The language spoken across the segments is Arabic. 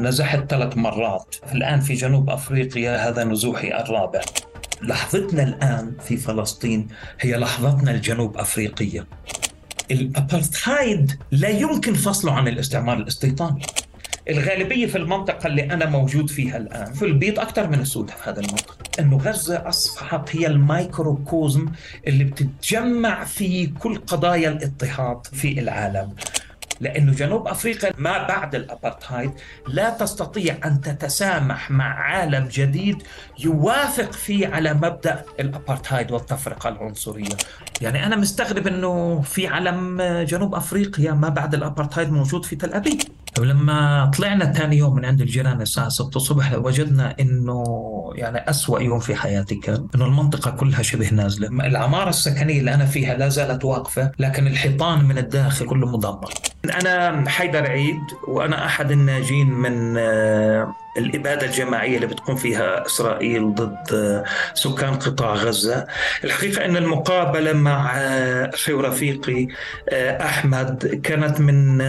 نزحت ثلاث مرات. الآن في جنوب أفريقيا هذا نزوحي الرابع. لحظتنا الآن في فلسطين هي لحظتنا الجنوب أفريقية. الأبرتهايد لا يمكن فصله عن الاستعمار الاستيطاني. الغالبية في المنطقة اللي أنا موجود فيها الآن في البيض أكثر من السود في هذا المنطقة. إنه غزة اصبحت هي المايكروكوزم اللي بتتجمع في كل قضايا الإضطهاد في العالم. لأنه جنوب أفريقيا ما بعد الابارتهايد لا تستطيع أن تتسامح مع عالم جديد يوافق فيه على مبدأ الابارتهايد والتفرقة العنصرية. يعني أنا مستغرب إنه في علم جنوب أفريقيا ما بعد الابارتهايد موجود في تل أبيب. ولما طلعنا ثاني يوم من عند الجيران الساعة 6 الصبح وجدنا إنه يعني أسوأ يوم في حياتي كان إنه المنطقة كلها شبه نازلة. العمارة السكنية اللي أنا فيها لا زالت واقفة لكن الحيطان من الداخل كله مدمر. أنا حيدر عيد وأنا أحد الناجين من آه، الإبادة الجماعية اللي بتقوم فيها إسرائيل ضد آه، سكان قطاع غزة. الحقيقة أن المقابلة مع آه، أخي ورفيقي أحمد كانت من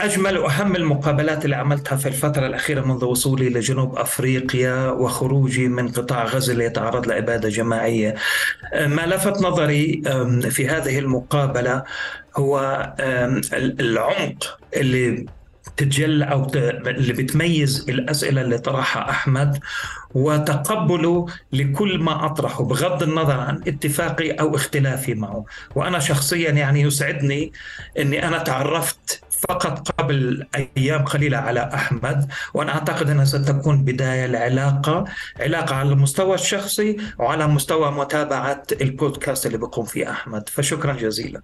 أجمل وأهم المقابلات اللي عملتها في الفترة الأخيرة منذ وصولي لجنوب أفريقيا وخروجي من قطاع غزة اللي يتعرض لإبادة جماعية. ما لفت نظري في هذه المقابلة هو العمق اللي تتجلى أو اللي بتميز الأسئلة اللي طرحها أحمد وتقبله لكل ما أطرحه بغض النظر عن اتفاقي أو اختلافي معه. وأنا شخصيا يعني يسعدني إني أنا تعرفت فقط قبل أيام قليلة على أحمد وأنا أعتقد أنها ستكون بداية لعلاقه علاقة على المستوى الشخصي وعلى مستوى متابعة البودكاست اللي بقوم فيه أحمد. فشكرا جزيلا.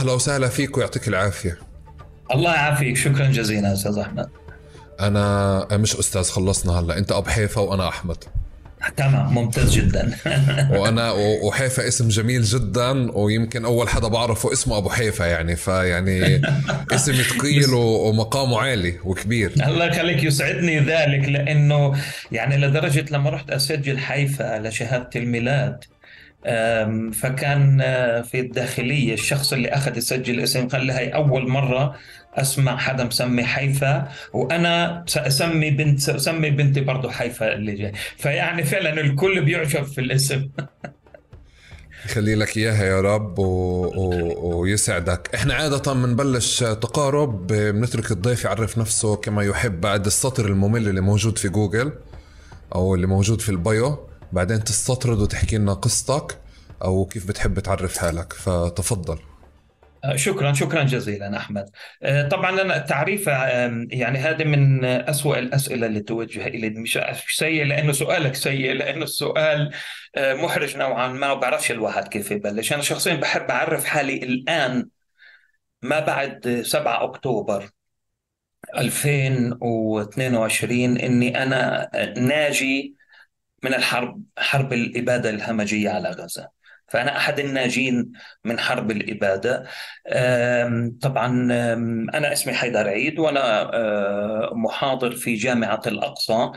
أهلا وسهلا فيك ويعطيك العافية. الله يعافيك. شكرا جزيلا أستاذ أحمد. أنا مش أستاذ خلصنا هلا. أنت أبو حيفا وأنا أحمد. تمام ممتاز جدا. وأنا وحيفا اسم جميل جدا ويمكن أول حدا بعرفه اسمه أبو حيفا يعني. فيعني اسم ثقيل ومقامه عالي وكبير. الله يخليك يسعدني ذلك لأنه يعني لدرجة لما رحت أسجل حيفا لشهادة الميلاد فكان آه، في الداخلية الشخص اللي أخذ يسجل اسم قال لي هي أول مرة أسمع حدا مسمي حيفا وأنا سأسمي بنت سأسمي بنتي برضه حيفا اللي جاي. فيعني فعلا الكل بيعجب في الاسم. يخلي لك إياها يا رب و... و... ويسعدك. إحنا عادة بنبلش تقارب بنترك الضيف يعرف نفسه كما يحب بعد السطر الممل اللي موجود في جوجل أو اللي موجود في البايو بعدين تستطرد وتحكي لنا قصتك أو كيف بتحب تعرف حالك. فتفضل. آه، شكرا شكرا جزيلا أحمد. آه، طبعا أنا التعريف يعني هذا من اسوء الأسئلة اللي توجه إلي. مش سيء لأنه سؤالك سيء لأنه السؤال آه، محرج نوعا ما وبعرفش الواحد كيف يبلش. أنا شخصيا بحب أعرف حالي الآن ما بعد 7 أكتوبر 2022 إني أنا ناجي من الحرب حرب الإبادة الهمجية على غزة. فأنا أحد الناجين من حرب الإبادة. طبعا أنا اسمي حيدر عيد وأنا محاضر في جامعة الأقصى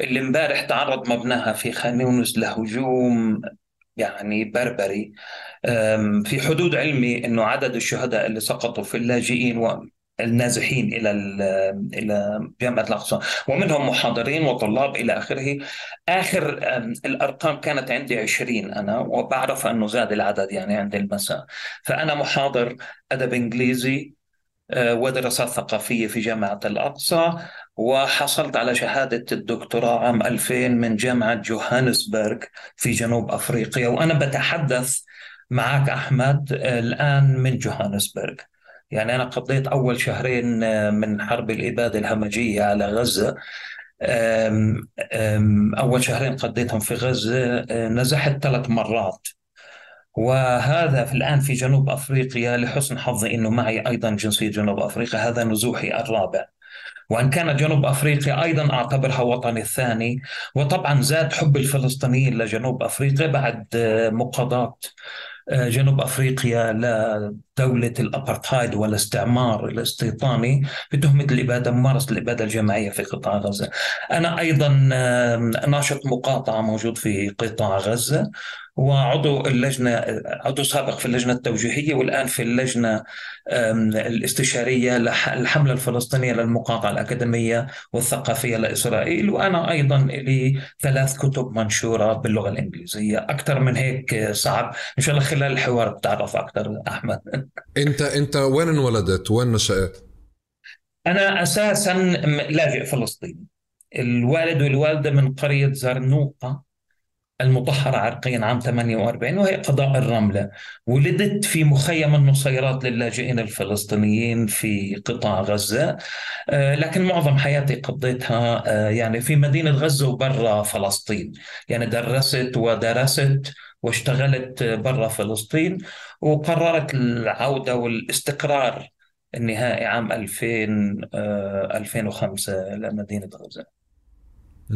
اللي امبارح تعرض مبناها في خان يونس لهجوم يعني بربري. في حدود علمي إنه عدد الشهداء اللي سقطوا في اللاجئين النازحين إلى إلى جامعة الأقصى. ومنهم محاضرين وطلاب إلى آخره. آخر الأرقام كانت عندي 20 أنا وبعرف أنه زاد العدد يعني عند المساء. فأنا محاضر أدب إنجليزي آه، ودراسات ثقافية في جامعة الأقصى وحصلت على شهادة الدكتوراه عام 2000 من جامعة جوهانسبرغ في جنوب أفريقيا. وأنا بتحدث معك أحمد الآن من جوهانسبرغ. يعني أنا قضيت أول شهرين آه، من حرب الإبادة الهمجية على غزة. أول شهرين قضيتهم في غزة آه، نزحت ثلاث مرات. وهذا في الآن في جنوب أفريقيا لحسن حظي أنه معي أيضا جنسية جنوب أفريقيا هذا نزوحي الرابع. وإن كان جنوب أفريقيا أيضا أعتبرها وطني الثاني. وطبعا زاد حب الفلسطينيين لجنوب أفريقيا بعد آه، مقاضاة جنوب أفريقيا لدوله الأبرتهايد والاستعمار الاستيطاني بتهمه الاباده ممارسه الاباده الجماعيه في قطاع غزة. أنا أيضا ناشط مقاطعة موجود في قطاع غزة وعضو اللجنة عضو سابق في اللجنة التوجيهية والآن في اللجنة الاستشارية للحملة الفلسطينية للمقاطعة الأكاديمية والثقافية لإسرائيل. وأنا أيضا لي ثلاث كتب منشورة باللغة الإنجليزية. أكثر من هيك صعب. إن شاء الله خلال الحوار بتعرف أكثر أحمد. أنت أنت وين انولدت؟ وين نشأت؟ أنا أساسا لاجئ فلسطيني الوالد والوالدة من قرية زرنوقة المطهرة عرقيا عام 48 وهي قضاء الرملة. ولدت في مخيم النصيرات للاجئين الفلسطينيين في قطاع غزة. آه، لكن معظم حياتي قضيتها آه، يعني في مدينة غزة وبرا فلسطين. يعني درست ودرست واشتغلت برا فلسطين وقررت العودة والاستقرار النهائي عام 2000 2005 لمدينة غزة.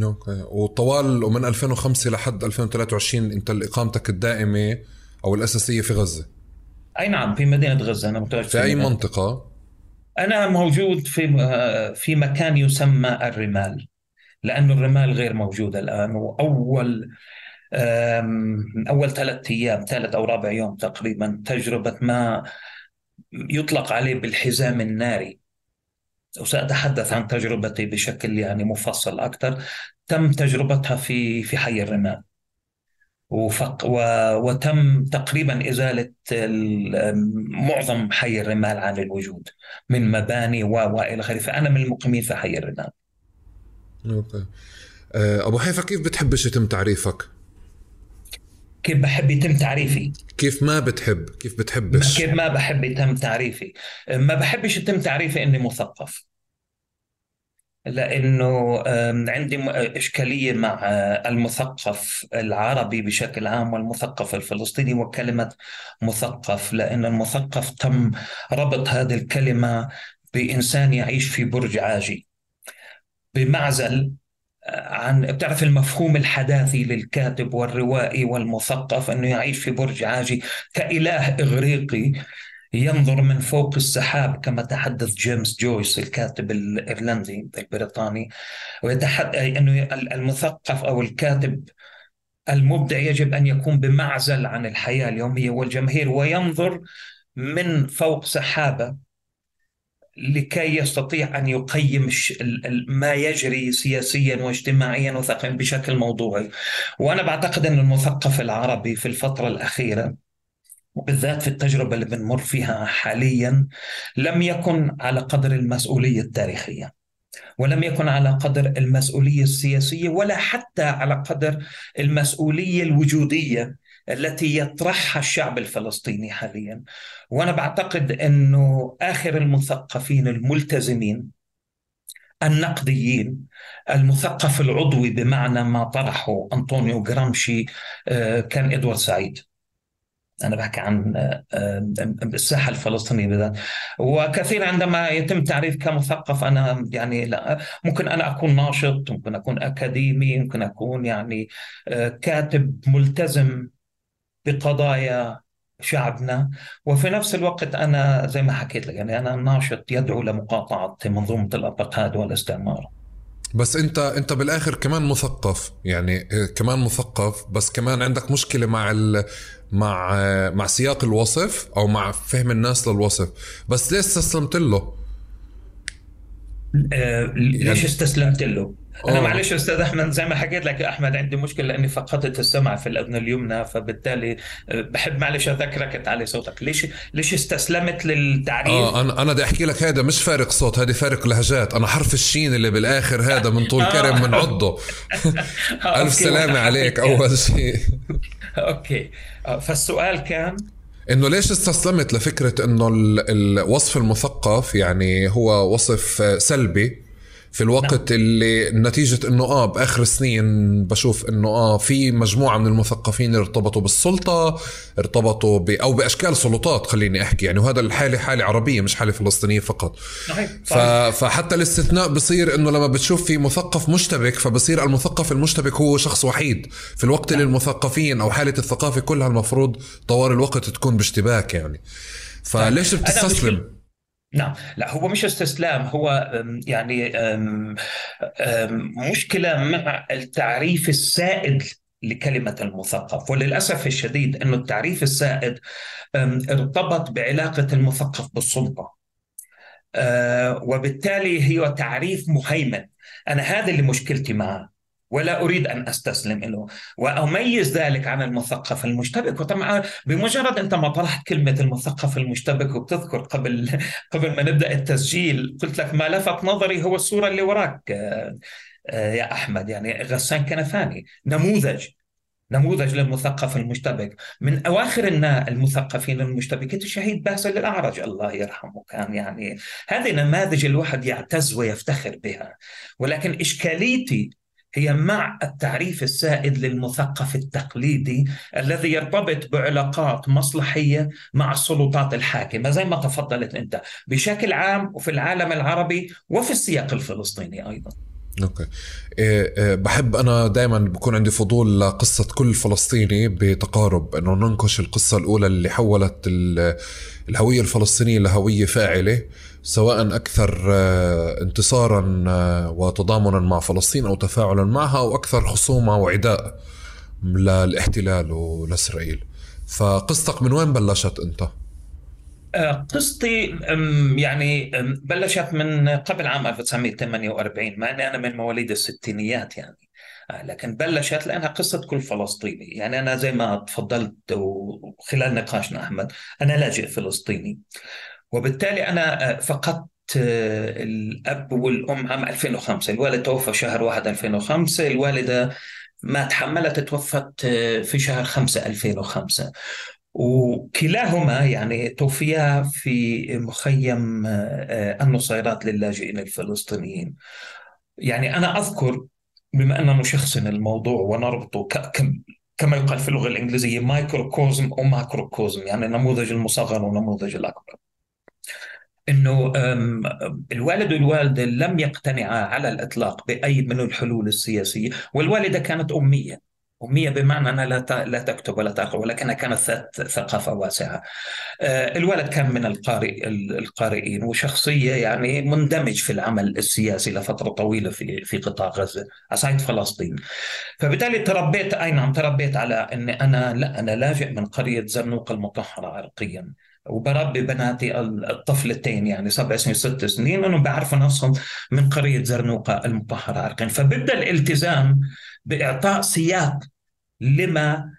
أوكي وطوال ومن 2005 لحد 2023 أنت اقامتك الدائمة أو الأساسية في غزة؟ أي نعم في مدينة غزة أنا متواجد في, في اي منطقة؟ أنا موجود في في مكان يسمى الرمال لأنه الرمال غير موجوده الآن واول أول ثلاث أيام ثالث أو رابع يوم تقريبا تجربة ما يطلق عليه بالحزام الناري. وسأتحدث عن تجربتي بشكل يعني مفصل أكثر. تم تجربتها في في حي الرمال. وفق و... وتم تقريبا إزالة معظم حي الرمال عن الوجود من مباني و... وإلى آخره. فأنا من المقيمين في حي الرمال. أوكي. آه، أبو حيفا كيف بتحبش يتم تعريفك؟ كيف بحب يتم تعريفي؟ كيف ما بتحب كيف بتحبش. كيف ما بحب يتم تعريفي. ما بحبش يتم تعريفي إني مثقف. لأنه عندي إشكالية مع المثقف العربي بشكل عام والمثقف الفلسطيني وكلمة مثقف. لأن المثقف تم ربط هذه الكلمة بإنسان يعيش في برج عاجي. بمعزل عن بتعرف المفهوم الحداثي للكاتب والروائي والمثقف أنه يعيش في برج عاجي كإله إغريقي ينظر من فوق السحاب كما تحدث جيمس جويس الكاتب الإيرلندي البريطاني ويتحدث أنه المثقف أو الكاتب المبدع يجب أن يكون بمعزل عن الحياة اليومية والجماهير وينظر من فوق سحابة لكي يستطيع أن يقيم ما يجري سياسيا واجتماعيا وثقافيا بشكل موضوعي. وأنا بعتقد أن المثقف العربي في الفترة الأخيرة وبالذات في التجربة اللي بنمر فيها حاليا لم يكن على قدر المسؤولية التاريخية. ولم يكن على قدر المسؤولية السياسية ولا حتى على قدر المسؤولية الوجودية التي يطرحها الشعب الفلسطيني حاليا. وأنا بعتقد أنه آخر المثقفين الملتزمين النقديين المثقف العضوي بمعنى ما طرحه أنطونيو جرامشي آه، كان إدوارد سعيد. أنا بحكي عن آه، آه، الساحة الفلسطينية بالذات. وكثير عندما يتم تعريف كمثقف أنا يعني لا ممكن أنا أكون ناشط ممكن أكون أكاديمي ممكن أكون يعني كاتب ملتزم بقضايا شعبنا وفي نفس الوقت أنا زي ما حكيت لك يعني أنا ناشط يدعو لمقاطعة منظومه الابرتهايد والاستعمار بس أنت أنت بالآخر كمان مثقف يعني كمان مثقف بس كمان عندك مشكلة مع ال مع مع سياق الوصف أو مع فهم الناس للوصف بس ليش استسلمت له؟ آه ليش يعني... استسلمت له؟ أنا. معلش أستاذ أحمد زي ما حكيت لك يا أحمد عندي مشكلة لأني فقدت السمع في الأذن اليمنى فبالتالي آه، بحب معلش أذكرك تعلي صوتك. ليش ليش استسلمت للتعريف؟ آه أنا أنا بدي أحكي لك هذا مش فارق صوت هذه فارق لهجات. أنا حرف الشين اللي بالآخر هذا من طول آه. كرم من عضه ألف سلامة عليك أول شيء. أوكي. آه، فالسؤال كان؟ إنه ليش استسلمت لفكرة إنه الوصف المثقف يعني هو وصف سلبي؟ في الوقت نعم. اللي نتيجة إنه آه بآخر السنين بشوف إنه آه في مجموعة من المثقفين ارتبطوا بالسلطة ارتبطوا ب أو بأشكال سلطات خليني أحكي يعني وهذا الحالة حالة عربية مش حالة فلسطينية فقط صحيح. ف... فحتى الاستثناء بصير إنه لما بتشوف في مثقف مشتبك فبصير المثقف المشتبك هو شخص وحيد في الوقت نعم. اللي المثقفين أو حالة الثقافة كلها المفروض طوال الوقت تكون باشتباك يعني فليش بتستسلم؟ نعم. لا هو مش استسلام هو يعني مشكلة مع التعريف السائد لكلمة المثقف. وللأسف الشديد أن التعريف السائد ارتبط بعلاقة المثقف بالسلطة. أه، وبالتالي هي تعريف مهيمن. أنا هذا اللي مشكلتي معه. ولا أريد أن أستسلم له. وأميز ذلك عن المثقف المشتبك. وطبعا بمجرد أنت ما طرحت كلمة المثقف المشتبك وبتذكر قبل قبل ما نبدأ التسجيل قلت لك ما لفت نظري هو الصورة اللي وراك آه، آه، يا أحمد. يعني غسان كنفاني. نموذج. نموذج للمثقف المشتبك. من أواخر المثقفين المشتبكين الشهيد باسل الاعرج الله يرحمه. كان يعني هذه نماذج الواحد يعتز ويفتخر بها. ولكن إشكاليتي هي مع التعريف السائد للمثقف التقليدي الذي يرتبط بعلاقات مصلحية مع السلطات الحاكمة زي ما تفضلت أنت بشكل عام وفي العالم العربي وفي السياق الفلسطيني أيضا. أوكي إيه إيه بحب أنا دائما بكون عندي فضول لقصة كل فلسطيني بتقارب إنه ننقش القصة الأولى اللي حولت الهوية الفلسطينية لهوية فاعلة سواء أكثر آه، انتصارا آه، وتضامنا مع فلسطين أو تفاعلا معها أو أكثر خصومه وعداء للإحتلال ولاسرائيل فقصتك من وين بلشت أنت؟ آه، قصتي يعني بلشت من قبل عام 1948 مع إني أنا من مواليد الستينيات يعني. لكن بلشت لأنها قصة كل فلسطيني. يعني أنا زي ما تفضلت وخلال نقاشنا أحمد أنا لاجئ فلسطيني. وبالتالي أنا فقدت الأب والأم عام 2005 الوالد توفى شهر 1 2005 الوالدة ما تحملت توفت في شهر 5 2005 وكلاهما يعني توفيا في مخيم النصيرات للاجئين الفلسطينيين. يعني أنا أذكر بما اننا نشخصن الموضوع ونربطه كما يقال في اللغة الإنجليزية مايكروكوزم أو ماكروكوزم يعني النموذج المصغر والنموذج الأكبر. إنه الوالد والوالدة لم يقتنعا على الإطلاق بأي من الحلول السياسية والوالدة كانت أمية. أمية بمعنى أنها لا لا تكتب ولا تقرأ ولكنها كانت ذات ثقافة واسعة. آه، الولد كان من القارئ القارئين وشخصية يعني مندمج في العمل السياسي لفترة طويلة في في قطاع غزة أصعد فلسطين. فبالتالي تربيت أي نعم تربيت على أني أنا لا أنا لاجئ من قرية زرنوق المطهرة عرقيا. وبربي بناتي الطفلتين يعني سبع سنين ست سنين انهم بيعرفوا نفسهم من قرية زرنوقه المطهرة عرقا فبدأ الالتزام بإعطاء سياق لما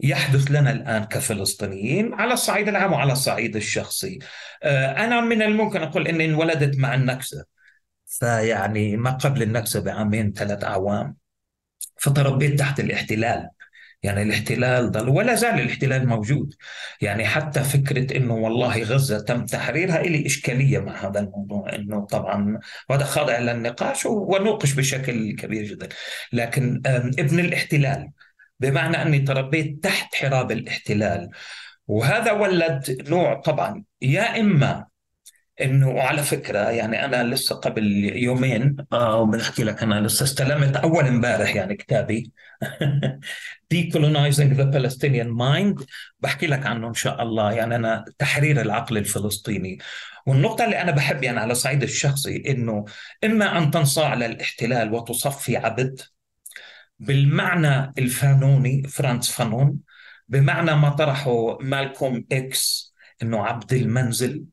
يحدث لنا الآن كفلسطينيين على الصعيد العام وعلى الصعيد الشخصي. آه، أنا من الممكن أقول إني انولدت مع النكسة. فيعني ما قبل النكسة بعامين ثلاث أعوام. فتربيت تحت الاحتلال. يعني الاحتلال ضل ولا زال الاحتلال موجود يعني حتى فكرة أنه والله غزة تم تحريرها إلي إشكالية مع هذا الموضوع أنه طبعا وهذا خاضع للنقاش ونوقش بشكل كبير جدا لكن ابن الاحتلال بمعنى أني تربيت تحت حراب الاحتلال. وهذا ولد نوع طبعا يا إما إنه وعلى فكرة يعني أنا لسه قبل يومين آه بنحكي لك أنا لسه استلمت أول امبارح يعني كتابي. Decolonizing the Palestinian Mind. بحكي لك عنه إن شاء الله يعني أنا تحرير العقل الفلسطيني. والنقطة اللي أنا بحب يعني على الصعيد الشخصي إنه إما أن تنصاع للاحتلال وتصفي عبد بالمعنى الفانوني فرانس فانون بمعنى ما طرحه مالكوم إكس إنه عبد المنزل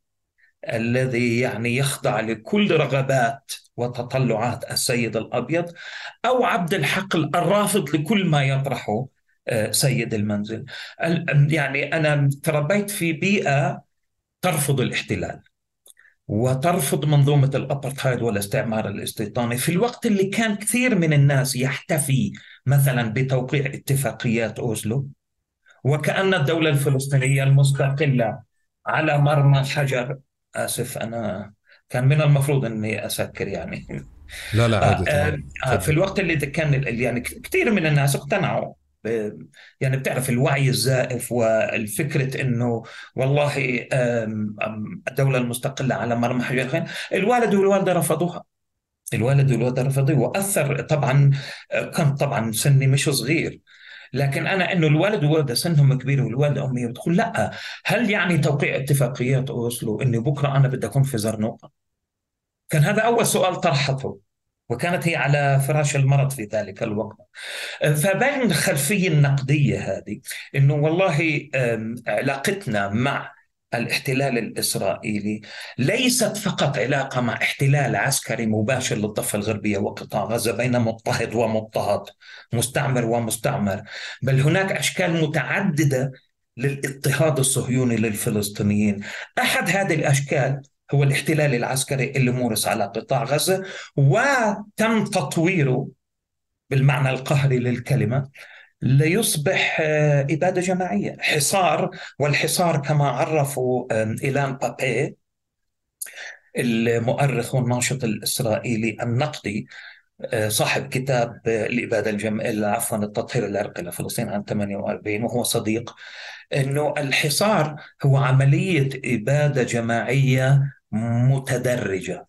الذي يعني يخضع لكل رغبات وتطلعات السيد الأبيض أو عبد الحقل الرافض لكل ما يطرحه آه، سيد المنزل. يعني أنا تربيت في بيئة ترفض الاحتلال. وترفض منظومة الأبرتهايد والاستعمار الاستيطاني في الوقت اللي كان كثير من الناس يحتفي مثلا بتوقيع اتفاقيات أوسلو وكأن الدولة الفلسطينية المستقلة على مرمى حجر آسف أنا كان من المفروض إني أسكر يعني. لا لا عادي آه آه في الوقت اللي كان يعني كثير من الناس اقتنعوا يعني بتعرف الوعي الزائف والفكرة إنه والله الدولة المستقلة على مرمى حجرين الوالد والوالدة رفضوها. الوالد والوالدة رفضوها. وأثر طبعا كان طبعا سني مش صغير. لكن أنا إنه الوالد والوالدة سنهم كبير والوالدة أمي بتقول لأ. هل يعني توقيع اتفاقيات أوسلو اني بكرة أنا بدي أكون في زرنوقة؟ كان هذا أول سؤال طرحته. وكانت هي على فراش المرض في ذلك الوقت فبين الخلفية النقدية هذه إنه والله علاقتنا مع الاحتلال الإسرائيلي ليست فقط علاقة مع احتلال عسكري مباشر للضفة الغربية وقطاع غزة بين مضطهد ومضطهد، مستعمر ومستعمر، بل هناك أشكال متعددة للاضطهاد الصهيوني للفلسطينيين. أحد هذه الأشكال هو الاحتلال العسكري اللي مورس على قطاع غزة وتم تطويره بالمعنى القهري للكلمة ليصبح آه، إبادة جماعية. حصار والحصار كما عرفوا إيلان بابي المؤرخ والناشط الإسرائيلي النقدي آه، صاحب كتاب آه، الإبادة الجماعية عفوا التطهير العرقي لفلسطين عام 48 وهو صديق أنه الحصار هو عملية إبادة جماعية متدرجة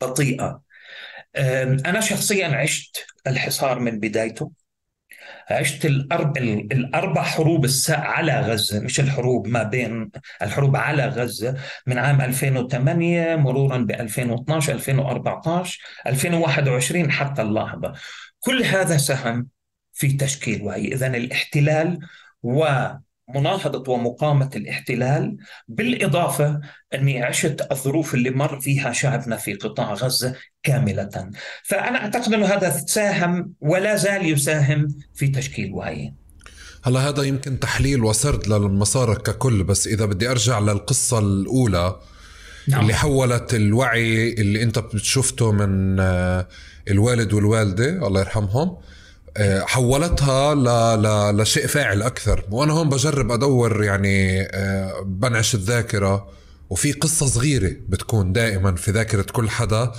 بطيئة. أنا شخصيا عشت الحصار من بدايته. عشت الأرب... الأربع حروب على غزة مش الحروب ما بين الحروب على غزة من عام 2008 مرورا ب 2012 2014 2021 حتى اللحظة. كل هذا سهم في تشكيل وعي إذا الاحتلال و مناهضة ومقاومة الاحتلال بالإضافة أني عشت الظروف اللي مر فيها شعبنا في قطاع غزة كاملة. فأنا أعتقد أن هذا ساهم ولا زال يساهم في تشكيل وعي. هلا هذا يمكن تحليل وسرد للمسار ككل بس إذا بدي أرجع للقصة الأولى نعم. اللي حولت الوعي اللي أنت شفته من آه، الوالد والوالدة الله يرحمهم. حولتها ل... ل... لشيء فاعل أكثر. وأنا هون بجرب أدور يعني آه، بنعش الذاكرة. وفي قصة صغيرة بتكون دائما في ذاكرة كل حدا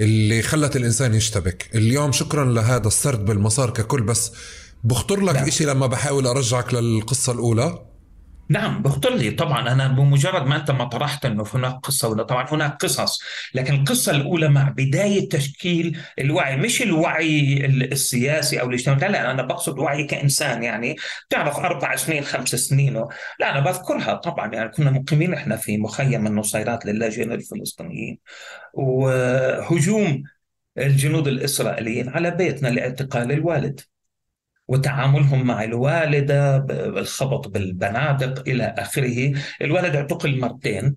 اللي خلت الإنسان يشتبك. اليوم شكرا لهذا السرد بالمسار ككل بس بخطر لك نعم. إشي لما بحاول أرجعك للقصة الأولى. نعم بخطر لي. طبعا أنا بمجرد ما أنت ما طرحت إنه هناك قصة ولا طبعا هناك قصص لكن القصة الأولى مع بداية تشكيل الوعي مش الوعي السياسي أو الاجتماعي. لا, لا أنا بقصد وعي كإنسان يعني. تعرف أربع سنين خمس سنين لا أنا بذكرها طبعا يعني. كنا مقيمين إحنا في مخيم النصيرات للاجئين الفلسطينيين. وهجوم الجنود الإسرائيليين على بيتنا لإعتقال الوالد. وتعاملهم مع الوالدة بالخبط بالبنادق إلى آخره. الولد اعتقل مرتين.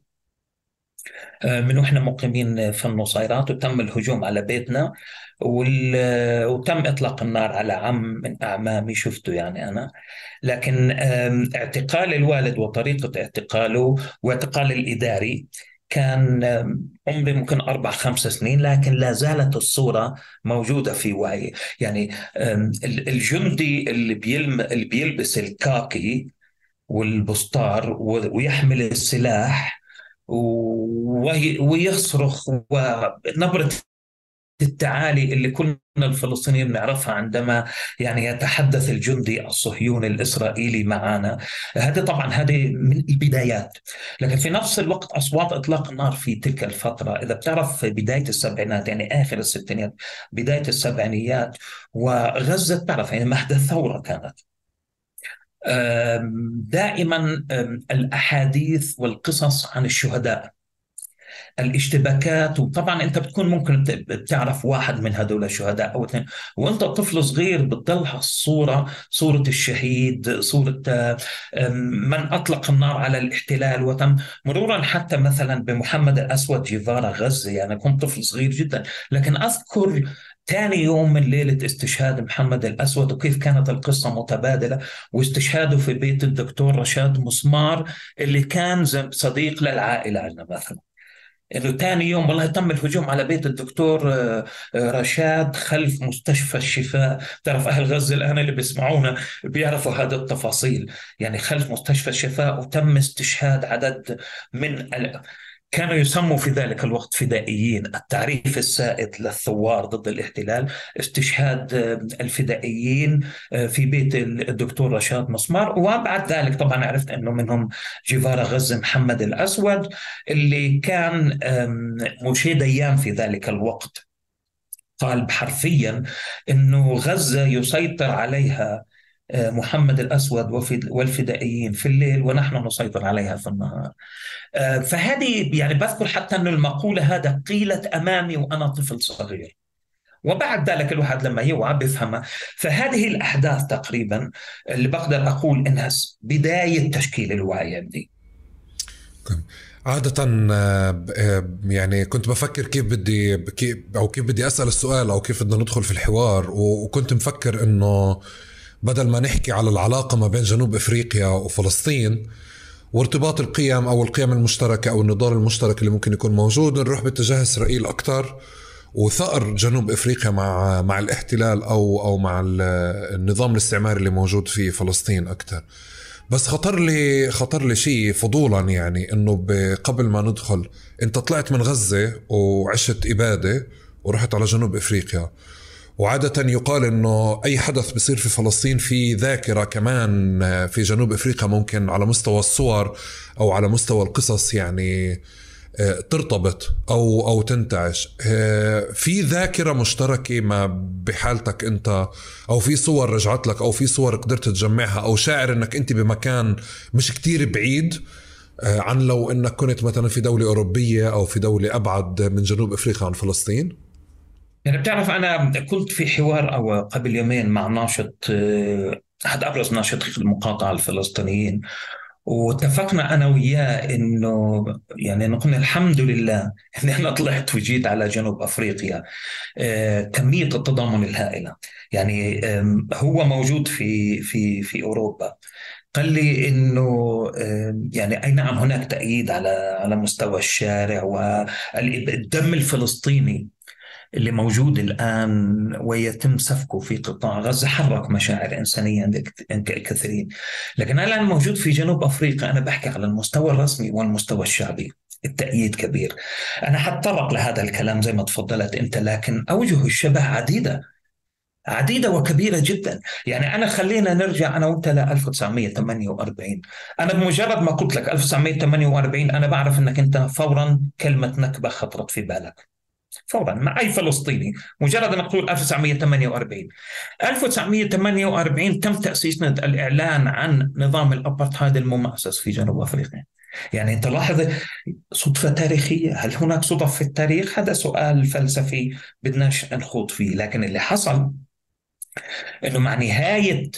آه، من وإحنا مقيمين في النصيرات وتم الهجوم على بيتنا وتم إطلاق النار على عم من أعمامي شفته يعني أنا. لكن اعتقال الوالد وطريقة اعتقاله واعتقال الإداري كان عمري ممكن أربع خمس سنين لكن لا زالت الصورة موجودة في وعي. يعني الجندي اللي, بيلم اللي بيلبس الكاكي والبسطار ويحمل السلاح ويصرخ ونبرة التعالي اللي كلنا الفلسطينيين بنعرفها عندما يعني يتحدث الجندي الصهيوني الإسرائيلي معنا هذه طبعا هذه من البدايات. لكن في نفس الوقت أصوات إطلاق النار في تلك الفترة. إذا بتعرف في بداية السبعينات يعني آخر الستينات بداية السبعينيات وغزة بتعرف يعني مهد الثورة كانت. دائما الأحاديث والقصص عن الشهداء. الاشتباكات. وطبعا أنت بتكون ممكن بتعرف واحد من هدول الشهداء أو اثنين. وأنت طفل صغير بتضلها الصورة صورة الشهيد صورة من أطلق النار على الاحتلال. وتم مرورا حتى مثلا بمحمد الأسود جيفارا غزة. يعني كنت طفل صغير جدا. لكن أذكر ثاني يوم من ليلة استشهاد محمد الأسود وكيف كانت القصة متبادلة. واستشهاده في بيت الدكتور رشاد مسمار اللي كان صديق للعائلة عندنا مثلا. ثاني يوم والله تم الهجوم على بيت الدكتور آه، آه، رشاد خلف مستشفى الشفاء. تعرف أهل غزة الآن اللي بيسمعونا بيعرفوا هذه التفاصيل. يعني خلف مستشفى الشفاء وتم استشهاد عدد من كانوا يسموا في ذلك الوقت فدائيين. التعريف السائد للثوار ضد الاحتلال استشهاد الفدائيين في بيت الدكتور رشاد مسمار. وبعد ذلك طبعا عرفت أنه منهم جيفارا غزة محمد الأسود اللي كان موشي ديان في ذلك الوقت. قال حرفيا أنه غزة يسيطر عليها محمد الأسود والفدائيين في الليل ونحن نسيطر عليها في النهار. آه، فهذه يعني بذكر حتى أن المقولة هذا قيلت أمامي وأنا طفل صغير. وبعد ذلك الواحد لما يوعى بيفهمها. فهذه الأحداث تقريبا اللي بقدر أقول إنها بداية تشكيل الوعي عندي. عادة آه، آه، يعني كنت بفكر كيف بدي أو كيف بدي أسأل السؤال أو كيف بدنا ندخل في الحوار وكنت مفكر إنه بدل ما نحكي على العلاقة ما بين جنوب إفريقيا وفلسطين وارتباط القيم أو القيم المشتركة أو النضال المشترك اللي ممكن يكون موجود نروح باتجاه إسرائيل أكثر وثأر جنوب إفريقيا مع مع الاحتلال أو أو مع النظام الاستعماري اللي موجود في فلسطين أكثر بس خطر لي خطر لي شيء فضولا يعني إنه قبل ما ندخل أنت طلعت من غزة وعشت إبادة ورحت على جنوب إفريقيا. وعادة يقال إنه أي حدث بصير في فلسطين في ذاكرة كمان في جنوب إفريقيا ممكن على مستوى الصور أو على مستوى القصص يعني آه، ترتبط أو أو تنتعش. آه، في ذاكرة مشتركة ما بحالتك أنت أو في صور رجعت لك أو في صور قدرت تجمعها أو شاعر إنك أنت بمكان مش كتير بعيد آه، عن لو إنك كنت مثلا في دولة أوروبية أو في دولة أبعد من جنوب إفريقيا عن فلسطين؟ يعني بتعرف أنا كنت في حوار أو قبل يومين مع ناشط آه، أحد أبرز ناشطي المقاطعة الفلسطينيين واتفقنا أنا وياه إنه يعني نقول الحمد لله ان أنا طلعت وجيت على جنوب أفريقيا آه، كمية التضامن الهائلة. يعني هو موجود في في في أوروبا. قال لي إنه يعني أي نعم هناك تأييد على على مستوى الشارع والدم الفلسطيني. اللي موجود الآن ويتم سفكه في قطاع غزة حرك مشاعر إنسانية عند الكثيرين. لكن الآن موجود في جنوب أفريقيا؟ أنا بحكي على المستوى الرسمي والمستوى الشعبي. التأييد كبير. أنا حتطرق لهذا الكلام زي ما تفضلت أنت لكن أوجه الشبه عديدة. عديدة وكبيرة جدا. يعني أنا خلينا نرجع أنا وأنت ل 1948 أنا بمجرد ما قلت لك 1948 أنا بعرف أنك أنت فورا كلمة نكبة خطرت في بالك. فورا مع أي فلسطيني. مجرد ان تقول 1948 1948 تم تأسيس الإعلان عن نظام الأبارتهايد الممارس في جنوب أفريقيا. يعني أنت لاحظ صدفة تاريخية. هل هناك صدف في التاريخ؟ هذا سؤال فلسفي بدناش نخوض فيه. لكن اللي حصل إنه مع نهاية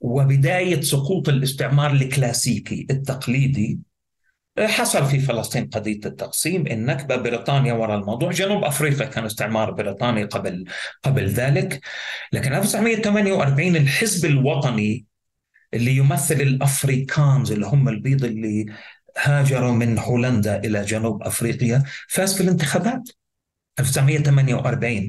وبداية سقوط الاستعمار الكلاسيكي التقليدي حصل في فلسطين قضية التقسيم النكبة بريطانيا وراء الموضوع. جنوب أفريقيا كان استعمار بريطاني قبل قبل ذلك. لكن 1948 الحزب الوطني اللي يمثل الأفريكانز اللي هم البيض اللي هاجروا من هولندا إلى جنوب أفريقيا فاز في الانتخابات. 1948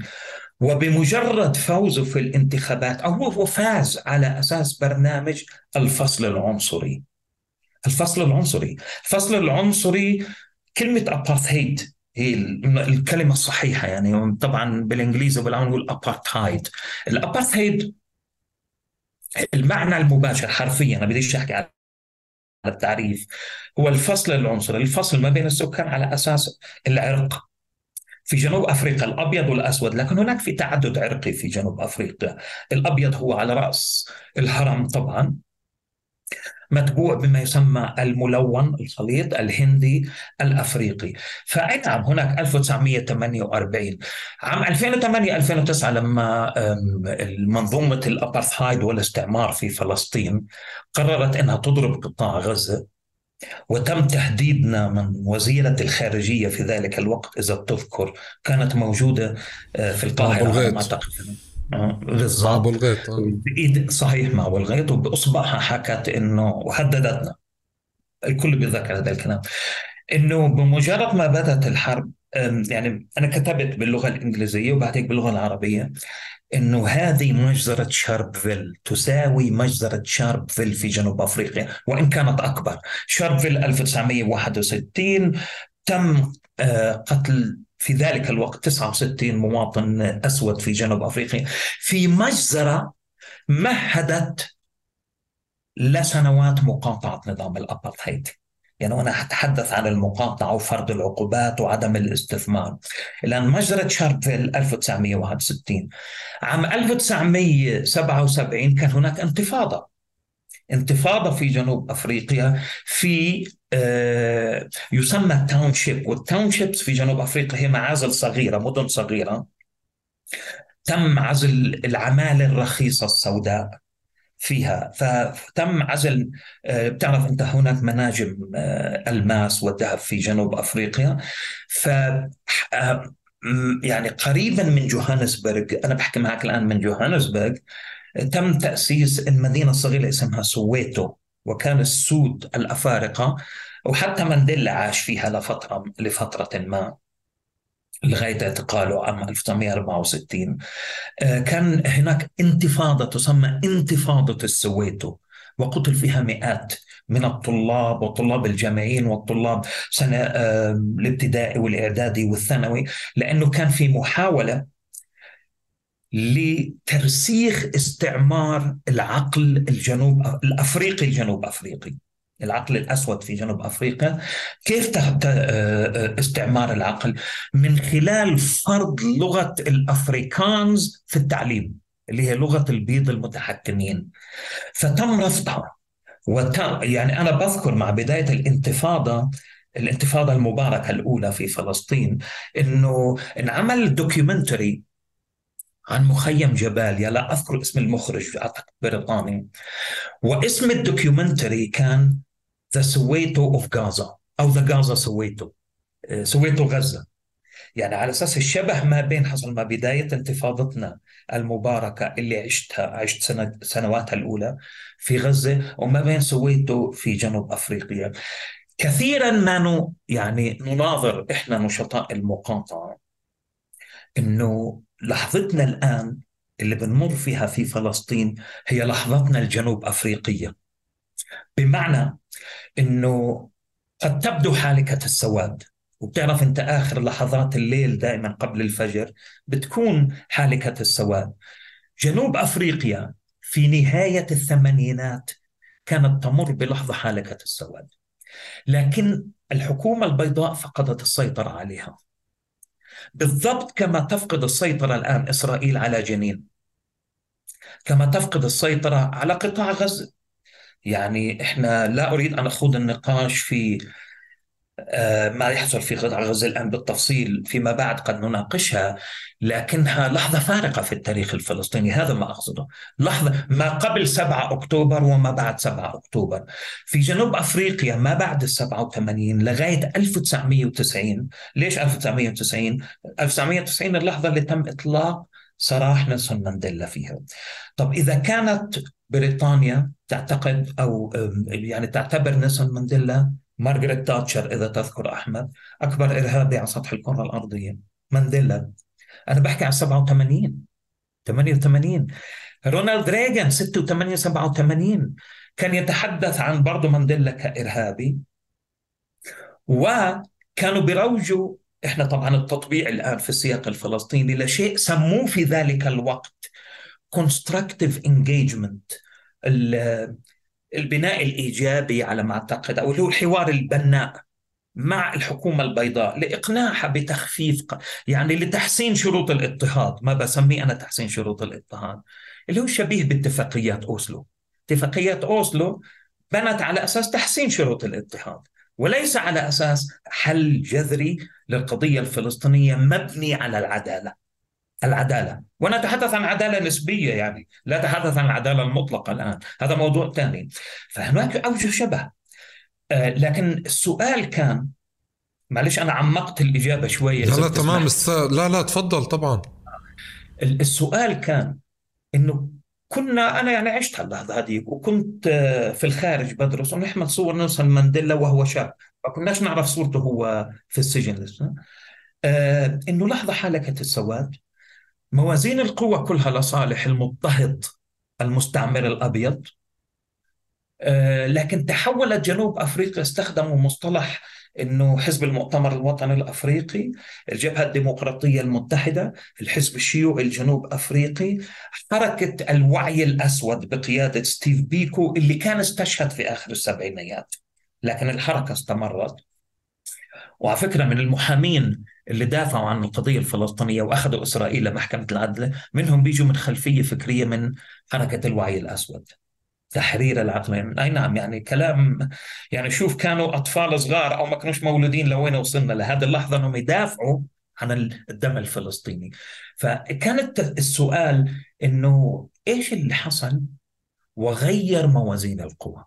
وبمجرد فوزه في الانتخابات أو هو فاز على أساس برنامج الفصل العنصري. الفصل العنصري. الفصل العنصري كلمة أبارثيد هي الكلمة الصحيحة يعني طبعا بالإنجليزي بالعربي نقول أبارتهايد الأبارثيد المعنى المباشر حرفيا أنا بديش أحكي على التعريف هو الفصل العنصري. الفصل ما بين السكان على أساس العرق. في جنوب أفريقيا الأبيض والأسود لكن هناك في تعدد عرقي في جنوب أفريقيا. الأبيض هو على رأس الهرم طبعا. متبوع بما يسمى الملون الخليط الهندي الأفريقي. فاي نعم هناك 1948 عام 2008 2009 لما منظومه الابارثايد والاستعمار في فلسطين قررت إنها تضرب قطاع غزة وتم تهديدنا من وزيرة الخارجية في ذلك الوقت إذا تذكر كانت موجودة آه، في القاهرة على ما بالضبط. أبو الغيط آه. بايد صحيح مع أبو الغيط وباصبعها حكت إنه وهددتنا الكل بيتذكر هذا الكلام. إنه بمجرد ما بدأت الحرب يعني أنا كتبت باللغة الإنجليزية وبعد هيك باللغة العربية إنه هذه مجزرة شاربفيل تساوي مجزرة شاربفيل في جنوب أفريقيا وإن كانت أكبر. شاربفيل 1961 تم آه، قتل في ذلك الوقت 69 مواطن أسود في جنوب أفريقيا في مجزرة مهدت لسنوات مقاطعة نظام الأبارتهايد. يعني أنا أتحدث عن المقاطعة وفرض العقوبات وعدم الاستثمار. لأن مجزرة شاربفيل 1961 عام 1977 كان هناك انتفاضة. انتفاضة في جنوب أفريقيا في آه، يسمى township وال townships في جنوب أفريقيا هي معازل صغيرة مدن صغيرة. تم عزل العمالة الرخيصة السوداء فيها. فتم عزل آه، بتعرف أنت هناك مناجم آه، ألماس والذهب في جنوب أفريقيا. ف يعني قريبا من جوهانسبرغ. أنا بحكي معك الآن من جوهانسبرغ. تم تأسيس المدينة الصغيرة اسمها سويتو وكان السود الأفارقة وحتى مانديلا عاش فيها لفترة لفترة ما لغاية اعتقاله عام 1964 آه، كان هناك انتفاضة تسمى انتفاضة السويتو وقتل فيها مئات من الطلاب والطلاب الجامعيين والطلاب سنة آه، الابتدائي والإعدادي والثانوي لأنه كان في محاولة لترسيخ استعمار العقل الجنوب الأفريقي الجنوب أفريقي. العقل الأسود في جنوب أفريقيا. كيف استعمار العقل؟ من خلال فرض لغة الأفريكانز في التعليم اللي هي لغة البيض المتحكمين. فتم رفضها. وتم يعني أنا بذكر مع بداية الانتفاضة الانتفاضة المباركة الأولى في فلسطين إنه انعمل documentary عن مخيم جباليا لا أذكر اسم المخرج أعتقد بريطاني. واسم ال documentary كان the Soweto of Gaza أو the Gaza Soweto سويتو غزة. يعني على أساس الشبه ما بين حصل ما بداية انتفاضتنا المباركة اللي عشتها عشت سنة سنواتها الأولى في غزة وما بين سويتو في جنوب أفريقيا. كثيرا ما نو يعني نناظر إحنا نشطاء المقاطعة إنه لحظتنا الآن اللي بنمر فيها في فلسطين هي لحظتنا الجنوب أفريقية. بمعنى إنه قد تبدو حالكه السواد وبتعرف أنت آخر لحظات الليل دائما قبل الفجر بتكون حالكه السواد جنوب أفريقيا في نهاية الثمانينات كانت تمر بلحظة حالكه السواد لكن الحكومة البيضاء فقدت السيطرة عليها. بالضبط كما تفقد السيطرة الآن إسرائيل على جنين. كما تفقد السيطرة على قطاع غزة. يعني إحنا لا أريد أن أخوض النقاش في ما يحصل في قطاع غزة الآن بالتفصيل فيما بعد قد نناقشها لكنها لحظة فارقة في التاريخ الفلسطيني. هذا ما أقصده. لحظة ما قبل 7 أكتوبر وما بعد 7 أكتوبر. في جنوب أفريقيا ما بعد ال 87 لغاية 1990 ليش 1990 1990 اللحظة اللي تم إطلاق سراح نيلسون مانديلا فيها. طب إذا كانت بريطانيا تعتقد أو يعني تعتبر نيلسون مانديلا مارغريت تاتشر إذا تذكر أحمد أكبر إرهابي على سطح الكرة الأرضية مانديلا. أنا بحكي عن 87 88 رونالد ريغان 86 87 كان يتحدث عن برضه مانديلا كإرهابي. وكانوا بيروجوا إحنا طبعا التطبيع الآن في السياق الفلسطيني لشيء سموه في ذلك الوقت constructive engagement. البناء الإيجابي على ما أعتقد أو اللي هو الحوار البناء مع الحكومة البيضاء لإقناعها بتخفيف يعني لتحسين شروط الاضطهاد ما بسميه أنا تحسين شروط الاضطهاد اللي هو شبيه باتفاقيات أوسلو. اتفاقيات أوسلو بنت على أساس تحسين شروط الاضطهاد وليس على أساس حل جذري للقضية الفلسطينية مبني على العدالة. العدالة. ونتحدث عن عدالة نسبية يعني. لا نتحدث عن العدالة المطلقة الآن. هذا موضوع ثاني. فهناك أوجه شبه. آه لكن السؤال كان معلش أنا عمقت الإجابة شوية لا لا تمام. الس... لا لا تفضل طبعا. السؤال كان إنه كنا أنا يعني عشت هاللحظه هذيك وكنت آه، في الخارج بدرس ونحمل صور نيلسون مانديلا وهو شاب. ما كناش نعرف صورته هو في السجن. لسه آه إنه لحظة حالكه السواد. موازين القوى كلها لصالح المضطهد المستعمر الأبيض آه، لكن تحولت جنوب أفريقيا استخدموا مصطلح إنه حزب المؤتمر الوطني الأفريقي، الجبهة الديمقراطية المتحدة، الحزب الشيوعي الجنوب أفريقي، حركة الوعي الأسود بقيادة ستيف بيكو اللي كان استشهد في آخر السبعينيات. لكن الحركة استمرت. وعلى فكرة من المحامين اللي دافعوا عن القضية الفلسطينية وأخذوا إسرائيل لمحكمة العدل، منهم بيجوا من خلفية فكرية من حركة الوعي الأسود. تحرير العقلين أي نعم يعني كلام يعني شوف كانوا أطفال صغار أو ما كانوش مولودين لوين وصلنا. لهذه اللحظة أنهم يدافعوا عن الدم الفلسطيني. فكانت السؤال إنه إيش اللي حصل وغير موازين القوى؟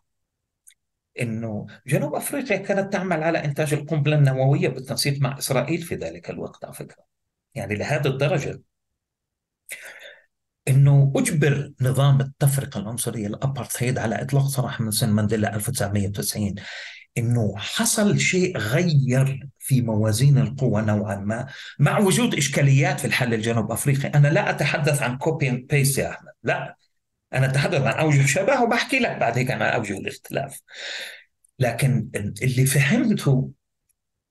إنه جنوب أفريقيا كانت تعمل على إنتاج القنبلة النووية بالتنسيق مع إسرائيل في ذلك الوقت على فكرة. يعني لهذه الدرجة. إنه أجبر نظام التفرقة العنصرية الأبارتهيد على إطلاق سراح سن مانديلا 1990 إنه حصل شيء غير في موازين القوى نوعا ما مع وجود إشكاليات في الحل الجنوب افريقي، أنا لا أتحدث عن copy and paste يا أحمد، لا. أنا أتحدث عن أوجه شبه وبحكي لك بعد هيك عن أوجه الاختلاف. لكن اللي فهمته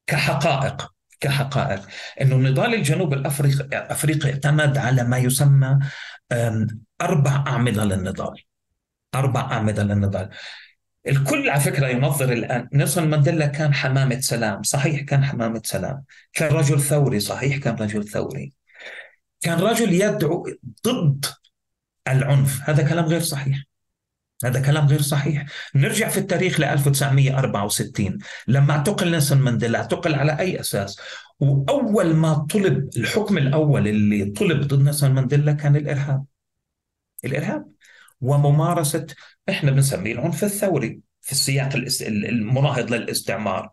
كحقائق كحقائق إنه نضال الجنوب الافريقي أفريقي اعتمد على ما يسمى أربع أعمدة للنضال. أربع أعمدة للنضال. الكل على فكرة ينظر الآن نيلسون مانديلا كان حمامة سلام صحيح كان حمامة سلام كان رجل ثوري صحيح كان رجل ثوري. كان رجل يدعو ضد العنف. هذا كلام غير صحيح. هذا كلام غير صحيح. نرجع في التاريخ ل 1964 لما اعتقل نيلسون مانديلا اعتقل على أي أساس؟ وأول ما طلب الحكم الأول اللي طلب ضد نيلسون مانديلا كان الإرهاب. الإرهاب وممارسة إحنا بنسميه العنف الثوري في السياق المناهض للاستعمار.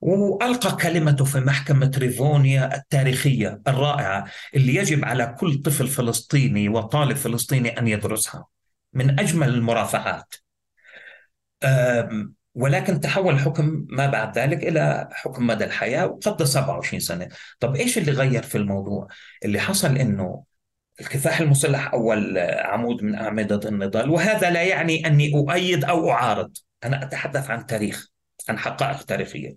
وألقى كلمته في محكمة ريفونيا التاريخية الرائعة اللي يجب على كل طفل فلسطيني وطالب فلسطيني أن يدرسها. من أجمل المرافعات ولكن تحول الحكم ما بعد ذلك إلى حكم مدى الحياة وقضى 27 سنة، طب إيش اللي غير في الموضوع؟ اللي حصل إنه الكفاح المسلح أول عمود من أعمدة النضال وهذا لا يعني أني أؤيد أو أعارض، أنا أتحدث عن تاريخ عن حقائق تاريخيه.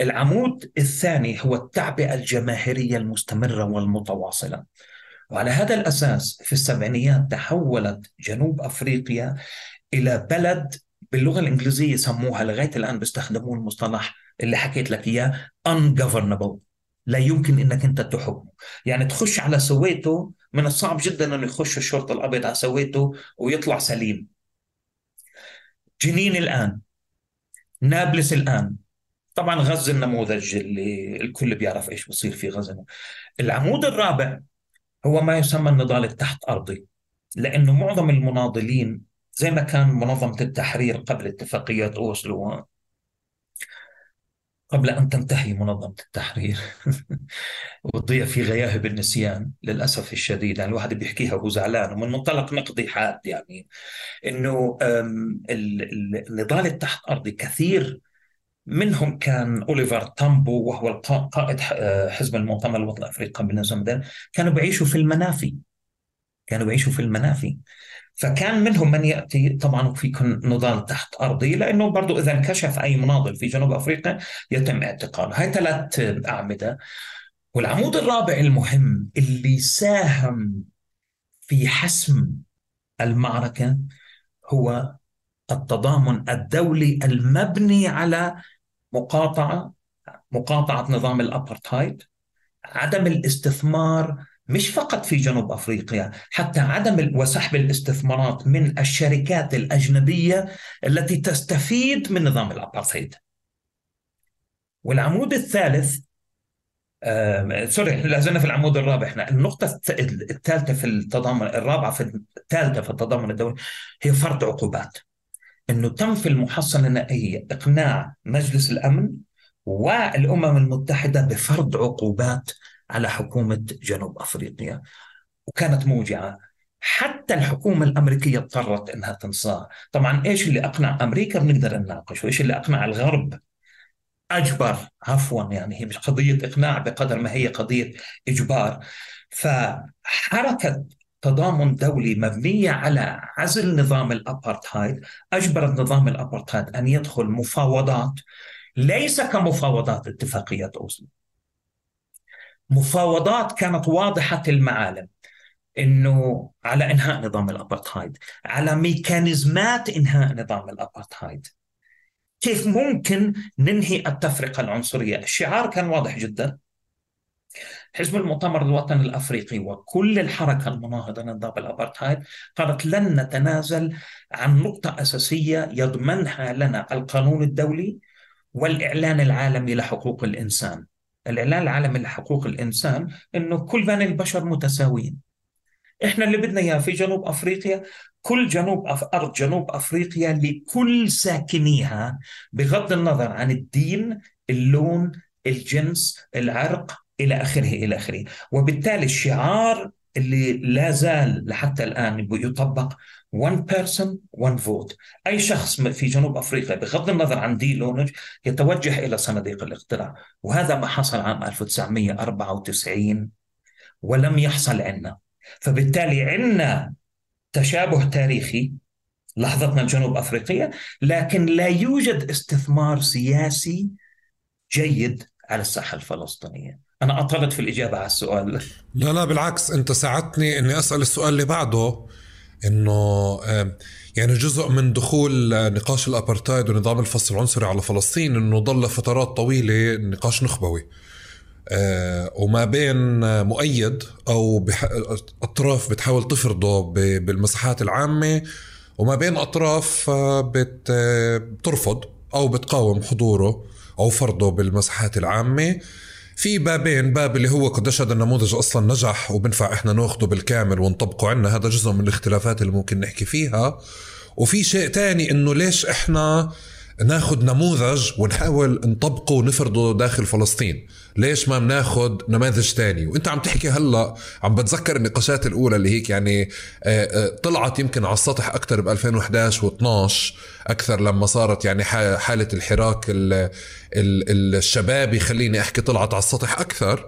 العمود الثاني هو التعبئة الجماهيرية المستمرة والمتواصلة. وعلى هذا الأساس في السبعينيات تحولت جنوب أفريقيا إلى بلد باللغة الإنجليزية يسموها لغاية الآن بيستخدمون المصطلح اللي حكيت لك إياه ungovernable لا يمكن إنك أنت تحكمه يعني تخش على سويتو من الصعب جدا إنه يخش الشرطة الأبيض على سويتو ويطلع سليم جنين الآن نابلس الآن. طبعا غزة النموذج اللي الكل بيعرف إيش بصير في غزة. العمود الرابع هو ما يسمى النضال التحت أرضي لأنه معظم المناضلين زي ما كان منظمة التحرير قبل اتفاقيات أوسلو قبل أن تنتهي منظمة التحرير. وتضيع في غياهب النسيان للأسف الشديد. يعني الواحد بيحكيها وهو زعلان ومن منطلق نقدي حاد يعني. أنه النضال التحت أرضي كثير. منهم كان أوليفر تامبو وهو قائد حزب المؤتمر الوطني الافريقي قبل نزم كانوا بيعيشوا في المنافي. كانوا بيعيشوا في المنافي. فكان منهم من يأتي طبعا في نضال تحت أرضي لأنه برضه إذا انكشف أي مناضل في جنوب أفريقيا يتم اعتقاله. هاي ثلاث أعمدة. والعمود الرابع المهم اللي ساهم في حسم المعركة هو التضامن الدولي المبني على مقاطعة مقاطعة نظام الابارتهايد عدم الاستثمار مش فقط في جنوب أفريقيا حتى عدم وسحب الاستثمارات من الشركات الأجنبية التي تستفيد من نظام الابارتهايد والعمود الثالث آه سوري لازلنا في العمود الرابع. إحنا النقطة الثالثة في التضامن الرابعة في الثالثة في التضامن الدولي هي فرض عقوبات. إنه تم في المحصله النهائيه إقناع مجلس الأمن والأمم المتحدة بفرض عقوبات على حكومة جنوب أفريقيا وكانت موجعة. حتى الحكومة الأمريكية اضطرت إنها تنصاع. طبعا إيش اللي أقنع أمريكا؟ بنقدر نناقش. وإيش اللي أقنع الغرب؟ أجبر. عفوا يعني هي مش قضية إقناع بقدر ما هي قضية إجبار. فحركة تضامن دولي مبنية على عزل نظام الأبارتهايد. أجبرت نظام الأبارتهايد أن يدخل مفاوضات ليس كمفاوضات اتفاقية أوسلو. مفاوضات كانت واضحة المعالم. إنه على إنهاء نظام الأبارتهايد على ميكانيزمات إنهاء نظام الأبارتهايد. كيف ممكن ننهي التفرقة العنصرية؟ الشعار كان واضح جدا. حزب المؤتمر الوطني الأفريقي وكل الحركة المناهضة لنظام الأبارتهايد قالت لن نتنازل عن نقطة أساسية يضمنها لنا القانون الدولي والإعلان العالمي لحقوق الإنسان. الإعلان العالمي لحقوق الإنسان إنه كل بني البشر متساويين. إحنا اللي بدنا إياه في جنوب أفريقيا كل جنوب أف... أرض جنوب أفريقيا لكل ساكنيها بغض النظر عن الدين، اللون، الجنس، العرق إلى آخره إلى آخره، وبالتالي الشعار اللي لا زال لحتى الآن يطبق one person one vote. أي شخص في جنوب أفريقيا بغض النظر عن دين لونه يتوجه إلى صناديق الاقتراع. وهذا ما حصل عام 1994 ولم يحصل عندنا. فبالتالي عندنا تشابه تاريخي. لحظتنا الجنوب أفريقية لكن لا يوجد استثمار سياسي جيد على الساحة الفلسطينية. أنا أطلت في الإجابة على السؤال. لا لا بالعكس أنت ساعدتني إني أسأل السؤال اللي بعده إنه يعني جزء من دخول نقاش الأبرتايد ونظام الفصل العنصري على فلسطين إنه ضل فترات طويلة نقاش نخبوي آه، وما بين مؤيد أو. أطراف بتحاول تفرضه بالمساحات العامة وما بين أطراف آه، بت... بترفض أو بتقاوم حضوره أو فرضه بالمساحات العامة في بابين باب اللي هو قديش هذا النموذج أصلا نجح وبنفع إحنا ناخده بالكامل ونطبقه عنا. هذا جزء من الاختلافات اللي ممكن نحكي فيها. وفي شيء تاني إنه ليش إحنا ناخذ نموذج ونحاول نطبقه ونفرضه داخل فلسطين. ليش ما بناخذ نماذج تاني؟ وانت عم تحكي هلا عم بتذكر النقاشات الأولى اللي هيك يعني آه، آه، طلعت يمكن على السطح أكثر ب 2011 و12 أكثر لما صارت يعني حالة الحراك الشبابي خليني أحكي طلعت على السطح أكثر.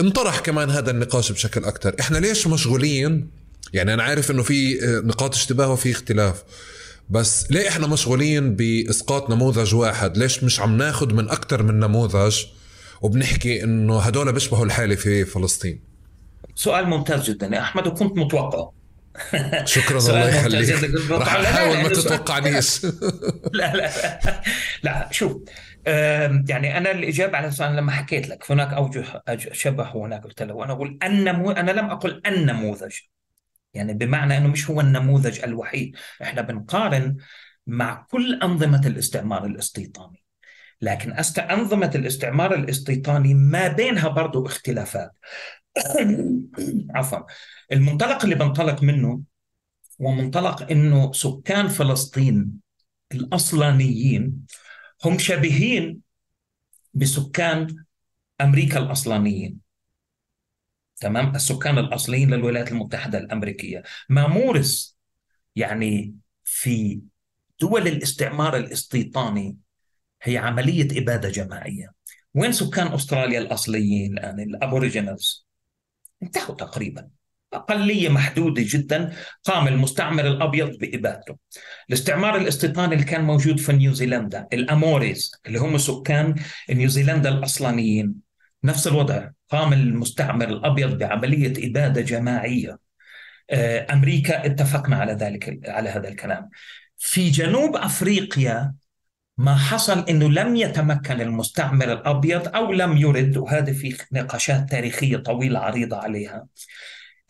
انطرح كمان هذا النقاش بشكل أكثر. إحنا ليش مشغولين؟ يعني أنا عارف إنه في آه، نقاط اشتباه وفي اختلاف. بس ليه إحنا مشغولين بإسقاط نموذج واحد؟ ليش مش عم ناخذ من أكثر من نموذج وبنحكي إنه هدول بيشبهوا الحالة في فلسطين؟ سؤال ممتاز جدا. يا أحمد وكنت متوقع. شكرا الله يخليك. رح أحاول ما تتوقعنيش. لا لا لا. شوف يعني أنا الإجابة على السؤال لما حكيت لك هناك أوجه شبه وهناك قلت له وأنا أقول النمو أنا لم أقل النموذج يعني بمعنى إنه مش هو النموذج الوحيد. إحنا بنقارن مع كل أنظمة الاستعمار الاستيطاني. لكن أنظمة الاستعمار الاستيطاني ما بينها برضو اختلافات. عفوا. المنطلق اللي بنطلق منه هو منطلق إنه سكان فلسطين الأصلانيين هم شبيهين بسكان أمريكا الأصلانيين. تمام؟ السكان الأصليين للولايات المتحدة الأمريكية. ما مورس يعني في دول الاستعمار الاستيطاني هي عملية إبادة جماعية. وين سكان أستراليا الأصليين الآن؟ ال Aboriginals. انتهوا تقريبا. أقلية محدودة جدا. قام المستعمر الأبيض بإبادته. الاستعمار الاستيطاني اللي كان موجود في نيوزيلندا الأموريز اللي هم سكان نيوزيلندا الأصلانيين. نفس الوضع. قام المستعمر الأبيض بعملية إبادة جماعية. آه، أمريكا اتفقنا على ذلك على هذا الكلام. في جنوب أفريقيا ما حصل إنه لم يتمكن المستعمر الأبيض أو لم يرد وهذه في نقاشات تاريخية طويلة عريضة عليها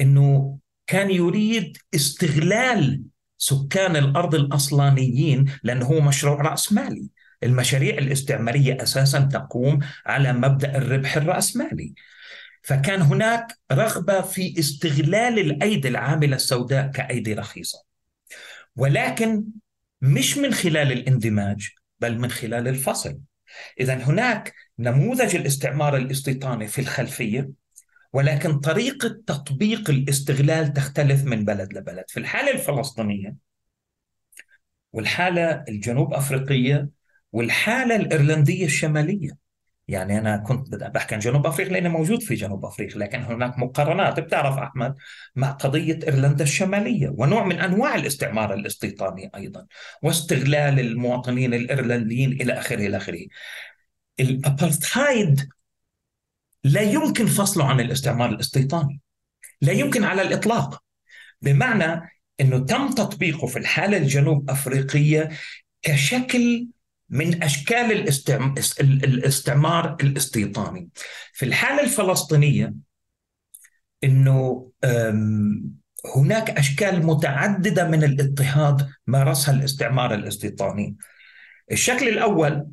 إنه كان يريد استغلال سكان الأرض الأصلانيين لأنه هو مشروع راسمالي المشاريع الاستعمارية أساسا تقوم على مبدأ الربح الرأسمالي. فكان هناك رغبة في استغلال الأيدي العاملة السوداء كأيدي رخيصة. ولكن مش من خلال الاندماج بل من خلال الفصل. إذا هناك نموذج الاستعمار الاستيطاني في الخلفية ولكن طريقة تطبيق الاستغلال تختلف من بلد لبلد. في الحالة الفلسطينية والحالة الجنوب أفريقية والحالة الإيرلندية الشمالية. يعني أنا كنت بحكي عن جنوب أفريقيا لأني موجود في جنوب أفريقيا لكن هناك مقارنات. بتعرف أحمد مع قضية إيرلندا الشمالية ونوع من أنواع الاستعمار الاستيطاني أيضا واستغلال المواطنين الإيرلنديين إلى آخره إلى آخره. الأبرتهايد لا يمكن فصله عن الاستعمار الاستيطاني. لا يمكن على الإطلاق. بمعنى أنه تم تطبيقه في الحالة الجنوب أفريقية كشكل من أشكال الاستعمار الاستيطاني. في الحالة الفلسطينية إنه هناك أشكال متعددة من الاضطهاد مارسها الاستعمار الاستيطاني. الشكل الأول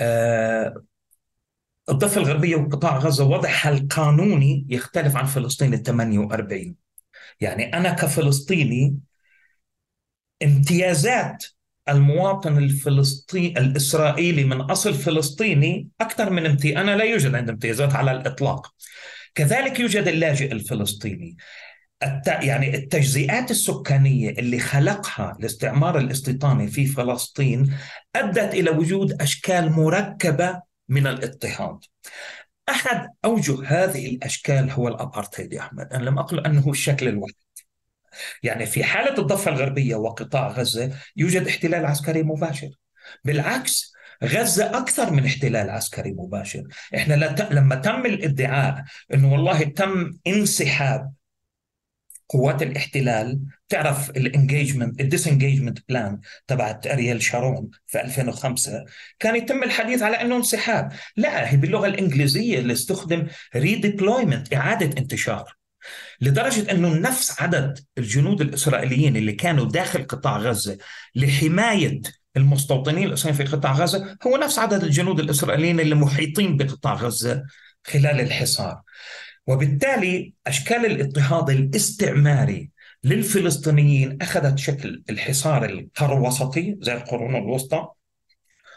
آه، الضفة الغربية وقطاع غزة وضعها القانوني يختلف عن فلسطين ال 48 يعني أنا كفلسطيني امتيازات المواطن الفلسطيني الإسرائيلي من أصل فلسطيني أكثر من امتياز أنا لا يوجد عندي امتيازات على الإطلاق. كذلك يوجد اللاجئ الفلسطيني. الت... يعني التجزئات السكانية اللي خلقها الاستعمار الاستيطاني في فلسطين أدت إلى وجود أشكال مركبة من الاضطهاد. أحد أوجه هذه الأشكال هو الأبارتهيد يا أحمد. أنا لم أقل أنه الشكل الوحيد يعني في حالة الضفة الغربية وقطاع غزة يوجد احتلال عسكري مباشر. بالعكس غزة أكثر من احتلال عسكري مباشر. إحنا لما تم الادعاء أنه والله تم انسحاب قوات الاحتلال تعرف ال engagement ال disengagement plan تبعت اريال شارون في 2005 كان يتم الحديث على إنه انسحاب. لا هي باللغة الإنجليزية اللي استخدم redeployment إعادة انتشار. لدرجة أنه نفس عدد الجنود الإسرائيليين اللي كانوا داخل قطاع غزة لحماية المستوطنين الإسرائيليين في قطاع غزة هو نفس عدد الجنود الإسرائيليين اللي محيطين بقطاع غزة خلال الحصار. وبالتالي أشكال الاضطهاد الاستعماري للفلسطينيين أخذت شكل الحصار القروسطي زي القرون الوسطى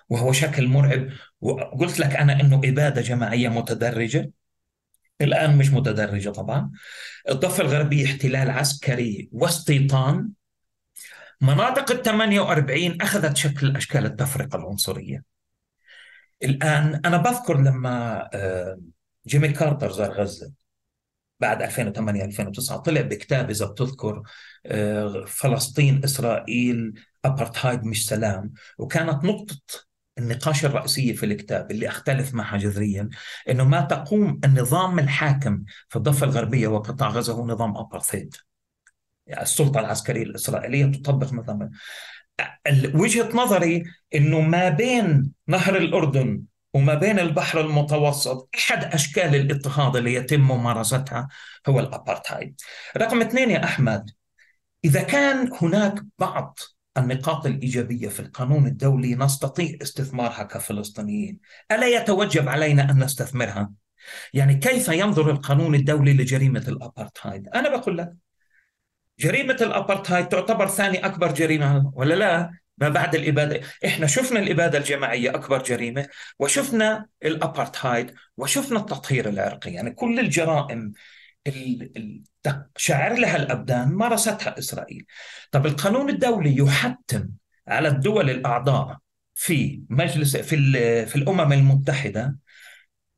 وهو شكل مرعب. وقلت لك أنا أنه إبادة جماعية متدرجة. الآن مش متدرجة طبعا. الضفة الغربية احتلال عسكري واستيطان مناطق ال 48 أخذت شكل أشكال التفرقة العنصرية. الآن أنا بذكر لما آه، جيمي كارتر زار غزة بعد 2008 2009 طلع بكتاب إذا بتذكر آه، فلسطين إسرائيل ابرتهايد مش سلام. وكانت نقطة النقاش الرئيسية في الكتاب اللي أختلف معها جذريا أنه ما تقوم النظام الحاكم في الضفة الغربية وقطاع غزة هو نظام أبرثيد يعني السلطة العسكرية الإسرائيلية تطبق نظام وجهة نظري أنه ما بين نهر الأردن وما بين البحر المتوسط أحد أشكال الاضطهاد اللي يتم ممارستها هو الأبرتايد رقم اثنين يا أحمد إذا كان هناك بعض النقاط الإيجابية في القانون الدولي نستطيع استثمارها كفلسطينيين ألا يتوجب علينا أن نستثمرها؟ يعني كيف ينظر القانون الدولي لجريمة الأبارتهايد؟ أنا بقول لك جريمة الأبارتهايد تعتبر ثاني أكبر جريمة ولا لا؟ ما بعد الإبادة إحنا شفنا الإبادة الجماعية أكبر جريمة وشفنا الأبارتهايد وشفنا التطهير العرقي يعني كل الجرائم شعر لها الأبدان مارستها إسرائيل. طب القانون الدولي يحتم على الدول الأعضاء في مجلس في, في الأمم المتحدة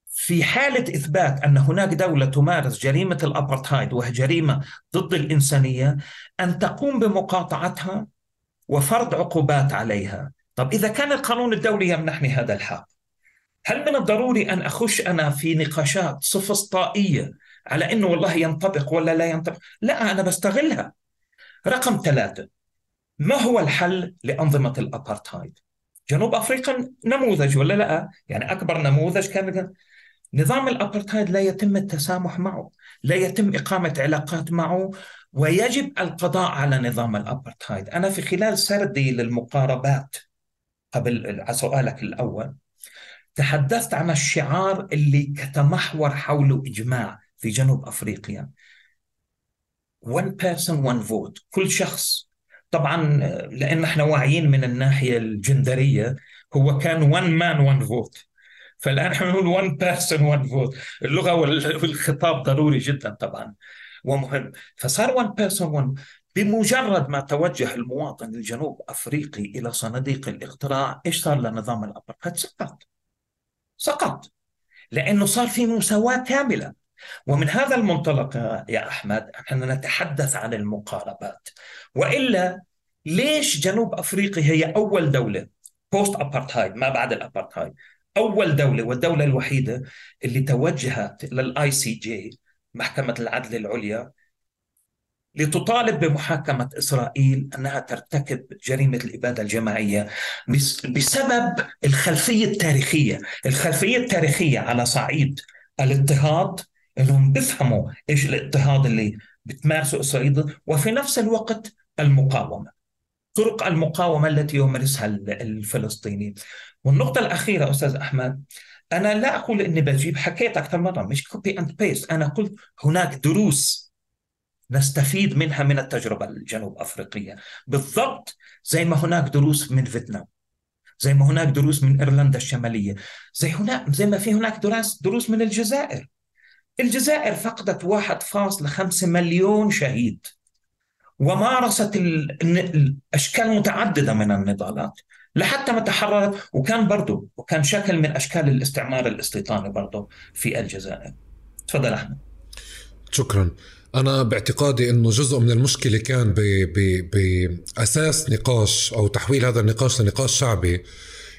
في حالة إثبات أن هناك دولة تمارس جريمة الأبرتهايد وهي جريمة ضد الإنسانية أن تقوم بمقاطعتها وفرض عقوبات عليها. طب إذا كان القانون الدولي يمنحني هذا الحق هل من الضروري أن أخش أنا في نقاشات سفسطائية على إنه والله ينطبق ولا لا ينطبق. لا أنا بستغلها. رقم ثلاثة ما هو الحل لأنظمة الأبارتهايد؟ جنوب أفريقيا نموذج ولا لا؟ يعني أكبر نموذج كان نظام الأبارتهايد لا يتم التسامح معه لا يتم إقامة علاقات معه ويجب القضاء على نظام الأبارتهايد. أنا في خلال سردي للمقاربات قبل سؤالك الأول تحدثت عن الشعار اللي تمحور حوله إجماع في جنوب أفريقيا. One person one vote. كل شخص. طبعا لأن إحنا واعيين من الناحية الجندرية هو كان one man one vote. فالآن إحنا نقول one person one vote. اللغة والخطاب ضروري جدا طبعا ومهم. فصار one person one. بمجرد ما توجه المواطن الجنوب أفريقي إلى صناديق الاقتراع إيش صار لنظام الابرتهايد سقط. سقط. لأنه صار في مساواة كاملة. ومن هذا المنطلق يا أحمد نحن نتحدث عن المقاربات. وإلا ليش جنوب أفريقيا هي أول دولة post-apartheid ما بعد الأبارتهايد؟ أول دولة والدولة الوحيدة اللي توجهت لل ICJ محكمة العدل العليا لتطالب بمحاكمة إسرائيل أنها ترتكب جريمة الإبادة الجماعية بسبب الخلفية التاريخية. الخلفية التاريخية على صعيد الاضطهاد انهم بيفهموا إيش الاضطهاد اللي بتمارسه إسرائيل وفي نفس الوقت المقاومة. طرق المقاومة التي يمارسها الفلسطيني. والنقطة الأخيرة أستاذ أحمد أنا لا أقول إني بجيب حكيت أكثر مرة مش copy and paste أنا قلت هناك دروس نستفيد منها من التجربة الجنوب أفريقية. بالضبط زي ما هناك دروس من فيتنام زي ما هناك دروس من إيرلندا الشمالية زي هناك زي ما في هناك دروس دروس من الجزائر. الجزائر فقدت 1.5 مليون شهيد. ومارست الأشكال متعددة من النضالات لحتى ما تحررت وكان برضه وكان شكل من أشكال الاستعمار الاستيطاني برضه في الجزائر. تفضل أحمد. شكرا. أنا باعتقادي أنه جزء من المشكلة كان بأساس نقاش أو تحويل هذا النقاش لنقاش شعبي.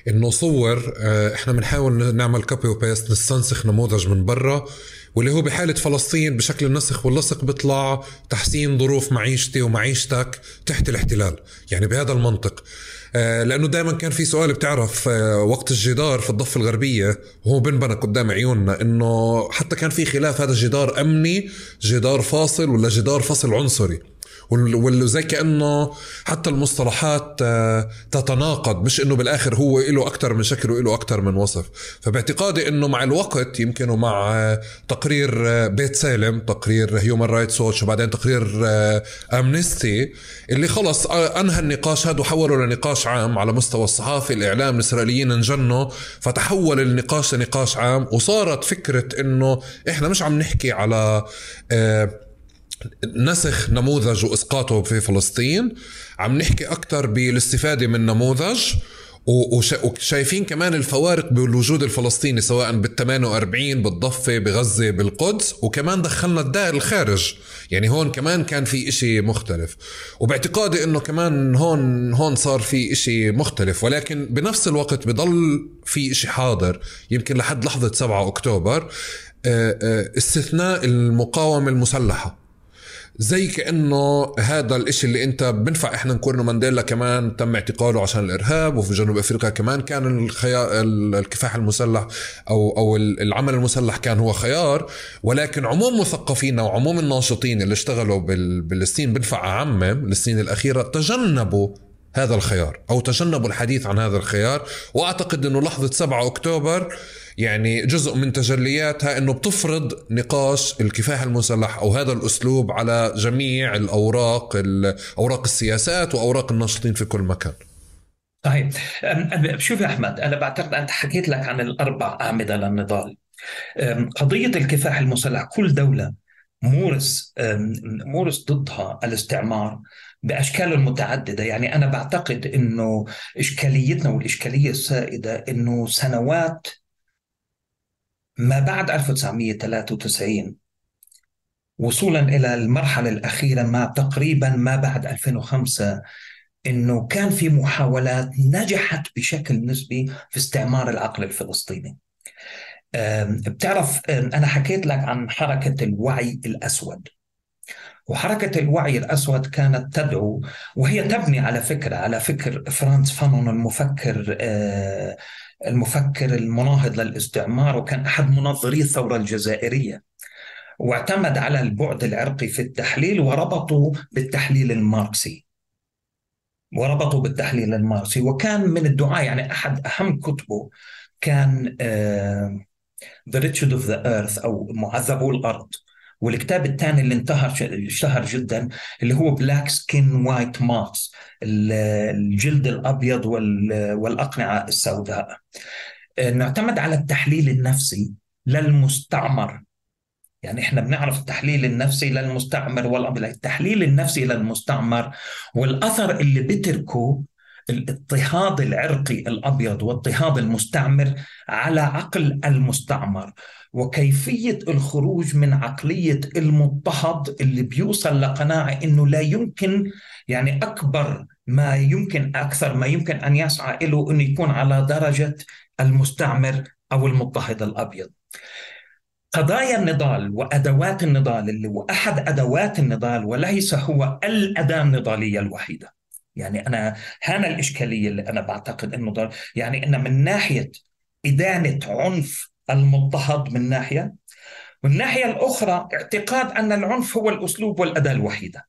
إنه صور آه، إحنا بنحاول نعمل copy و paste نستنسخ نموذج من برا. واللي هو بحالة فلسطين بشكل النسخ واللصق بيطلع تحسين ظروف معيشتي ومعيشتك تحت الاحتلال يعني بهذا المنطق. آه، لأنه دائما كان في سؤال بتعرف آه، وقت الجدار في الضفة الغربية وهو بنبنى قدام عيوننا إنه حتى كان في خلاف هذا جدار أمني جدار فاصل ولا جدار فصل عنصري. واللي كأنه حتى المصطلحات آه، تتناقض. مش إنه بالآخر هو له أكثر من شكل وله أكثر من وصف. فباعتقادي إنه مع الوقت يمكن ومع آه، تقرير آه، بتسيلم تقرير هيومن رايتس ووتش وبعدين تقرير امنستي اللي خلص أنهى النقاش هذا وحوله لنقاش عام على مستوى الصحافه الإعلام الإسرائيليين انجنوا فتحول النقاش لنقاش عام وصارت فكرة إنه إحنا مش عم نحكي على نسخ نموذج واسقاطه في فلسطين. عم نحكي أكثر بالاستفادة من نموذج وشايفين كمان الفوارق بالوجود الفلسطيني سواء بال 48 بالضفة بغزة بالقدس وكمان دخلنا الدائر الخارج. يعني هون كمان كان في إشي مختلف. وباعتقادي إنه كمان هون هون صار في إشي مختلف. ولكن بنفس الوقت بضل في إشي حاضر يمكن لحد لحظة 7 أكتوبر آه، آه، استثناء المقاومة المسلحة. زي كأنه هذا الإشي اللي أنت بنفع إحنا نقول مانديلا كمان تم اعتقاله عشان الإرهاب وفي جنوب أفريقيا كمان كان الخيار الكفاح المسلح أو أو العمل المسلح كان هو خيار ولكن عموم مثقفينا وعموم الناشطين اللي اشتغلوا بالسنين بنفع عامة السنين الأخيرة تجنبوا هذا الخيار أو تجنبوا الحديث عن هذا الخيار وأعتقد إنه لحظة 7 أكتوبر يعني جزء من تجلياتها إنه بتفرض نقاش الكفاح المسلح أو هذا الأسلوب على جميع الأوراق أوراق السياسات وأوراق الناشطين في كل مكان. صحيح شوف يا أحمد أنا بعتقد أنت حكيت لك عن الأربع أعمدة للنضال. قضية الكفاح المسلح كل دولة مورس مورس ضدها الاستعمار بأشكاله المتعددة. يعني أنا بعتقد إنه إشكاليتنا والإشكالية السائدة إنه سنوات ما بعد 1993 وصولا إلى المرحلة الأخيرة ما تقريبا ما بعد 2005 إنه كان في محاولات نجحت بشكل نسبي في استعمار العقل الفلسطيني. بتعرف أنا حكيت لك عن حركة الوعي الأسود. وحركة الوعي الأسود كانت تدعو وهي تبني على فكرة على فكر فرانس فانون المفكر آه، المفكر المناهض للاستعمار وكان أحد منظري الثورة الجزائرية واعتمد على البعد العرقي في التحليل وربطوا بالتحليل الماركسي. وربطوا بالتحليل الماركسي. وكان من الدعاء يعني أحد أهم كتبه كان The Wretched of the Earth أو معذبو الأرض. والكتاب الثاني اللي انتهر اشتهر جدا اللي هو Black Skin White Masks الجلد الأبيض والأقنعة السوداء. نعتمد على التحليل النفسي للمستعمر. يعني إحنا بنعرف التحليل النفسي للمستعمر والابيض التحليل النفسي للمستعمر والأثر اللي بتركه الاضطهاد العرقي الأبيض واضطهاد المستعمر على عقل المستعمر. وكيفية الخروج من عقلية المضطهد اللي بيوصل لقناعة إنه لا يمكن يعني أكبر ما يمكن أكثر ما يمكن أن يسعى له إنه يكون على درجة المستعمر أو المضطهد الأبيض. قضايا النضال وأدوات النضال اللي هو أحد أدوات النضال وليس هو الأداة النضالية الوحيدة. يعني أنا هنا الإشكالية اللي أنا بعتقد إنه يعني إن من ناحية إدانة عنف المضطهد من ناحية. من الناحيه الأخرى اعتقاد أن العنف هو الأسلوب والأداة الوحيدة.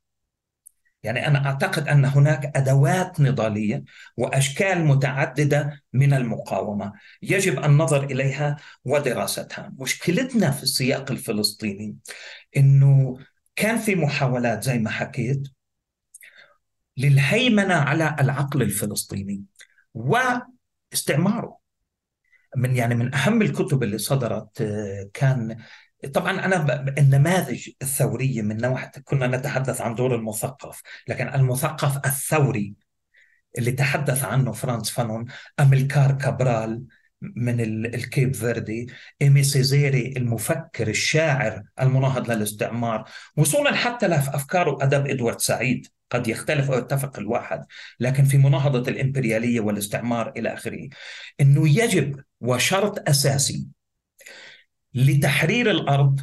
يعني أنا أعتقد أن هناك أدوات نضالية وأشكال متعددة من المقاومة. يجب النظر إليها ودراستها. مشكلتنا في السياق الفلسطيني إنه كان في محاولات زي ما حكيت للهيمنة على العقل الفلسطيني واستعماره. من يعني من أهم الكتب اللي صدرت آه، كان طبعا أنا النماذج الثورية من نوع كنا نتحدث عن دور المثقف لكن المثقف الثوري اللي تحدث عنه فرانس فانون أميلكار كابرال من ال Cape Verde إيمي سيزيري المفكر الشاعر المناهض للاستعمار وصولا حتى لافكار وادب إدوارد سعيد. قد يختلف أو يتفق الواحد لكن في مناهضة الإمبريالية والاستعمار إلى آخره إنه يجب وشرط أساسي لتحرير الأرض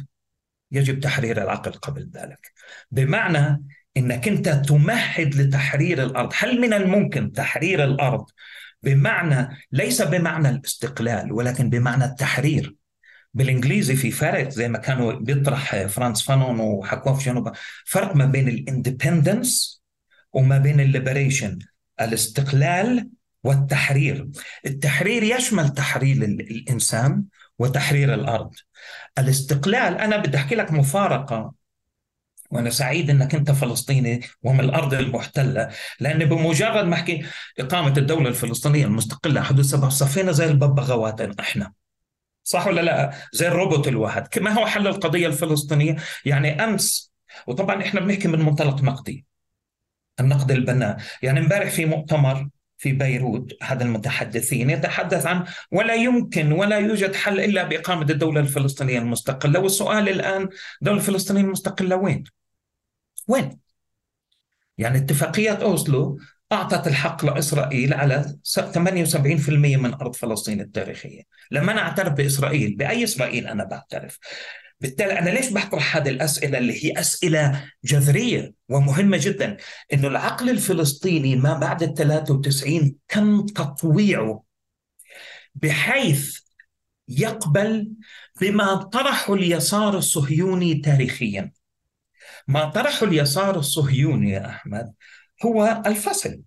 يجب تحرير العقل قبل ذلك. بمعنى إنك أنت تمهد لتحرير الأرض. هل من الممكن تحرير الأرض؟ بمعنى ليس بمعنى الاستقلال ولكن بمعنى التحرير. بالإنجليزي في فرق زي ما كانوا بيطرح فرانس فانون وحكوه في جنوب فرق ما بين ال independence وما بين ال liberation الاستقلال والتحرير. التحرير يشمل تحرير الإنسان وتحرير الأرض. الاستقلال أنا بدي أحكي لك مفارقة وأنا سعيد إنك أنت فلسطيني ومن الأرض المحتلة لأن بمجرد ما أحكي إقامة الدولة الفلسطينية المستقلة حدود سبع صفينا زي الببغاوات إحنا. صح ولا لا؟ زي الروبوت الواحد. ما هو حل القضية الفلسطينية؟ يعني أمس وطبعا إحنا بنحكي من منطلق نقدي. النقد البناء يعني امبارح في مؤتمر في بيروت هذا المتحدثين يتحدث عن ولا يمكن ولا يوجد حل إلا بإقامة الدولة الفلسطينية المستقلة والسؤال الآن الدولة الفلسطينية المستقلة وين؟ وين؟ يعني اتفاقيات أوسلو أعطت الحق لإسرائيل على 78% من أرض فلسطين التاريخية، لما أنا أعترف بإسرائيل، بأي إسرائيل أنا بعترف؟ بالتالي أنا ليش بطرح هذه الأسئلة اللي هي أسئلة جذرية ومهمة جدا؟ إنه العقل الفلسطيني ما بعد ال 93 كم تطويعه بحيث يقبل بما طرحه اليسار الصهيوني تاريخيا. ما طرحه اليسار الصهيوني يا أحمد هو الفصل.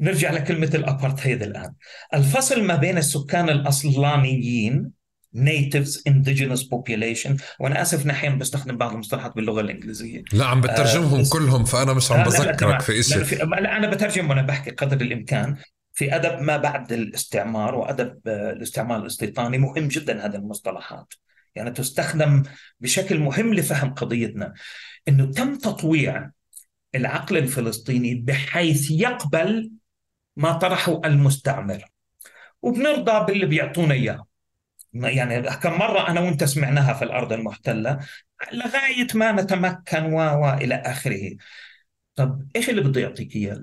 نرجع لكلمة الأبارتهيد الآن. الفصل ما بين السكان الأصلانيين natives indigenous population. وأنا آسف أحيانا بستخدم بعض المصطلحات باللغة الإنجليزية. لا عم بترجمهم آه كلهم فأنا مش عم بذكرك في شيء لا, لا أنا بترجم وأنا بحكي قدر الإمكان. في أدب ما بعد الاستعمار وأدب الاستعمار الاستيطاني مهم جدا هذه المصطلحات. يعني تستخدم بشكل مهم لفهم قضيتنا. إنه تم تطويع العقل الفلسطيني بحيث يقبل ما طرحه المستعمر. وبنرضى باللي بيعطونا إياه. يعني كم مرة أنا وأنت سمعناها في الأرض المحتلة لغاية ما نتمكن و... وإلى آخره طب إيش اللي بده يعطيك إياه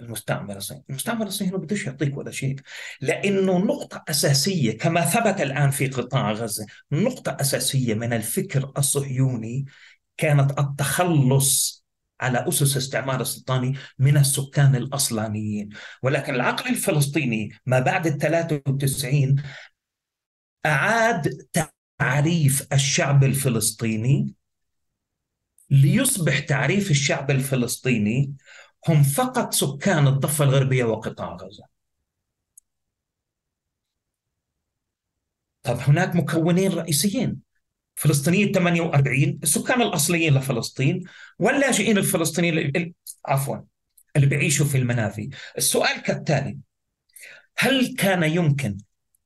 المستعمر الصهيوني؟ المستعمر الصهيوني ما بدوش يعطيك ولا شيء لأنه نقطة أساسية كما ثبت الآن في قطاع غزة، نقطة أساسية من الفكر الصهيوني كانت التخلص على أسس استعمار السلطاني من السكان الأصلانيين، ولكن العقل الفلسطيني ما بعد ال 93 أعاد تعريف الشعب الفلسطيني ليصبح تعريف الشعب الفلسطيني هم فقط سكان الضفة الغربية وقطاع غزة. طب هناك مكونين رئيسيين. فلسطينية 48 السكان الأصليين لفلسطين واللاجئين الفلسطينيين عفوا اللي بيعيشوا في المنافي. السؤال كالتالي هل كان يمكن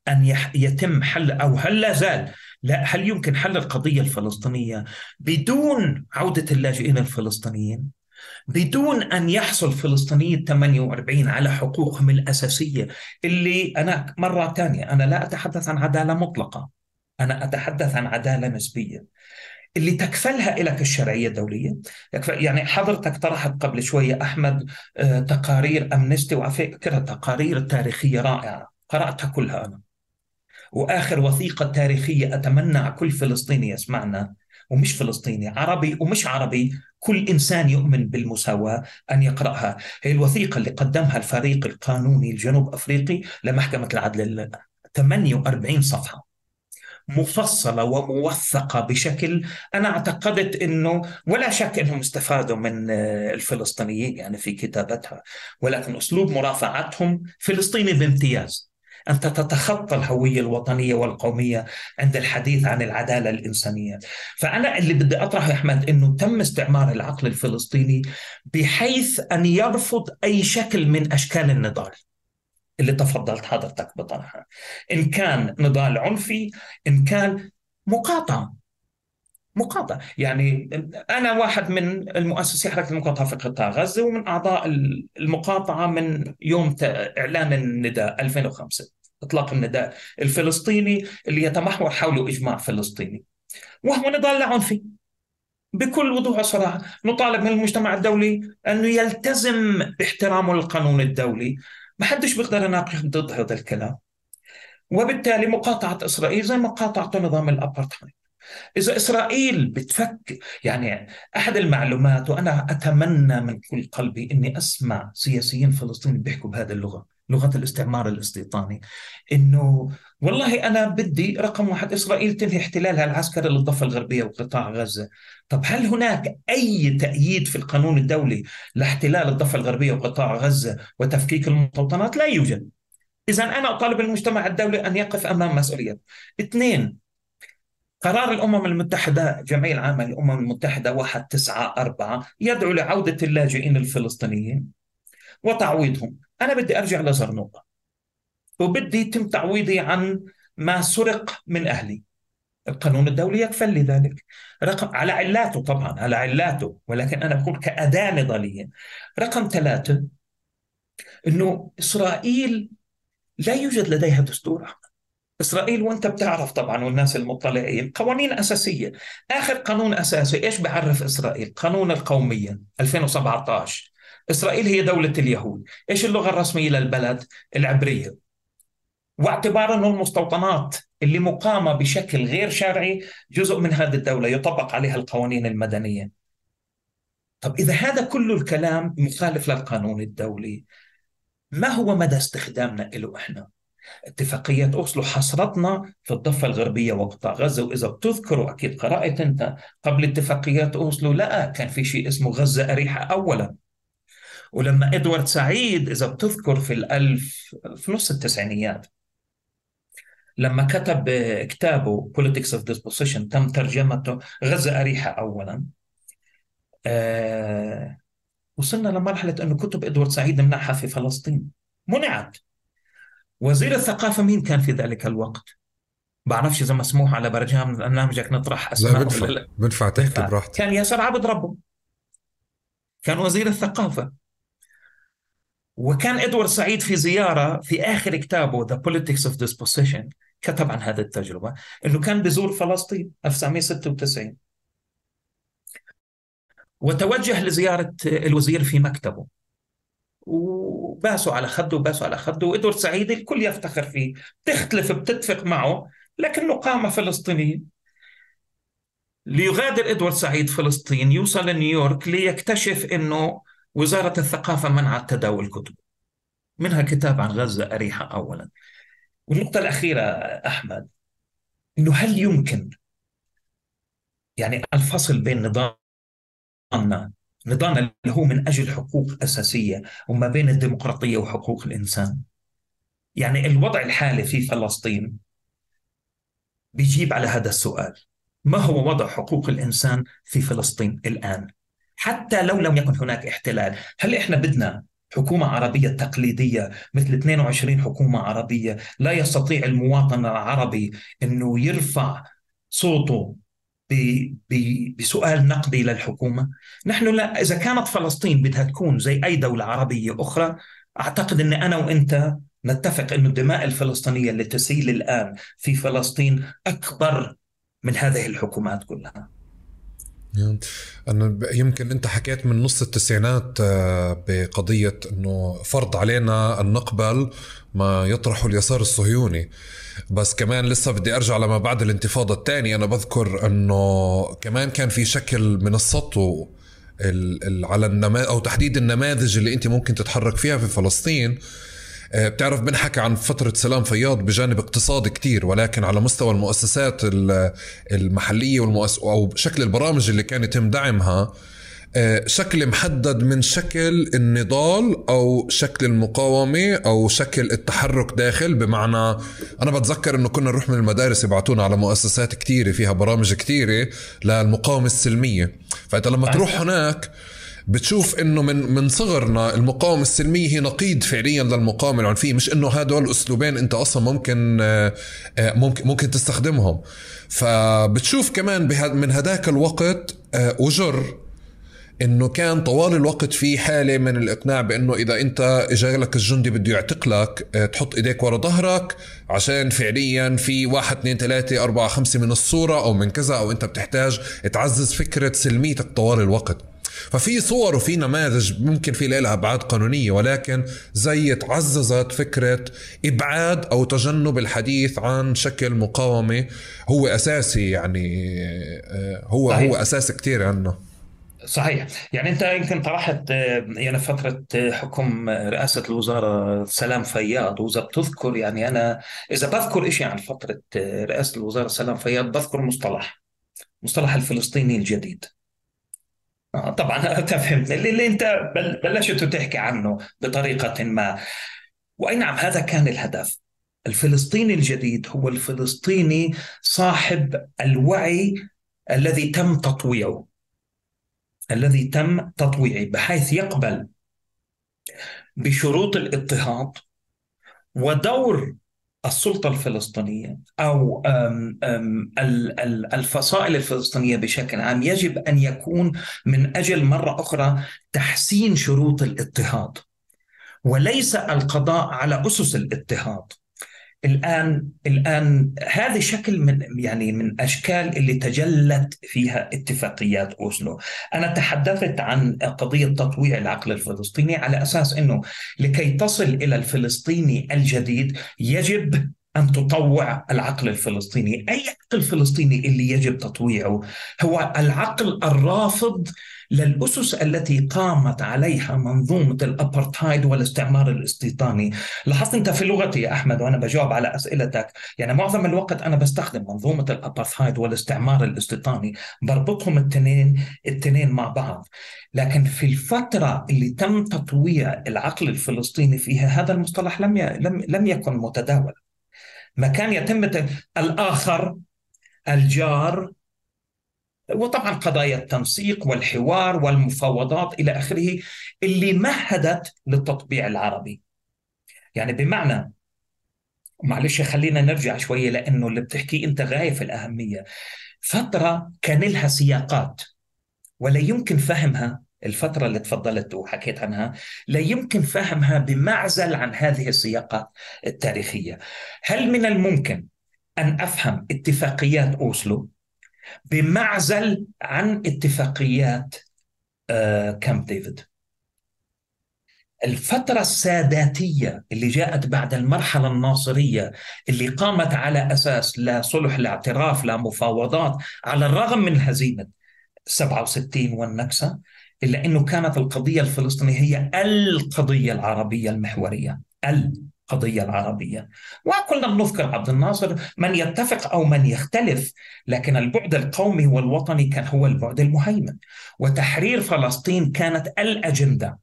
أن يتم حل أو هل لا زال لا هل يمكن حل القضية الفلسطينية بدون عودة اللاجئين الفلسطينيين؟ بدون أن يحصل فلسطينية 48 على حقوقهم الأساسية اللي أنا مرة ثانية أنا لا أتحدث عن عدالة مطلقة أنا أتحدث عن عدالة نسبية اللي تكفلها لك الشرعية الدولية يعني حضرتك طرحت قبل شوية أحمد آه، تقارير أمنستي وعلى فكرة تقارير تاريخية رائعة قرأتها كلها أنا وآخر وثيقة تاريخية أتمنى على كل فلسطيني يسمعنا ومش فلسطيني عربي ومش عربي كل إنسان يؤمن بالمساواة أن يقرأها. هي الوثيقة اللي قدمها الفريق القانوني الجنوب أفريقي لمحكمة العدل 48 صفحة. مفصلة وموثقة بشكل أنا أعتقدت أنه ولا شك أنهم استفادوا من الفلسطينيين يعني في كتابتها ولكن أسلوب مرافعتهم فلسطيني بامتياز. أنت تتخطى الهوية الوطنية والقومية عند الحديث عن العدالة الإنسانية. فأنا اللي بدي أطرحه يا أحمد أنه تم استعمار العقل الفلسطيني بحيث أن يرفض أي شكل من أشكال النضال اللي تفضلت حضرتك بطرحها. إن كان نضال عنفي إن كان مقاطعة مقاطعة يعني أنا واحد من المؤسسي حركة المقاطعة في قطاع غزة ومن أعضاء المقاطعة من يوم إعلان النداء 2005 إطلاق النداء الفلسطيني اللي يتمحور حول إجماع فلسطيني. وهو نضال لا عنفي بكل وضوح وصراحة نطالب من المجتمع الدولي أنه يلتزم باحترامه للقانون الدولي. ما حدش بيقدر يناقش ضد هذا الكلام. وبالتالي مقاطعة إسرائيل زي مقاطعة نظام الأبرتهايد إذا إسرائيل بتفك يعني أحد المعلومات وأنا أتمنى من كل قلبي أني أسمع سياسيين فلسطينيين بيحكوا بهذه اللغة لغة الاستعمار الاستيطاني إنه والله أنا بدي رقم واحد إسرائيل تنهي احتلالها العسكري للضفة الغربية وقطاع غزة. طب هل هناك أي تأييد في القانون الدولي لاحتلال الضفة الغربية وقطاع غزة وتفكيك المستوطنات؟ لا يوجد. إذا أنا أطالب المجتمع الدولي أن يقف أمام مسؤولية اثنين قرار الأمم المتحدة جمعية العامة للأمم المتحدة 194 يدعو لعودة اللاجئين الفلسطينيين وتعويضهم. أنا بدي أرجع لزرنوقة وبدي يتم تعويضي عن ما سرق من أهلي. القانون الدولي يكفل لي ذلك رقم على علاته طبعا على علاته ولكن أنا بقول كأداة نضالية. رقم ثلاثة أنه إسرائيل لا يوجد لديها دستور. إسرائيل وأنت بتعرف طبعا والناس المطلعين قوانين أساسية. آخر قانون أساسي إيش بعرف إسرائيل؟ قانون القومية 2017 إسرائيل هي دولة اليهود. إيش اللغة الرسمية للبلد؟ العبرية. واعتبار أن المستوطنات اللي مقامة بشكل غير شرعي جزء من هذه الدولة يطبق عليها القوانين المدنية. طب إذا هذا كل الكلام مخالف للقانون الدولي ما هو مدى استخدامنا له إحنا؟ اتفاقية أوسلو حصرتنا في الضفة الغربية وقطاع غزة وإذا بتذكروا أكيد قرأت أنت قبل اتفاقيات أوسلو لا كان في شيء اسمه غزة أريحة أولا. ولما إدوارد سعيد إذا بتذكر في الألف في نص التسعينيات لما كتب كتابه Politics of Disposition تم ترجمته غزة أريحة أولا. آه وصلنا لمرحلة أنه كتب إدوارد سعيد منعها في فلسطين. منعت. وزير الثقافة مين كان في ذلك الوقت؟ بعرفش إذا مسموح على برنامجك نطرح أسماء لا بدفع لا. بدفع تحكي براحتك كان ياسر عبد ربه. كان وزير الثقافة. وكان إدوارد سعيد في زيارة في آخر كتابه The Politics of Disposition كتب عن هذه التجربة أنه كان بزور فلسطين 1996 وتوجه لزيارة الوزير في مكتبه. وباسوا على خده وباسوا على خده وإدوارد سعيد الكل يفتخر فيه. تختلف بتتفق معه لكنه قام فلسطيني ليغادر إدوارد سعيد فلسطين يوصل لنيويورك ليكتشف أنه وزارة الثقافة منعت تداول كتب منها كتاب عن غزة أريحة أولا. والنقطة الأخيرة أحمد أنه هل يمكن يعني الفصل بين نظامنا نظامنا اللي هو من أجل حقوق أساسية وما بين الديمقراطية وحقوق الإنسان. يعني الوضع الحالي في فلسطين بيجيب على هذا السؤال. ما هو وضع حقوق الإنسان في فلسطين الآن؟ حتى لو لم يكن هناك احتلال هل إحنا بدنا حكومة عربية تقليدية مثل 22 حكومة عربية لا يستطيع المواطن العربي أنه يرفع صوته بسؤال نقدي للحكومة. نحن لا إذا كانت فلسطين بدها تكون زي أي دولة عربية أخرى أعتقد أن أنا وأنت نتفق أن الدماء الفلسطينية اللي تسيل الآن في فلسطين أكبر من هذه الحكومات كلها. أنا يمكن أنت حكيت من نص التسعينات آه، بقضية أنه فرض علينا أن نقبل ما يطرحه اليسار الصهيوني. بس كمان لسه بدي أرجع لما بعد الانتفاضة الثانية أنا بذكر أنه كمان كان في شكل من السطو على النماذج أو تحديد النماذج اللي أنت ممكن تتحرك فيها في فلسطين. آه، بتعرف بنحكي عن فترة سلام فياض بجانب اقتصادي كتير ولكن على مستوى المؤسسات المحلية والمؤس أو شكل البرامج اللي كان يتم دعمها شكل محدد من شكل النضال أو شكل المقاومة أو شكل التحرك داخل بمعنى أنا بتذكر إنه كنا نروح من المدارس يبعتونا على مؤسسات كتيرة فيها برامج كتيرة للمقاومة السلمية. فأنت لما تروح هناك بتشوف إنه من من صغرنا المقاومة السلمية هي نقيض فعليا للمقاومة العنفية مش إنه هدول أسلوبين أنت أصلا ممكن آه، آه، ممكن ممكن تستخدمهم. فبتشوف كمان من هداك الوقت آه، وجر إنه كان طوال الوقت في حالة من الإقناع بإنه إذا أنت اجى لك الجندي بده يعتقلك تحط إيديك ورا ظهرك عشان فعليا في واحد اثنين ثلاثة أربعة خمسة من الصورة أو من كذا أو أنت بتحتاج تعزز فكرة سلميتك طوال الوقت ففي صور وفي نماذج ممكن في لها أبعاد قانونية ولكن زي تعززت فكرة إبعاد أو تجنب الحديث عن شكل مقاومة هو أساسي يعني آه، هو صحيح. هو اساسي كثير عندنا صحيح. يعني أنت يمكن طرحت آه، يعني فترة آه، حكم رئاسة الوزاره سلام فياض. وإذا بتذكر يعني أنا إذا بذكر شيء عن فترة رئاسة الوزاره سلام فياض بذكر مصطلح مصطلح الفلسطيني الجديد. آه طبعا اللي, اللي أنت بلشت تحكي عنه بطريقة ما. وأي نعم هذا كان الهدف. الفلسطيني الجديد هو الفلسطيني صاحب الوعي الذي تم تطويعه. الذي تم تطويعه بحيث يقبل بشروط الاضطهاد ودور السلطة الفلسطينية أو الفصائل الفلسطينية بشكل عام يجب أن يكون من أجل مرة أخرى تحسين شروط الاضطهاد وليس القضاء على أسس الاضطهاد. الآن الآن هذا شكل من يعني من أشكال اللي تجلت فيها اتفاقيات أوسلو، أنا تحدثت عن قضية تطويع العقل الفلسطيني على أساس إنه لكي تصل إلى الفلسطيني الجديد يجب أن تطوع العقل الفلسطيني. أي عقل فلسطيني اللي يجب تطويعه هو العقل الرافض للأسس التي قامت عليها منظومة الأبرتايد والاستعمار الاستيطاني. لاحظت أنت في لغتي يا أحمد وأنا بجاوب على أسئلتك يعني معظم الوقت أنا بستخدم منظومة الأبرتايد والاستعمار الاستيطاني بربطهم التنين التنين مع بعض. لكن في الفترة اللي تم تطويع العقل الفلسطيني فيها هذا المصطلح لم لم لم يكن متداول ما كان يتم الآخر الجار وطبعا قضايا التنسيق والحوار والمفاوضات إلى آخره اللي مهدت للتطبيع العربي. يعني بمعنى معلش خلينا نرجع شوية لأنه اللي بتحكيه أنت غاية في الأهمية. فترة كان لها سياقات ولا يمكن فهمها الفترة اللي تفضلت وحكيت عنها لا يمكن فهمها بمعزل عن هذه السياقات التاريخية هل من الممكن أن أفهم اتفاقيات أوسلو بمعزل عن اتفاقيات آه، كامب ديفيد. الفترة الساداتية اللي جاءت بعد المرحلة الناصرية اللي قامت على أساس لا صلح لا اعتراف لا مفاوضات على الرغم من هزيمة 67 والنكسة إلا أنه كانت القضية الفلسطينية هي القضية العربية المحورية. القضية العربية. وكلنا بنذكر عبد الناصر من يتفق أو من يختلف لكن البعد القومي والوطني كان هو البعد المهيمن. وتحرير فلسطين كانت الأجندة.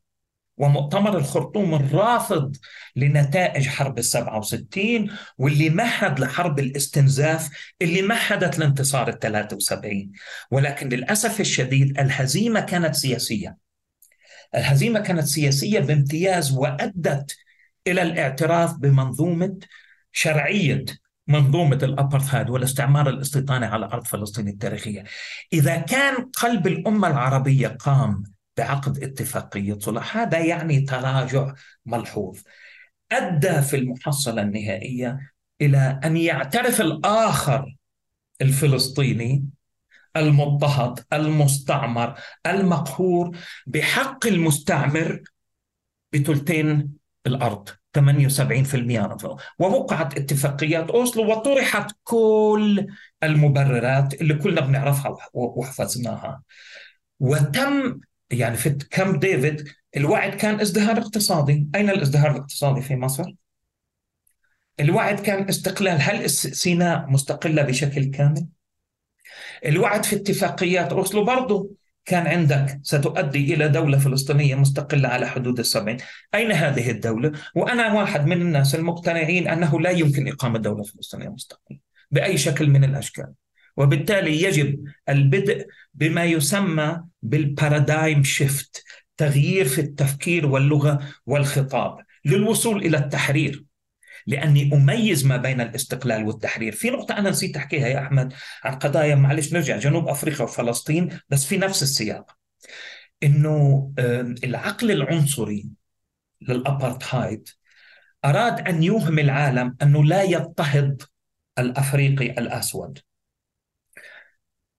ومؤتمر الخرطوم الرافض لنتائج حرب السبعة وستين واللي مهد لحرب الاستنزاف اللي مهدت لانتصار الثلاثة وسبعين. ولكن للأسف الشديد الهزيمة كانت سياسية. الهزيمة كانت سياسية بامتياز وأدت إلى الاعتراف بمنظومة شرعية منظومة الأبرثايد والاستعمار الاستيطاني على أرض فلسطين التاريخية. إذا كان قلب الأمة العربية قام بعقد اتفاقية صلح هذا يعني تراجع ملحوظ. أدى في المحصلة النهائية إلى أن يعترف الآخر الفلسطيني المضطهد المستعمر المقهور بحق المستعمر بثلثين الأرض. 78% ووقعت اتفاقيات أوسلو وطرحت كل المبررات اللي كلنا بنعرفها وحفظناها. وتم يعني في كامب ديفيد الوعد كان ازدهار اقتصادي. أين الازدهار الاقتصادي في مصر؟ الوعد كان استقلال. هل سيناء مستقلة بشكل كامل؟ الوعد في اتفاقيات أوسلو برضو كان عندك ستؤدي إلى دولة فلسطينية مستقلة على حدود السبعين. أين هذه الدولة؟ وأنا واحد من الناس المقتنعين أنه لا يمكن إقامة دولة فلسطينية مستقلة بأي شكل من الأشكال. وبالتالي يجب البدء بما يسمى بالبارادايم شيفت تغيير في التفكير واللغة والخطاب للوصول إلى التحرير. لأني أميز ما بين الاستقلال والتحرير، في نقطة أنا نسيت أحكيها يا أحمد عن قضايا معلش نرجع جنوب أفريقيا وفلسطين بس في نفس السياق. إنه العقل العنصري للأبارتهايد أراد أن يوهم العالم أنه لا يضطهد الأفريقي الأسود.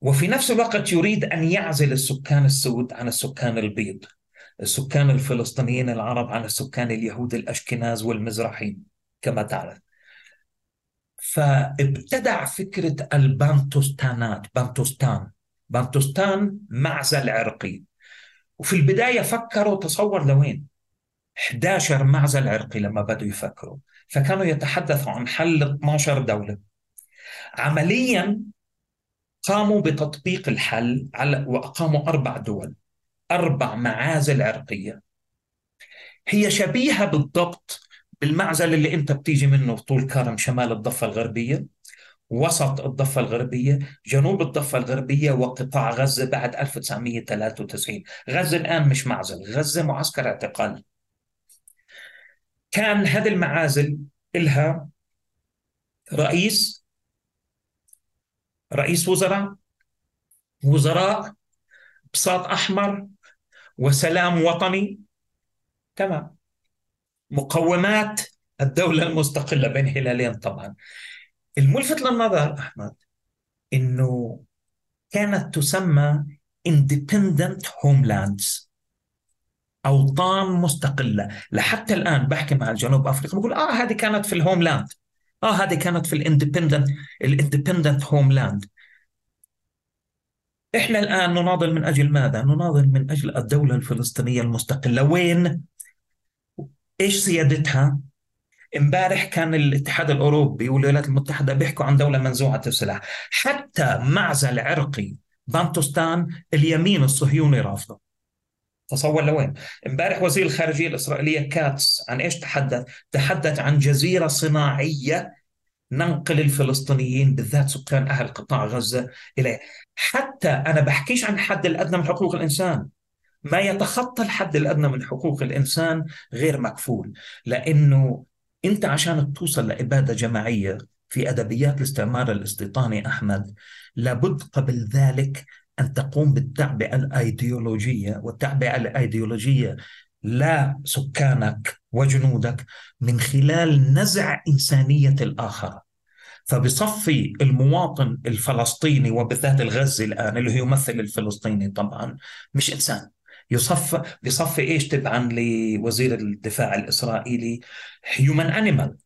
وفي نفس الوقت يريد أن يعزل السكان السود عن السكان البيض. السكان الفلسطينيين العرب عن السكان اليهود الأشكناز والمزرعيين. كما تعرف فابتدع فكرة البانتوستانات بانتوستان. بانتوستان معزل عرقي. وفي البداية فكروا تصور لوين؟ 11 معزل عرقي لما بدوا يفكروا. فكانوا يتحدثوا عن حل 12 دولة. عمليا قاموا بتطبيق الحل على وأقاموا أربع دول. أربع معازل عرقية. هي شبيهة بالضبط بالمعزل اللي انت بتيجي منه طول كرم شمال الضفة الغربية وسط الضفة الغربية جنوب الضفة الغربية وقطاع غزة بعد 1993 غزة الآن مش معزل غزة معسكر اعتقال. كان هذه المعازل إلها رئيس رئيس وزراء وزراء بساط أحمر وسلام وطني. تمام. مقومات الدولة المستقلة بين هلالين طبعا. الملفت للنظر أحمد أنه كانت تسمى independent homelands أوطان مستقلة. لحتى الآن بحكي مع الجنوب أفريقيا بقول آه هذه كانت في ال homeland آه هذه كانت في ال independent ال independent homeland إحنا الآن نناضل من أجل ماذا؟ نناضل من أجل الدولة الفلسطينية المستقلة، وين؟ إيش سيادتها؟ امبارح كان الاتحاد الأوروبي والولايات المتحدة بيحكوا عن دولة منزوعة السلاح، حتى معزل عرقي بانتوستان اليمين الصهيوني رافضه. تصور لوين؟ امبارح وزير الخارجية الإسرائيلية كاتس عن إيش تحدث؟ تحدث عن جزيرة صناعية ننقل الفلسطينيين بالذات سكان أهل قطاع غزة إليه، حتى أنا بحكيش عن الحد الأدنى من حقوق الإنسان، ما يتخطى الحد الأدنى من حقوق الإنسان غير مكفول. لأنه أنت عشان توصل لإبادة جماعية في أدبيات الاستعمار الاستيطاني أحمد لابد قبل ذلك أن تقوم بالتعبئة الأيديولوجية. والتعبئة الأيديولوجية لا سكانك وجنودك من خلال نزع إنسانية الآخر. فبصفي المواطن الفلسطيني وبالذات الغزي الآن اللي هو يمثل الفلسطيني طبعا مش إنسان. يصف بصفي إيش؟ تبعا لوزير الدفاع الإسرائيلي هيومن انيمال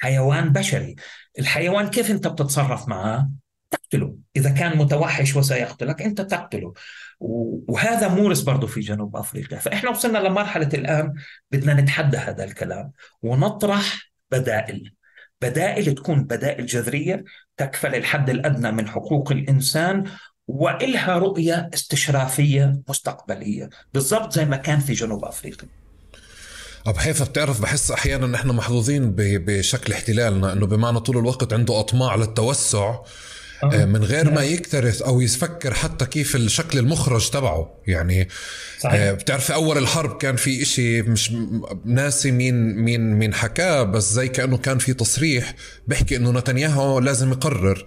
حيوان بشري. الحيوان كيف أنت بتتصرف معه؟ تقتله. إذا كان متوحش وسيقتلك أنت تقتله. وهذا مورس برضه في جنوب أفريقيا. فإحنا وصلنا لمرحلة الآن بدنا نتحدى هذا الكلام ونطرح بدائل. بدائل تكون بدائل جذرية تكفل الحد الأدنى من حقوق الإنسان وإلها رؤية استشرافية مستقبلية بالضبط زي ما كان في جنوب أفريقيا أبو حيفا بتعرف بحس أحيانا نحن محظوظين بشكل احتلالنا أنه بمعنى طول الوقت عنده أطماع للتوسع. من غير ما يكترث أو يفكر حتى كيف الشكل المخرج تبعه. يعني صحيح. آه بتعرف أول الحرب كان في إشي مش ناسي مين مين مين حكاه بس زي كأنه كان في تصريح بيحكي إنه نتنياهو لازم يقرر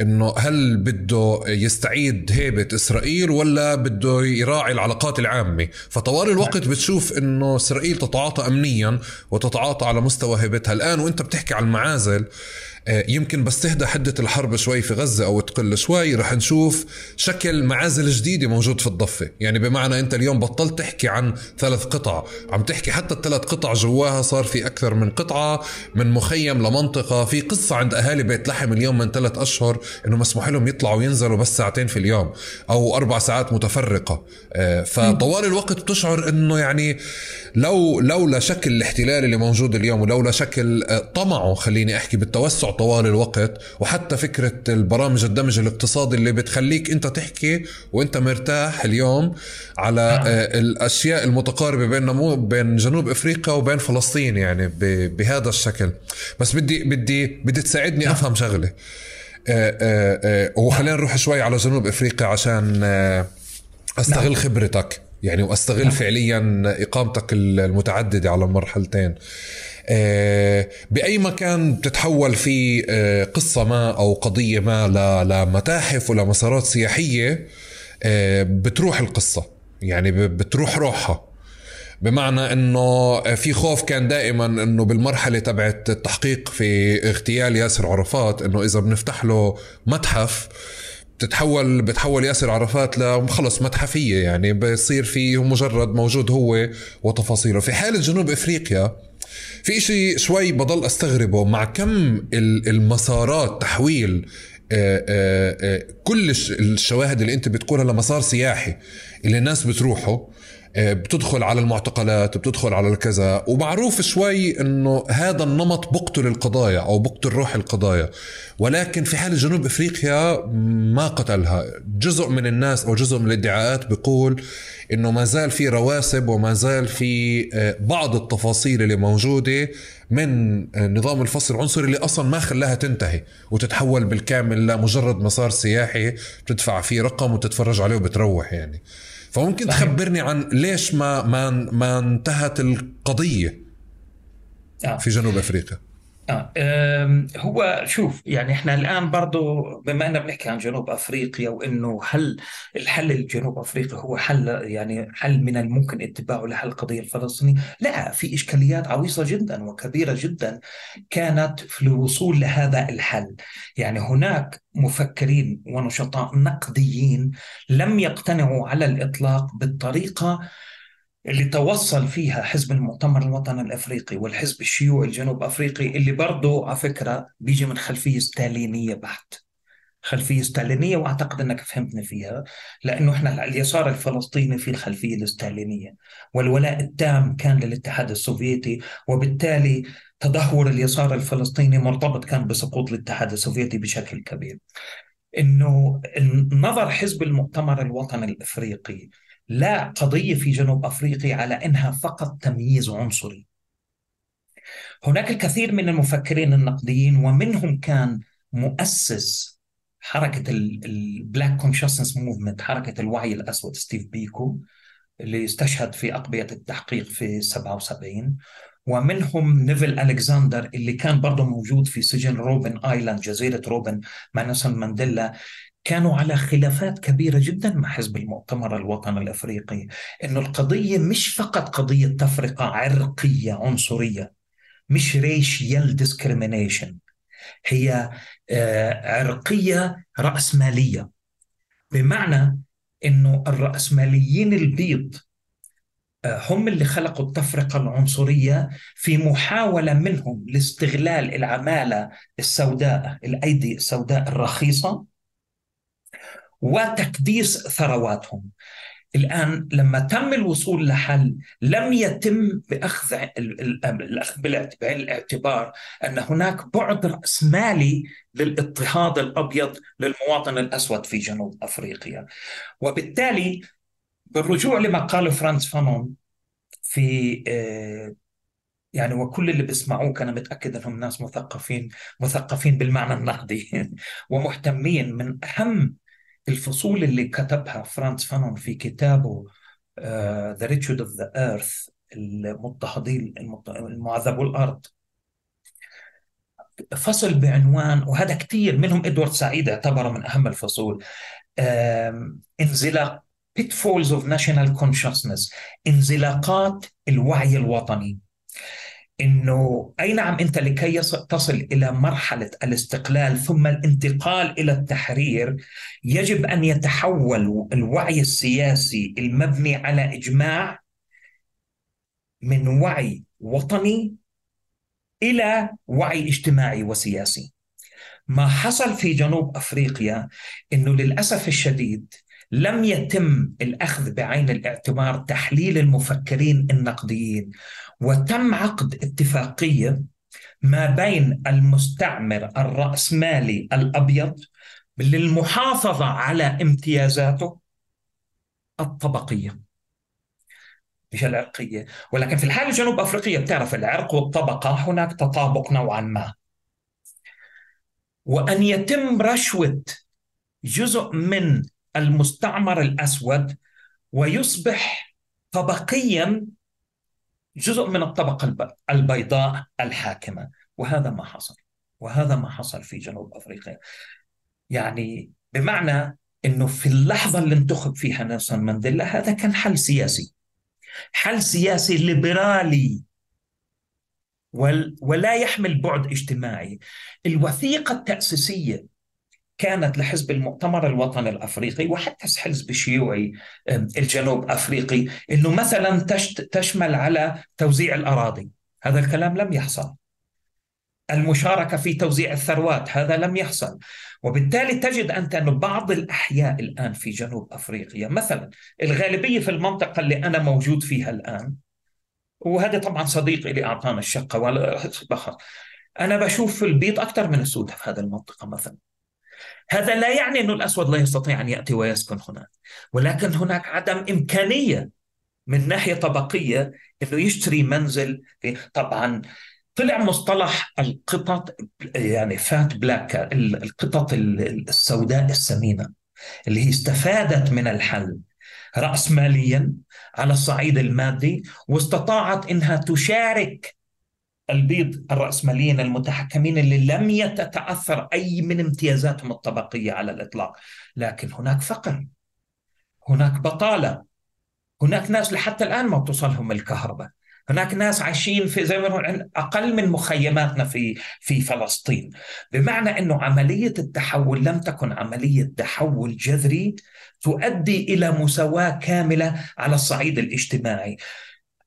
إنه هل بده يستعيد هيبة إسرائيل ولا بده يراعي العلاقات العامة. فطوال الوقت بتشوف إنه إسرائيل تتعاطى امنيا وتتعاطى على مستوى هيبتها. الآن وأنت بتحكي عن المعازل آه، يمكن بس تهدى حدة الحرب شوي في غزة أو تقل شوي. رح نشوف شكل معازل جديدة موجود في الضفة. يعني بمعنى أنت اليوم بطلت تحكي عن ثلاث قطع. عم تحكي حتى الثلاث قطع جواها صار في أكثر من قطعة من مخيم لمنطقة. في قصة عند أهالي بيت لحم اليوم من ثلاث أشهر أنه مسموح لهم يطلعوا وينزلوا بس ساعتين في اليوم أو أربع ساعات متفرقة. آه، فطوال الوقت بتشعر أنه يعني لو لولا شكل الاحتلال اللي موجود اليوم ولولا شكل آه، طمعه خليني أحكي بالتوسع طوال الوقت وحتى فكرة البرامج الدمج الاقتصادي اللي بتخليك انت تحكي وانت مرتاح اليوم على. آه، الأشياء المتقاربة بين بين جنوب أفريقيا وبين فلسطين يعني بهذا الشكل بس بدي بدي بدي تساعدني نعم. أفهم شغلة آه، آه، وخلينا نروح شوي على جنوب أفريقيا عشان أستغل نعم. خبرتك يعني وأستغل فعليا إقامتك المتعددة على مرحلتين. آه، بأي مكان بتتحول في آه، قصة ما أو قضية ما لمتاحف ولا مسارات سياحية آه، بتروح القصة. يعني بتروح روحها. بمعنى إنه في خوف كان دائما إنه بالمرحلة تبعت التحقيق في اغتيال ياسر عرفات إنه إذا بنفتح له متحف بتتحول بتحول ياسر عرفات لخلص متحفية يعني بصير فيه مجرد موجود هو وتفاصيله. في حالة جنوب إفريقيا في إشي شوي بضل أستغربه مع كم المسارات تحويل آه، آه، آه، كل الشواهد اللي أنت بتقولها لمسار سياحي اللي الناس بتروحه بتدخل على المعتقلات بتدخل على الكذا. ومعروف شوي إنه هذا النمط بقتل القضايا أو بقتل روح القضايا. ولكن في حال جنوب إفريقيا ما قتلها. جزء من الناس أو جزء من الادعاءات بيقول إنه ما زال في رواسب وما زال في آه، بعض التفاصيل اللي موجودة من آه، نظام الفصل العنصري اللي أصلا ما خلاها تنتهي وتتحول بالكامل لمجرد مسار سياحي بتدفع فيه رقم وتتفرج عليه وبتروح يعني. فممكن صحيح. تخبرني عن ليش ما ما ما انتهت القضية آه. في جنوب أفريقيا آه هو شوف يعني إحنا الآن برضه بما أننا بنحكي عن جنوب أفريقيا وإنه هل الحل الجنوب افريقي هو حل يعني حل من الممكن اتباعه لحل القضية الفلسطينيه؟ لا في إشكاليات عويصة جدا وكبيرة جدا كانت في الوصول لهذا الحل، يعني هناك مفكرين ونشطاء نقديين لم يقتنعوا على الإطلاق بالطريقة اللي توصل فيها حزب المؤتمر الوطني الأفريقي والحزب الشيوعي الجنوب أفريقي اللي برضه على فكرة بيجي من خلفية ستالينية بحت خلفية ستالينية وأعتقد إنك فهمتني فيها لأنه إحنا اليسار الفلسطيني في الخلفية الستالينية والولاء التام كان للاتحاد السوفيتي وبالتالي تدهور اليسار الفلسطيني مرتبط كان بسقوط الاتحاد السوفيتي بشكل كبير. إنه نظر حزب المؤتمر الوطني الأفريقي لقضية في جنوب أفريقيا على أنها فقط تمييز عنصري. هناك الكثير من المفكرين النقديين ومنهم كان مؤسس حركة ال Black Consciousness Movement حركة الوعي الأسود ستيف بيكو اللي استشهد في أقبية التحقيق في 77 ومنهم نيفل ألكساندر اللي كان برضه موجود في سجن Robben Island جزيرة روبن مع نيلسون مانديلا. كانوا على خلافات كبيرة جدا مع حزب المؤتمر الوطني الأفريقي أنه القضية مش فقط قضية تفرقة عرقية عنصرية مش racial discrimination هي آه، عرقية رأسمالية. بمعنى أنه الرأسماليين البيض آه، هم اللي خلقوا التفرقة العنصرية في محاولة منهم لاستغلال العمالة السوداء الأيدي السوداء الرخيصة وتكديس ثرواتهم. الآن لما تم الوصول لحل لم يتم بأخذ الأخذ بعين الاعتبار أن هناك بعد رأسمالي للاضطهاد الأبيض للمواطن الأسود في جنوب أفريقيا. وبالتالي بالرجوع لما قاله فرانس فانون في يعني وكل اللي بيسمعوك أنا متأكد أنهم ناس مثقفين مثقفين بالمعنى النقدي ومهتمين من أهم الفصول اللي كتبها فرانز فانون في كتابه The Wretched of the Earth المضطهدين المعذبو الأرض فصل بعنوان وهذا كثير منهم إدوارد سعيد اعتبره من أهم الفصول. انزلاق pitfalls of national consciousness انزلاقات الوعي الوطني. إنه أي نعم أنت لكي تصل إلى مرحلة الاستقلال ثم الانتقال إلى التحرير يجب أن يتحول الوعي السياسي المبني على إجماع من وعي وطني إلى وعي اجتماعي وسياسي. ما حصل في جنوب أفريقيا إنه للأسف الشديد لم يتم الأخذ بعين الاعتبار تحليل المفكرين النقديين. وتم عقد اتفاقية ما بين المستعمر الرأسمالي الأبيض للمحافظة على امتيازاته الطبقية. مش العرقية. ولكن في الحاله الجنوب أفريقية بتعرف العرق والطبقة هناك تطابق نوعا ما. وأن يتم رشوة جزء من المستعمر الأسود ويصبح طبقيا جزء من الطبقة البيضاء الحاكمة. وهذا ما حصل. وهذا ما حصل في جنوب أفريقيا. يعني بمعنى إنه في اللحظة اللي انتخب فيها نيلسون مانديلا هذا كان حل سياسي. حل سياسي ليبرالي. ولا يحمل بعد اجتماعي. الوثيقة التأسيسية كانت لحزب المؤتمر الوطني الأفريقي وحتى الحزب الشيوعي الجنوب أفريقي إنه مثلا تشمل على توزيع الأراضي. هذا الكلام لم يحصل. المشاركة في توزيع الثروات هذا لم يحصل. وبالتالي تجد أنت أنه بعض الأحياء الآن في جنوب أفريقيا مثلا الغالبية في المنطقة اللي أنا موجود فيها الآن وهذا طبعا صديقي اللي أعطانا الشقة أنا بشوف البيض أكثر من السود في هذه المنطقة مثلا. هذا لا يعني أن الأسود لا يستطيع أن يأتي ويسكن هناك ولكن هناك عدم إمكانية من ناحية طبقية أنه يشتري منزل طبعا طلع مصطلح القطط يعني فات بلاك القطط السوداء السمينة اللي هي استفادت من الحل رأسماليا على الصعيد المادي واستطاعت إنها تشارك البيض الرأسماليين المتحكمين اللي لم يتتأثر أي من امتيازاتهم الطبقية على الإطلاق. لكن هناك فقر هناك بطالة هناك ناس لحتى الآن ما توصلهم الكهرباء. هناك ناس عايشين في زي ما أقل من مخيماتنا في في فلسطين. بمعنى إنه عملية التحول لم تكن عملية تحول جذري تؤدي إلى مساواة كاملة على الصعيد الاجتماعي.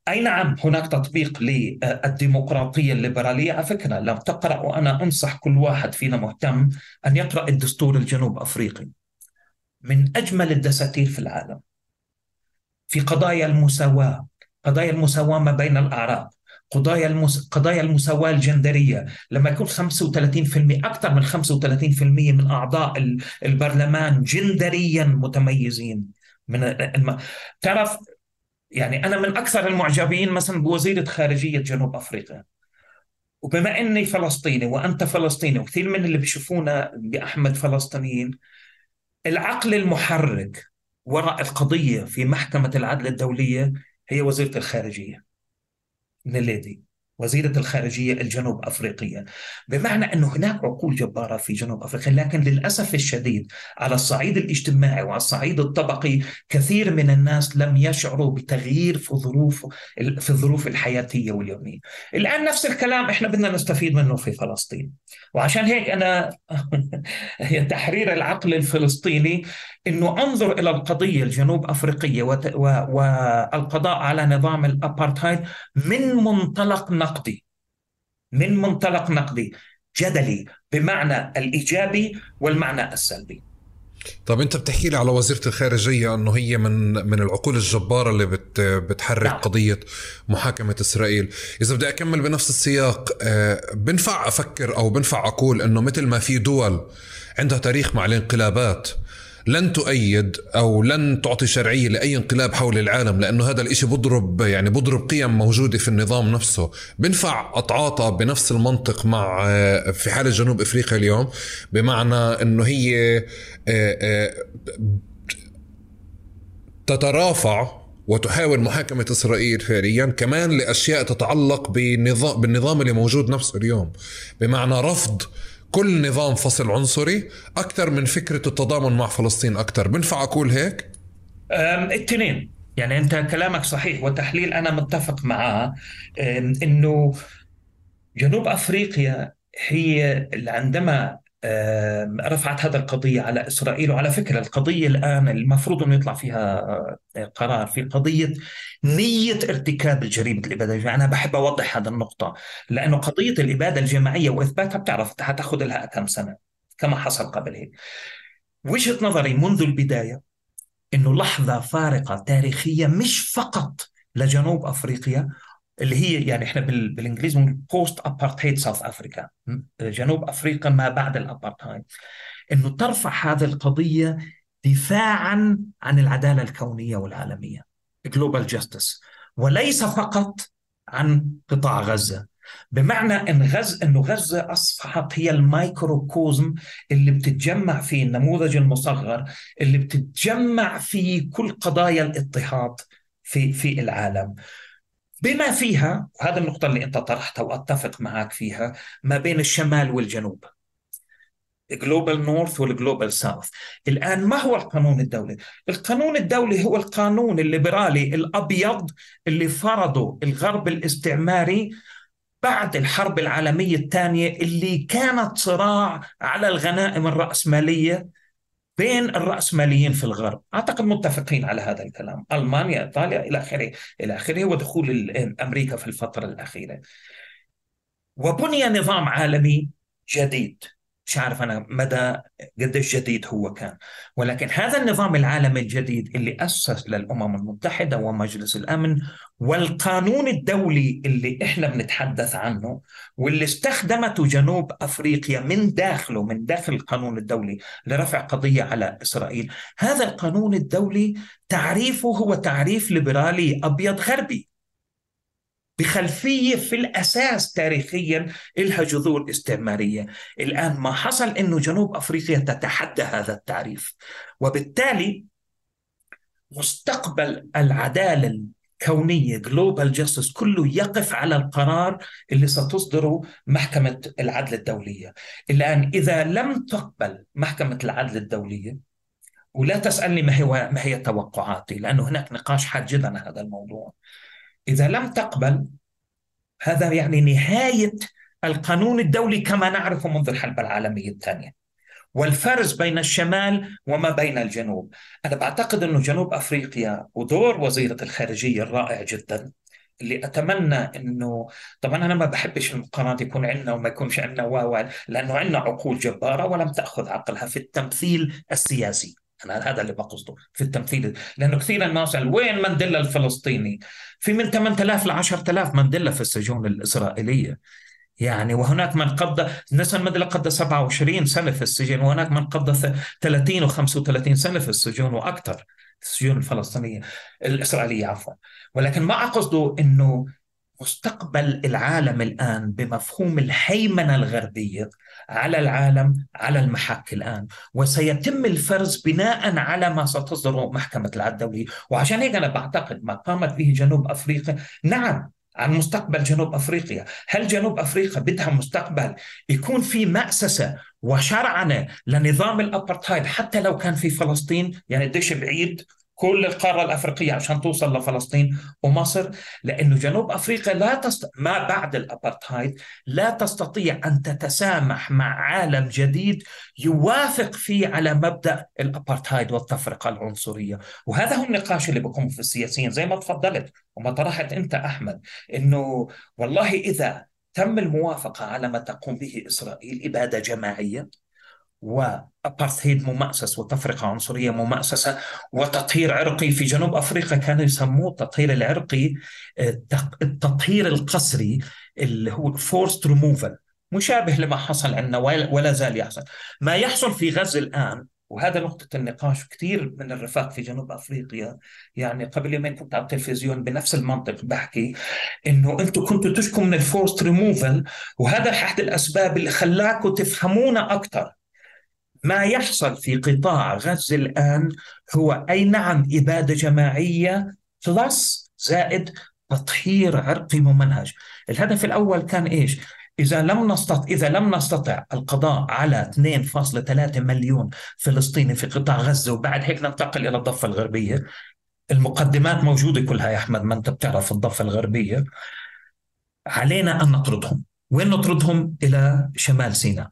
أي نعم هناك تطبيق للديمقراطية الليبرالية. على فكرة لو تقرأ وأنا أنصح كل واحد فينا مهتم أن يقرأ الدستور الجنوب أفريقي. من أجمل الدساتير في العالم. في قضايا المساواة قضايا المساواة ما بين الاعراق قضايا المس... قضايا المساواة الجندرية. لما يكون 35% أكثر من 35% من أعضاء البرلمان جندريا متميزين. من الم... تعرف يعني أنا من أكثر المعجبين مثلا بوزيرة خارجية جنوب أفريقيا. وبما إني فلسطيني وأنت فلسطيني وكثير من اللي بيشوفونا بأحمد فلسطينيين العقل المحرك وراء القضية في محكمة العدل الدولية هي وزيرة الخارجية. نليدي. وزيرة الخارجية الجنوب أفريقية. بمعنى أنه هناك عقول جبارة في جنوب أفريقيا لكن للأسف الشديد على الصعيد الاجتماعي وعلى الصعيد الطبقي كثير من الناس لم يشعروا بتغيير في ظروف في الظروف الحياتية واليومية. الآن نفس الكلام إحنا بدنا نستفيد منه في فلسطين. وعشان هيك أنا تحرير العقل الفلسطيني إنه أنظر إلى القضية الجنوب أفريقية والقضاء على نظام الأبارتهايد من منطلق نقدي من منطلق نقدي جدلي بمعنى الإيجابي والمعنى السلبي طب أنت بتحكي لي على وزيرة الخارجية إنه هي من من العقول الجبارة اللي بت بتحرك نعم. قضية محاكمة إسرائيل، إذا بدي أكمل بنفس السياق آه، بنفع أفكر أو بنفع أقول إنه مثل ما في دول عندها تاريخ مع الانقلابات لن تؤيد أو لن تعطي شرعية لأي انقلاب حول العالم لأنه هذا الإشي بضرب يعني بضرب قيم موجودة في النظام نفسه. بنفع أتعاطى بنفس المنطق مع آه، في حاله جنوب أفريقيا اليوم بمعنى إنه هي آه، آه، تترافع وتحاول محاكمة إسرائيل فعليا كمان لأشياء تتعلق بالنظام, بالنظام اللي موجود نفسه اليوم. بمعنى رفض كل نظام فصل عنصري أكثر من فكرة التضامن مع فلسطين أكثر بنفع أقول هيك؟ الاثنين يعني أنت كلامك صحيح والتحليل أنا متفق معاه. أنه جنوب أفريقيا هي عندما رفعت هذا القضية على إسرائيل. وعلى فكرة القضية الآن المفروض أنه يطلع فيها آه، قرار في قضية نية ارتكاب الجريمة الإبادة الجماعية. أنا بحب أوضح هذا النقطة لأنه قضية الإبادة الجماعية وإثباتها بتعرف حتأخذ لها كم سنة كما حصل قبل هيك وجهة نظري منذ البداية أنه لحظة فارقة تاريخية مش فقط لجنوب أفريقيا اللي هي يعني إحنا بالإنجليزي post-apartheid South Africa جنوب أفريقيا ما بعد الأبارتهايد. إنه ترفع هذه القضية دفاعا عن العدالة الكونية والعالمية. global justice وليس فقط عن قطاع غزة. بمعنى إن غزه إنه غزة أصبحت هي ال microcosm اللي بتتجمع فيه النموذج المصغر اللي بتتجمع فيه كل قضايا الإضطهاد في في العالم. بما فيها هذا النقطة اللي أنت طرحتها وأتفق معك فيها ما بين الشمال والجنوب global north وال global south الآن ما هو القانون الدولي؟ القانون الدولي هو القانون الليبرالي الأبيض اللي فرضه الغرب الاستعماري بعد الحرب العالمية الثانية اللي كانت صراع على الغنائم الرأسمالية بين الرأسماليين في الغرب. أعتقد متفقين على هذا الكلام. ألمانيا إيطاليا إلى آخره إلى آخره ودخول أمريكا في الفترة الأخيرة. وبني نظام عالمي جديد. مش عارف أنا مدى قديش جديد هو كان. ولكن هذا النظام العالمي الجديد اللي أسس للأمم المتحدة ومجلس الأمن والقانون الدولي اللي إحنا بنتحدث عنه واللي استخدمته جنوب أفريقيا من داخله من داخل القانون الدولي لرفع قضية على إسرائيل. هذا القانون الدولي تعريفه هو تعريف ليبرالي أبيض غربي. بخلفية في الأساس تاريخيا لها جذور استعمارية. الآن ما حصل أنه جنوب أفريقيا تتحدى هذا التعريف وبالتالي مستقبل العدالة الكونية global justice كله يقف على القرار اللي ستصدره محكمة العدل الدولية. الآن إذا لم تقبل محكمة العدل الدولية ولا تسألني ما هي ما هي توقعاتي لأنه هناك نقاش حاد جدا هذا الموضوع. إذا لم تقبل هذا يعني نهاية القانون الدولي كما نعرفه منذ الحرب العالمية الثانية. والفرز بين الشمال وما بين الجنوب. أنا بعتقد أنه جنوب أفريقيا ودور وزيرة الخارجية الرائع جدا اللي أتمنى أنه طبعا أنا ما بحبش المقارنات يكون عندنا وما يكونش عندنا واو لأنه عندنا عقول جبارة ولم تأخذ عقلها في التمثيل السياسي. أنا هذا اللي بقصده في التمثيل لأنه كثير الناس قال وين مانديلا الفلسطيني؟ في من 8000 ل 10000 مانديلا في السجون الإسرائيلية يعني وهناك من قضى نيلسون مانديلا قضى 27 سنة في السجن وهناك من قضى 30 و35 سنة في السجون وأكثر السجون الفلسطينية الإسرائيلية عفوا ولكن ما أقصده إنه مستقبل العالم الآن بمفهوم الهيمنة الغربية على العالم على المحك الآن. وسيتم الفرز بناء على ما ستصدره محكمة العدل الدولي. وعشان هيك أنا بعتقد ما قامت به جنوب أفريقيا نعم عن مستقبل جنوب أفريقيا، هل جنوب أفريقيا بدها مستقبل يكون في مأسسة وشرعنة لنظام الابرتايد حتى لو كان في فلسطين، يعني قديش بعيد؟ كل القارة الأفريقية عشان توصل لفلسطين ومصر لأنه جنوب أفريقيا لا تست... ما بعد الأبرتهايد لا تستطيع أن تتسامح مع عالم جديد يوافق فيه على مبدأ الأبرتهايد والتفرقة العنصرية. وهذا هو النقاش اللي بكون في السياسيين زي ما تفضلت وما طرحت أنت أحمد أنه والله إذا تم الموافقة على ما تقوم به إسرائيل إبادة جماعية وابارثيد ممأسس وتفرقة عنصرية ممأسسة وتطهير عرقي في جنوب أفريقيا كانوا يسموه التطهير العرقي التطهير القسري اللي هو فورست ريموفال مشابه لما حصل عندنا ولا زال يحصل. ما يحصل في غزة الآن وهذا نقطة النقاش كثير من الرفاق في جنوب أفريقيا يعني قبل يومين كنت على التلفزيون بنفس المنطق بحكي إنه أنتم كنتوا تشكوا من الفورست ريموفل وهذا أحد الأسباب اللي خلاكم تفهمونا أكثر ما يحصل في قطاع غزة الآن هو أي نعم إبادة جماعية plus زائد تطهير عرقي ممنهج الهدف الأول كان إيش؟ إذا لم نستطع إذا لم نستطع القضاء على 2.3 مليون فلسطيني في قطاع غزة وبعد هيك ننتقل إلى الضفة الغربية. المقدمات موجودة كلها يا أحمد ما أنت بتعرف الضفة الغربية. علينا أن نطردهم. وين نطردهم؟ إلى شمال سيناء.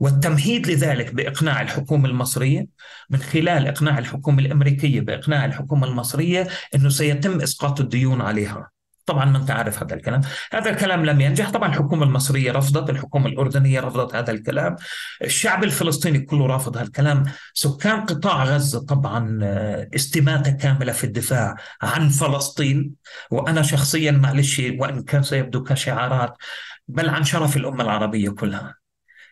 والتمهيد لذلك بإقناع الحكومة المصرية من خلال إقناع الحكومة الأمريكية بإقناع الحكومة المصرية إنه سيتم إسقاط الديون عليها. طبعا ما أنت عارف هذا الكلام. هذا الكلام لم ينجح. طبعا الحكومة المصرية رفضت الحكومة الأردنية رفضت هذا الكلام. الشعب الفلسطيني كله رافض هذا الكلام سكان قطاع غزة طبعا آه، استماتة كاملة في الدفاع عن فلسطين. وأنا شخصيا معلش وإن كان سيبدو كشعارات بل عن شرف الأمة العربية كلها.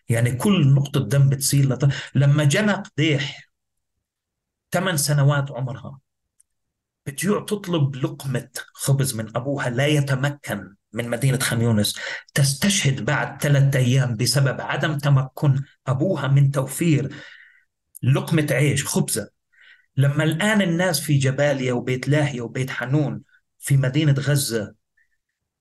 يعني كل نقطة دم بتصير لط... لما جنى قديح ثمان سنوات عمرها بتجوع تطلب لقمة خبز من أبوها لا يتمكن من مدينة خان يونس. تستشهد بعد ثلاثة أيام بسبب عدم تمكن أبوها من توفير لقمة عيش خبزة. لما الآن الناس في جباليا وبيت لاهيا وبيت حنون في مدينة غزة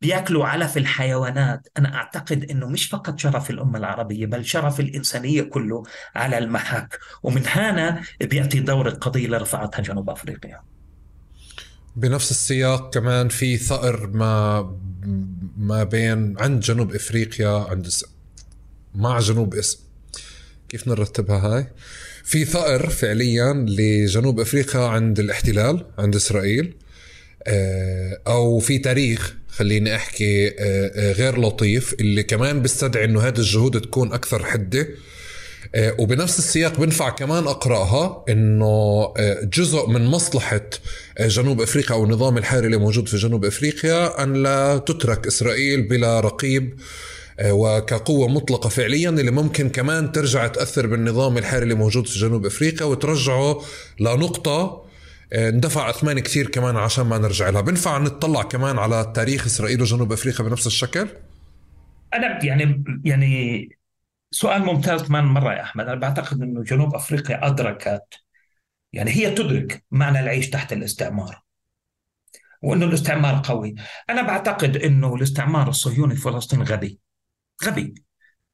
بياكلوا علف الحيوانات. أنا أعتقد أنه مش فقط شرف الأمة العربية بل شرف الإنسانية كله على المحك. ومن هنا بيأتي دور القضية اللي رفعتها جنوب أفريقيا. بنفس السياق كمان في ثأر ما ما بين عند جنوب إفريقيا عند مع جنوب اس كيف نرتبها هاي؟ في ثأر فعليا لجنوب إفريقيا عند الاحتلال عند إسرائيل آه، أو في تاريخ خليني أحكي آه، آه، غير لطيف اللي كمان بيستدعي إنه هذه الجهود تكون أكثر حدة. آه، وبنفس السياق بنفع كمان أقرأها إنه جزء من مصلحة جنوب أفريقيا أو النظام الحالي اللي موجود في جنوب أفريقيا أن لا تترك إسرائيل بلا رقيب وكقوة مطلقة فعليا اللي ممكن كمان ترجع تأثر بالنظام الحالي اللي موجود في جنوب أفريقيا وترجعه لنقطة اندفع اثمان كثير كمان عشان ما نرجع لها. بنفع نطلع كمان على تاريخ إسرائيل وجنوب أفريقيا بنفس الشكل؟ أنا يعني يعني سؤال ممتاز كمان مرة يا أحمد. أنا بعتقد إنه جنوب أفريقيا أدركت يعني هي تدرك معنى العيش تحت الاستعمار وإنه الاستعمار قوي. أنا بعتقد إنه الاستعمار الصهيوني في فلسطين غبي غبي.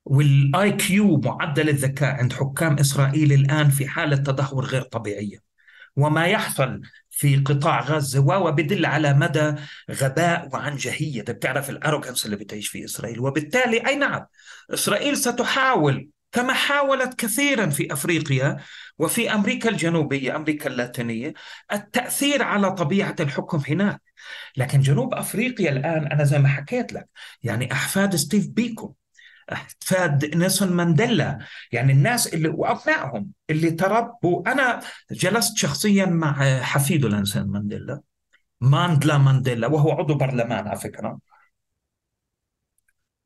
وال IQ معدل الذكاء عند حكام إسرائيل الآن في حالة تدهور غير طبيعية. وما يحصل في قطاع غزة وهو بدل على مدى غباء وعنجهية بتعرف ال arrogance اللي بتعيش في إسرائيل وبالتالي أي نعم إسرائيل ستحاول كما حاولت كثيرا في أفريقيا وفي أمريكا الجنوبية، أمريكا اللاتينية، التأثير على طبيعة الحكم هناك. لكن جنوب أفريقيا الآن أنا زي ما حكيت لك يعني أحفاد ستيف بيكو احفاد نيلسون مانديلا. يعني الناس اللي وأبنائهم اللي تربوا أنا جلست شخصيا مع حفيده نيلسون مانديلا ماندلا مانديلا وهو عضو برلمان على فكرة.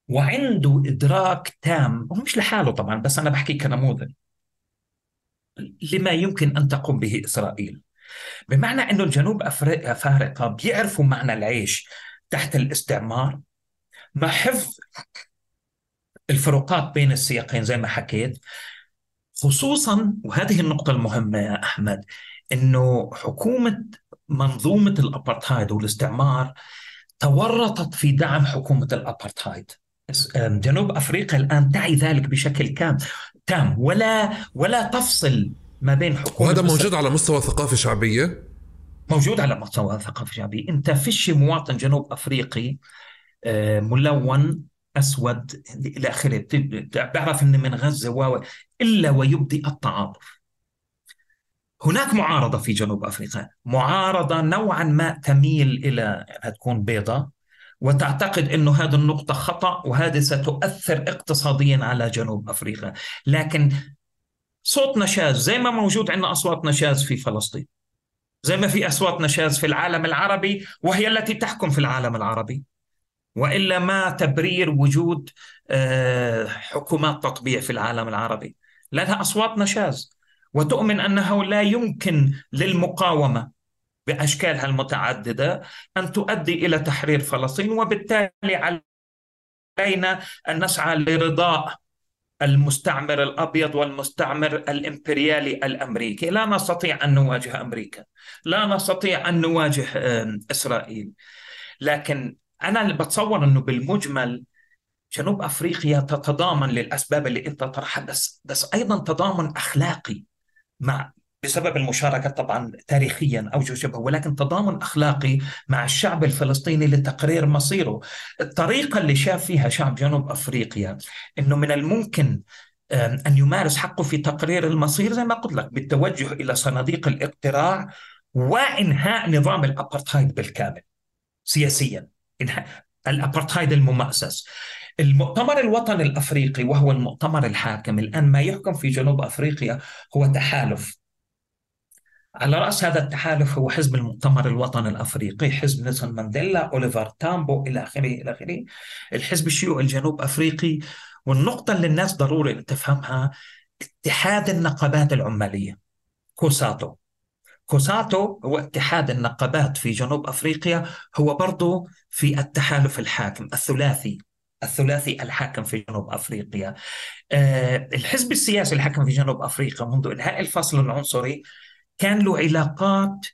وعنده إدراك تام هو مش لحاله طبعا بس أنا بحكي كنموذج لما يمكن أن تقوم به إسرائيل. بمعنى إنه الجنوب أفارقة بيعرفوا معنى العيش تحت الاستعمار مع حفظ الفروقات بين السياقين زي ما حكيت. خصوصا وهذه النقطة المهمة يا أحمد أنه حكومة منظومة الأبرتايد والاستعمار تورطت في دعم حكومة الأبرتايد جنوب أفريقيا الآن تعي ذلك بشكل كام تام. ولا ولا تفصل ما بين حكومة وهذا موجود على مستوى ثقافة شعبية؟ موجود على مستوى ثقافة شعبية. أنت فيش مواطن جنوب أفريقي ملون أسود إلى آخره. بعرف ان من غزة و إلا ويبدي التعاطف. هناك معارضة في جنوب أفريقيا. معارضة نوعا ما تميل إلى تكون بيضاء وتعتقد إنه هذه النقطة خطأ وهذه ستؤثر اقتصاديا على جنوب أفريقيا. لكن صوت نشاز زي ما موجود عندنا أصوات نشاز في فلسطين زي ما في أصوات نشاز في العالم العربي وهي التي تحكم في العالم العربي. وإلا ما تبرير وجود آه، حكومات تطبيع في العالم العربي. لأنها أصوات نشاز. وتؤمن أنه لا يمكن للمقاومة بأشكالها المتعددة أن تؤدي إلى تحرير فلسطين. وبالتالي علينا أن نسعى لرضاء المستعمر الأبيض والمستعمر الإمبريالي الأمريكي، لا نستطيع أن نواجه أمريكا، لا نستطيع أن نواجه إسرائيل. لكن أنا بتصور إنه بالمجمل جنوب أفريقيا تتضامن للأسباب اللي أنت طرحها. بس بس أيضا تضامن أخلاقي مع بسبب المشاركة طبعا تاريخيا أو شبه ولكن تضامن أخلاقي مع الشعب الفلسطيني لتقرير مصيره. الطريقة اللي شاف فيها شعب جنوب أفريقيا أنه من الممكن أن يمارس حقه في تقرير المصير زي ما قلت لك بالتوجه إلى صناديق الاقتراع وإنهاء نظام الأبرتايد بالكامل سياسيا. الأبرتايد الممأسس. المؤتمر الوطني الأفريقي وهو المؤتمر الحاكم الآن ما يحكم في جنوب أفريقيا هو تحالف. على رأس هذا التحالف هو حزب المؤتمر الوطني الأفريقي، حزب نيلسون مانديلا، أوليفر تامبو إلى آخره إلى آخره. الحزب الشيوعي الجنوب أفريقي والنقطة اللي الناس ضروري تفهمها اتحاد النقابات العمالية كوساتو. كوساتو هو اتحاد النقابات في جنوب أفريقيا هو برضه في التحالف الحاكم الثلاثي الثلاثي الحاكم في جنوب أفريقيا. أه الحزب السياسي الحاكم في جنوب أفريقيا منذ إنهاء الفصل العنصري كان له علاقات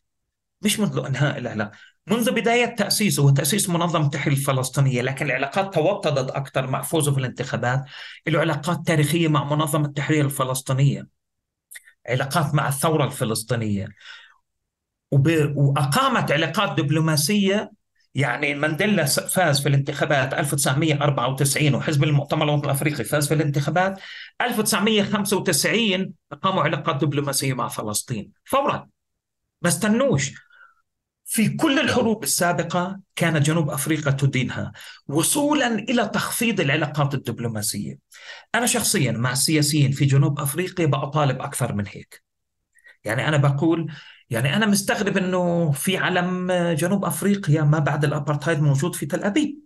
مش منذ إنهاء العلاقه منذ بداية تأسيسه وتأسيس منظمة التحرير الفلسطينية لكن العلاقات توطدت أكثر مع فوزه في الانتخابات له علاقات تاريخية مع منظمة التحرير الفلسطينية علاقات مع الثورة الفلسطينية وب... وأقامت علاقات دبلوماسية يعني مانديلا فاز في الانتخابات 1994 وحزب المؤتمر الوطني الأفريقي فاز في الانتخابات 1995 أقاموا علاقات دبلوماسية مع فلسطين فورا ما استنوش في كل الحروب السابقة كانت جنوب أفريقيا تدينها وصولا إلى تخفيض العلاقات الدبلوماسية. أنا شخصيا مع السياسيين في جنوب أفريقيا بطالب أكثر من هيك. يعني أنا بقول يعني أنا مستغرب إنه في علم جنوب أفريقيا ما بعد الأبارتهايد موجود في تل أبيب.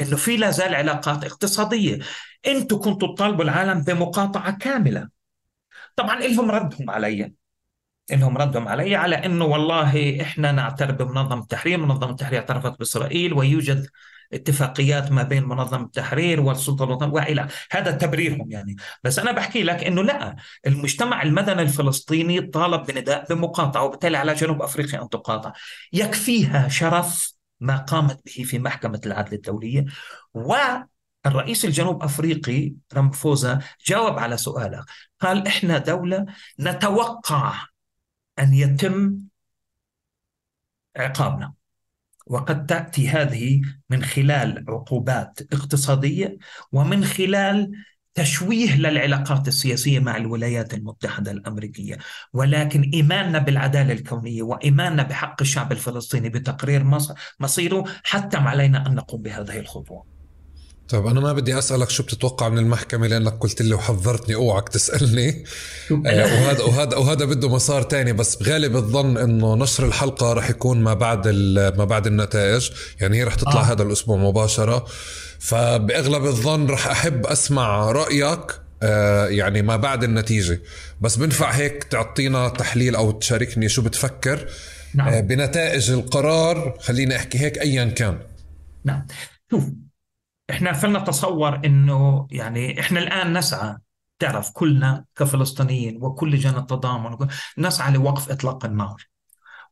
إنه في لا زال علاقات اقتصادية. أنتم كنتوا تطالبوا العالم بمقاطعة كاملة. طبعا لهم ردهم علي. انهم ردهم علي على إنه والله إحنا نعترف بمنظمة التحرير، منظمة التحرير اعترفت بإسرائيل ويوجد اتفاقيات ما بين منظمة التحرير والسلطة الوطنية والى هذا تبريرهم يعني. بس أنا بحكي لك إنه لا المجتمع المدني الفلسطيني طالب بنداء بمقاطعة وبالتالي على جنوب أفريقيا أن تقاطع. يكفيها شرف ما قامت به في محكمة العدل الدولية. و الرئيس الجنوب أفريقي رامفوزا جاوب على سؤالك قال إحنا دولة نتوقع أن يتم عقابنا. وقد تأتي هذه من خلال عقوبات اقتصادية ومن خلال تشويه للعلاقات السياسية مع الولايات المتحدة الأمريكية، ولكن إيماننا بالعدالة الكونية وإيماننا بحق الشعب الفلسطيني بتقرير مصيره حتم علينا أن نقوم بهذه الخطوة. طيب أنا ما بدي أسألك شو بتتوقع من المحكمة؟ لأنك قلت لي وحذرتني أوعك تسألني. آه وهذا وهذا وهذا بده مسار تاني بس بغالب الظن إنه نشر الحلقة رح يكون ما بعد ما بعد النتائج. يعني هي رح تطلع آه. هذا الأسبوع مباشرة. فبأغلب الظن رح أحب أسمع رأيك آه يعني ما بعد النتيجة. بس بنفع هيك تعطينا تحليل أو تشاركني شو بتفكر. نعم. آه بنتائج القرار خليني أحكي هيك ايا كان. نعم. شوف إحنا فلنتصور إنه يعني إحنا الآن نسعى تعرف كلنا كفلسطينيين وكل لجان التضامن نسعى لوقف إطلاق النار.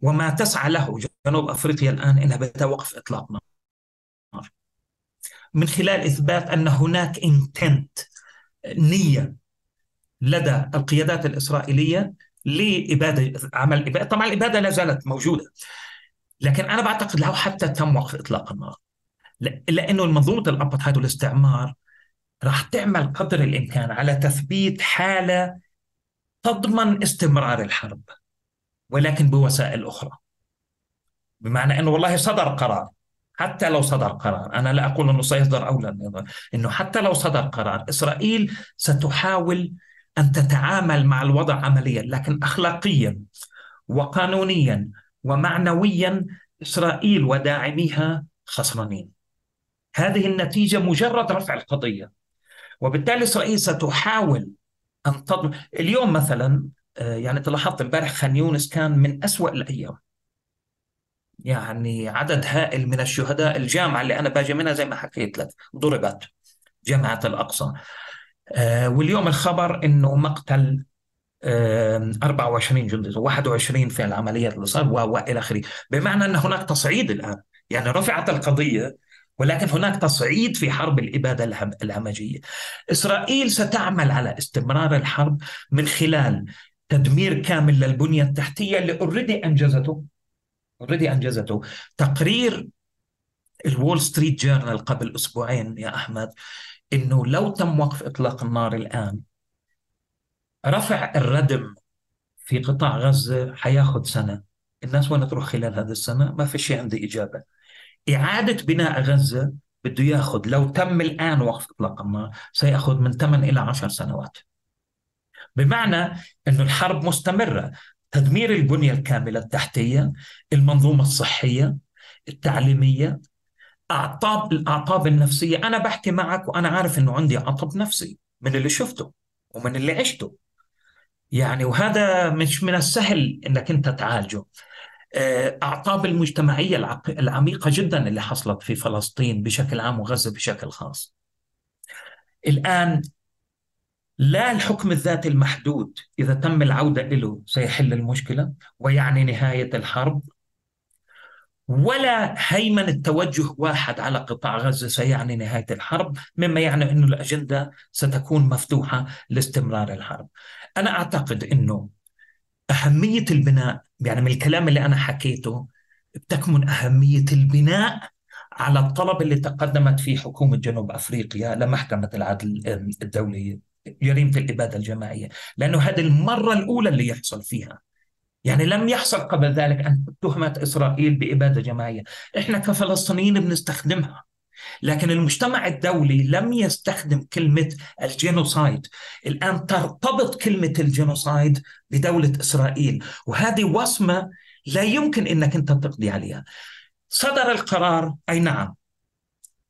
وما تسعى له جنوب أفريقيا الآن انها بتوقف إطلاق نار. من خلال إثبات أن هناك انتنت نية لدى القيادات الإسرائيلية لإبادة عمل إبادة. طبعا الإبادة لا زالت موجودة لكن أنا بعتقد لو حتى تم وقف إطلاق النار. الا انه منظومه الابارتهايد والاستعمار راح تعمل قدر الإمكان على تثبيت حالة تضمن استمرار الحرب ولكن بوسائل أخرى. بمعنى أنه والله صدر قرار حتى لو صدر قرار أنا لا أقول أنه سيصدر أو لا إنه حتى لو صدر قرار إسرائيل ستحاول أن تتعامل مع الوضع عمليا لكن اخلاقيا وقانونيا ومعنويا إسرائيل وداعميها خسرانين. هذه النتيجة مجرد رفع القضية. وبالتالي إسرائيل ستحاول أن تضمن اليوم مثلا آه، يعني تلاحظت امبارح خان يونس كان من أسوأ امبارح يعني عدد هائل من الشهداء الجامعة اللي أنا باجي منها زي ما حكيت لك ضربت جامعة الأقصى. آه، واليوم الخبر أنه مقتل 24 جندي 21 في العمليات اللي صار وإلى آخره. بمعنى أن هناك تصعيد الآن. يعني رفعت القضية ولكن هناك تصعيد في حرب الإبادة الهمجية. إسرائيل ستعمل على استمرار الحرب من خلال تدمير كامل للبنية التحتية اللي اوريدي أنجزته already أنجزته. تقرير الول ستريت جورنال قبل أسبوعين يا أحمد إنه لو تم وقف إطلاق النار الآن رفع الردم في قطاع غزة حياخد سنة. الناس وين تروح خلال هذه السنة؟ ما في شيء عندي إجابة. إعادة بناء غزة بده ياخذ لو تم الآن وقف إطلاق النار سيأخذ من 8 إلى 10 سنوات. بمعنى أنه الحرب مستمرة. تدمير البنية الكاملة التحتية المنظومة الصحية التعليمية أعطاب الأعطاب النفسية. أنا بحكي معك وأنا عارف أنه عندي عطب نفسي من اللي شفته ومن اللي عشته. يعني وهذا مش من السهل إنك أنت تعالجه. أعطاب المجتمعية العميقة جدا اللي حصلت في فلسطين بشكل عام وغزة بشكل خاص. الآن لا الحكم الذاتي المحدود إذا تم العودة له سيحل المشكلة ويعني نهاية الحرب ولا هيمنة توجه واحد على قطاع غزة سيعني نهاية الحرب مما يعني أن الأجندة ستكون مفتوحة لاستمرار الحرب أنا أعتقد أنه أهمية البناء. يعني من الكلام اللي أنا حكيته بتكمن أهمية البناء على الطلب اللي تقدمت فيه حكومة جنوب أفريقيا لمحكمة العدل الدولية جريمة الإبادة الجماعية. لأنه هذه المرة الأولى اللي يحصل فيها. يعني لم يحصل قبل ذلك أن تهمت إسرائيل بإبادة جماعية. إحنا كفلسطينيين بنستخدمها. لكن المجتمع الدولي لم يستخدم كلمة ال genocide. الآن ترتبط كلمة ال genocide بدولة إسرائيل وهذه وصمة لا يمكن أنك أنت تقضي عليها. صدر القرار؟ أي نعم.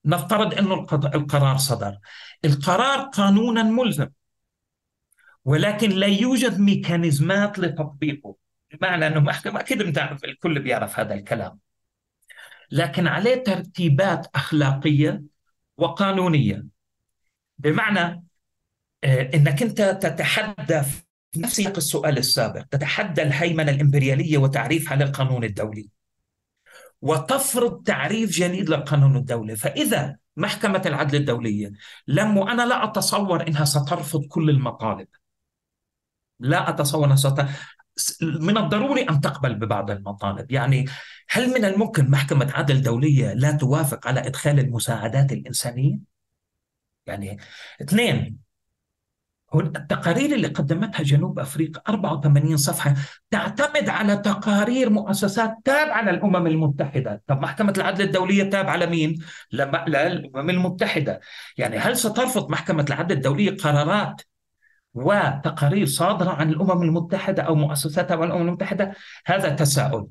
نفترض أنه القرار صدر. القرار قانونا ملزم ولكن لا يوجد ميكانيزمات لتطبيقه. بمعنى أنه محكمة أكيد بتعرف الكل بيعرف هذا الكلام. لكن عليه ترتيبات أخلاقية وقانونية. بمعنى آه، إنك أنت تتحدى في نفس السؤال السابق تتحدى الهيمنة الإمبريالية وتعريفها للقانون الدولي وتفرض تعريف جديد للقانون الدولي. فإذا محكمة العدل الدولية لم وأنا لا أتصور إنها سترفض كل المطالب. لا أتصور إنها من الضروري أن تقبل ببعض المطالب، يعني هل من الممكن محكمة عدل دولية لا توافق على إدخال المساعدات الإنسانية؟ يعني اثنين التقارير اللي قدمتها جنوب أفريقيا 84 صفحة تعتمد على تقارير مؤسسات تابعه للامم المتحدة، طب محكمة العدل الدولية تابعه لمين؟ للامم المتحدة، يعني هل سترفض محكمة العدل الدولية قرارات وتقارير صادرة عن الأمم المتحدة أو مؤسساتها والأمم المتحدة هذا تساؤل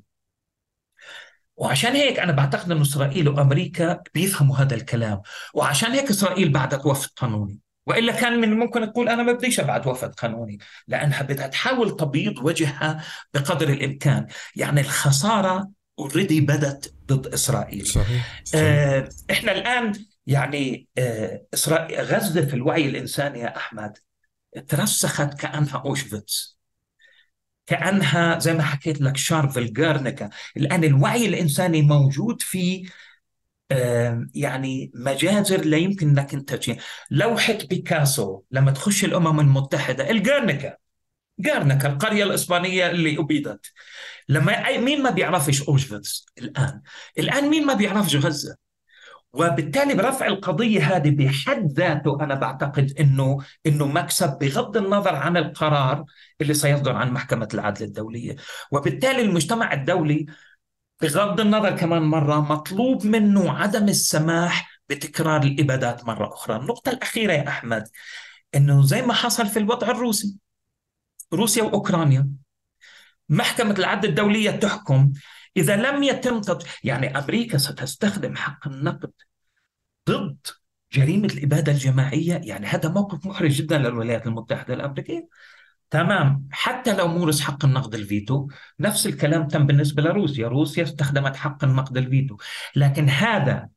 وعشان هيك أنا بعتقد أن إسرائيل وأمريكا بيفهموا هذا الكلام وعشان هيك إسرائيل بعدت وفد قانوني وإلا كان من الممكن تقول أنا ما بديش ابعت وفد قانوني لأنها بدها تحاول تبيض وجهها بقدر الإمكان يعني الخسارة already بدت ضد إسرائيل صحيح. صحيح. آه إحنا الآن يعني آه إسرائيل غزة في الوعي الإنساني يا أحمد ترسخت كأنها أوشفيتس كأنها زي ما حكيت لك شاربفيل جيرنيكا الان الوعي الإنساني موجود في يعني مجازر لا يمكن انك انت لوحه بيكاسو لما تخش الأمم المتحدة الجارنكا جارنكا القرية الإسبانية اللي أبيدت. لما مين ما بيعرفش اوشفيتس الآن. الآن مين ما بيعرفش غزة؟ وبالتالي برفع القضية هذه بحد ذاته أنا بعتقد أنه أنه مكسب بغض النظر عن القرار اللي سيصدر عن محكمة العدل الدولية. وبالتالي المجتمع الدولي بغض النظر كمان مرة مطلوب منه عدم السماح بتكرار الإبادات مرة أخرى. النقطة الأخيرة يا أحمد أنه زي ما حصل في الوضع الروسي روسيا وأوكرانيا محكمة العدل الدولية تحكم إذا لم يتم تط... يعني أمريكا ستستخدم حق النقد ضد جريمة الإبادة الجماعية. يعني هذا موقف محرج جدا للولايات المتحدة الأمريكية. تمام. حتى لو مورس حق النقد الفيتو نفس الكلام تم بالنسبة لروسيا. روسيا استخدمت حق النقد الفيتو. لكن هذا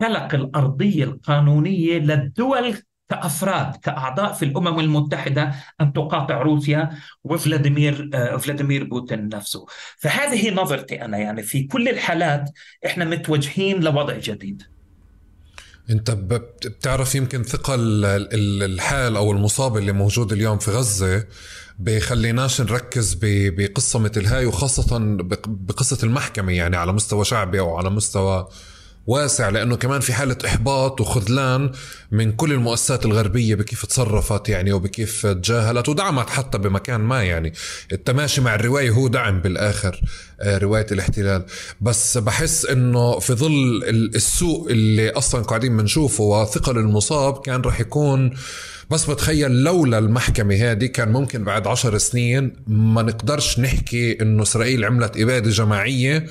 خلق الأرضية القانونية للدول كأفراد كأعضاء في الأمم المتحدة أن تقاطع روسيا وفلاديمير آه، فلاديمير بوتين نفسه. فهذه نظرتي أنا يعني في كل الحالات إحنا متوجهين لوضع جديد. أنت بتعرف يمكن ثقل الحال أو المصاب اللي موجود اليوم في غزة بخليناش نركز بقصة مثل هاي وخاصة بقصة المحكمة يعني على مستوى شعبي أو على مستوى واسع لأنه كمان في حالة إحباط وخذلان من كل المؤسسات الغربية بكيف تصرفت يعني وبكيف تجاهلت ودعمت حتى بمكان ما يعني. التماشي مع الرواية هو دعم بالآخر آه، رواية الاحتلال. بس بحس إنه في ظل السوء اللي أصلا قاعدين بنشوفه وثقل المصاب كان راح يكون بس بتخيل لولا المحكمة هذه كان ممكن بعد عشر سنين ما نقدرش نحكي إنه إسرائيل عملت إبادة جماعية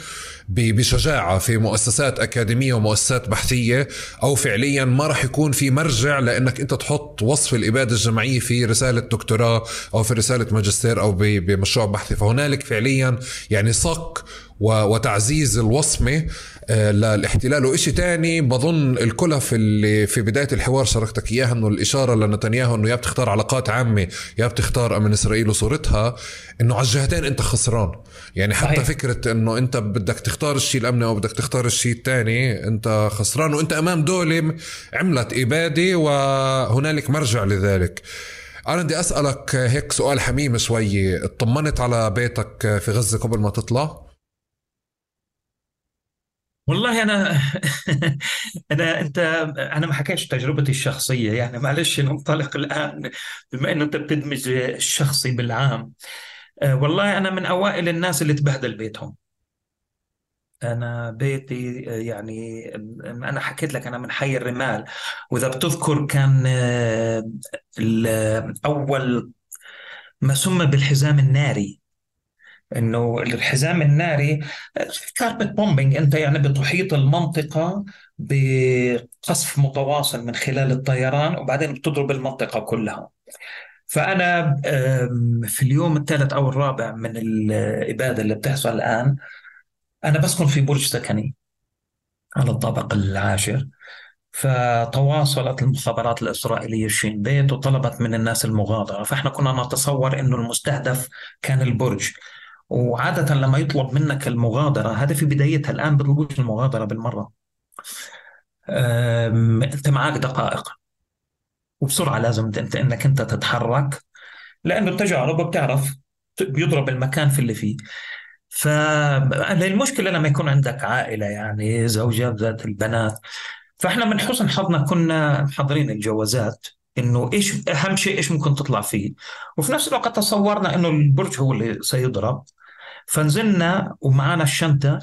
بشجاعة في مؤسسات أكاديمية ومؤسسات بحثية أو فعليا ما راح يكون في مرجع لأنك أنت تحط وصف الإبادة الجماعية في رسالة دكتوراه أو في رسالة ماجستير أو بمشروع بحثي. فهنالك فعليا يعني صك وتعزيز الوصمة آه، للاحتلال وإشي تاني بظن الكلف اللي في بداية الحوار شاركتك إياها أنه الإشارة لنتنياهو أنه يا بتختار علاقات عامة يا بتختار أمن إسرائيل وصورتها أنه على الجهتين أنت خسران. يعني حتى صحيح. فكرة أنه أنت بدك تختار الشيء الأمني أو بدك تختار الشيء الثاني أنت خسران. وأنت أمام دولة عملت إبادة وهنالك مرجع لذلك. أنا بدي أسألك هيك سؤال حميم شوي. اطمنت على بيتك في غزة قبل ما تطلع؟ والله أنا أنا أنت أنا ما حكيتش تجربتي الشخصية يعني معلش ننطلق الآن بما إنه أنت بتدمج الشخصي بالعام. أه، والله أنا من أوائل الناس اللي تبهدل بيتهم. أنا بيتي أه، يعني أنا حكيت لك أنا من حي الرمال. وإذا بتذكر كان أه، أول ما سمى بالحزام الناري. إنه الحزام الناري كاربت بومبينج أنت يعني بتحيط المنطقة بقصف متواصل من خلال الطيران وبعدين بتضرب المنطقة كلها. فأنا في اليوم الثالث أو الرابع من الإبادة اللي بتحصل الآن أنا بسكن في برج سكني على الطابق العاشر. فتواصلت المخابرات الإسرائيلية الشين بيت وطلبت من الناس المغادرة. فإحنا كنا نتصور أنه المستهدف كان البرج. وعادة لما يطلب منك المغادرة هذا في بدايتها الآن بيطلبوش المغادرة بالمرة. أنت معك دقائق. وبسرعة لازم انت إنك أنت تتحرك لأنه التجارب بتعرف بيضرب المكان في اللي فيه. فالمشكلة لما يكون عندك عائلة يعني زوجة ذات البنات. فإحنا من حسن حظنا كنا محضرين الجوازات. إنه إيش أهم شيء إيش ممكن تطلع فيه. وفي نفس الوقت تصورنا إنه البرج هو اللي سيضرب. فنزلنا ومعنا الشنطة.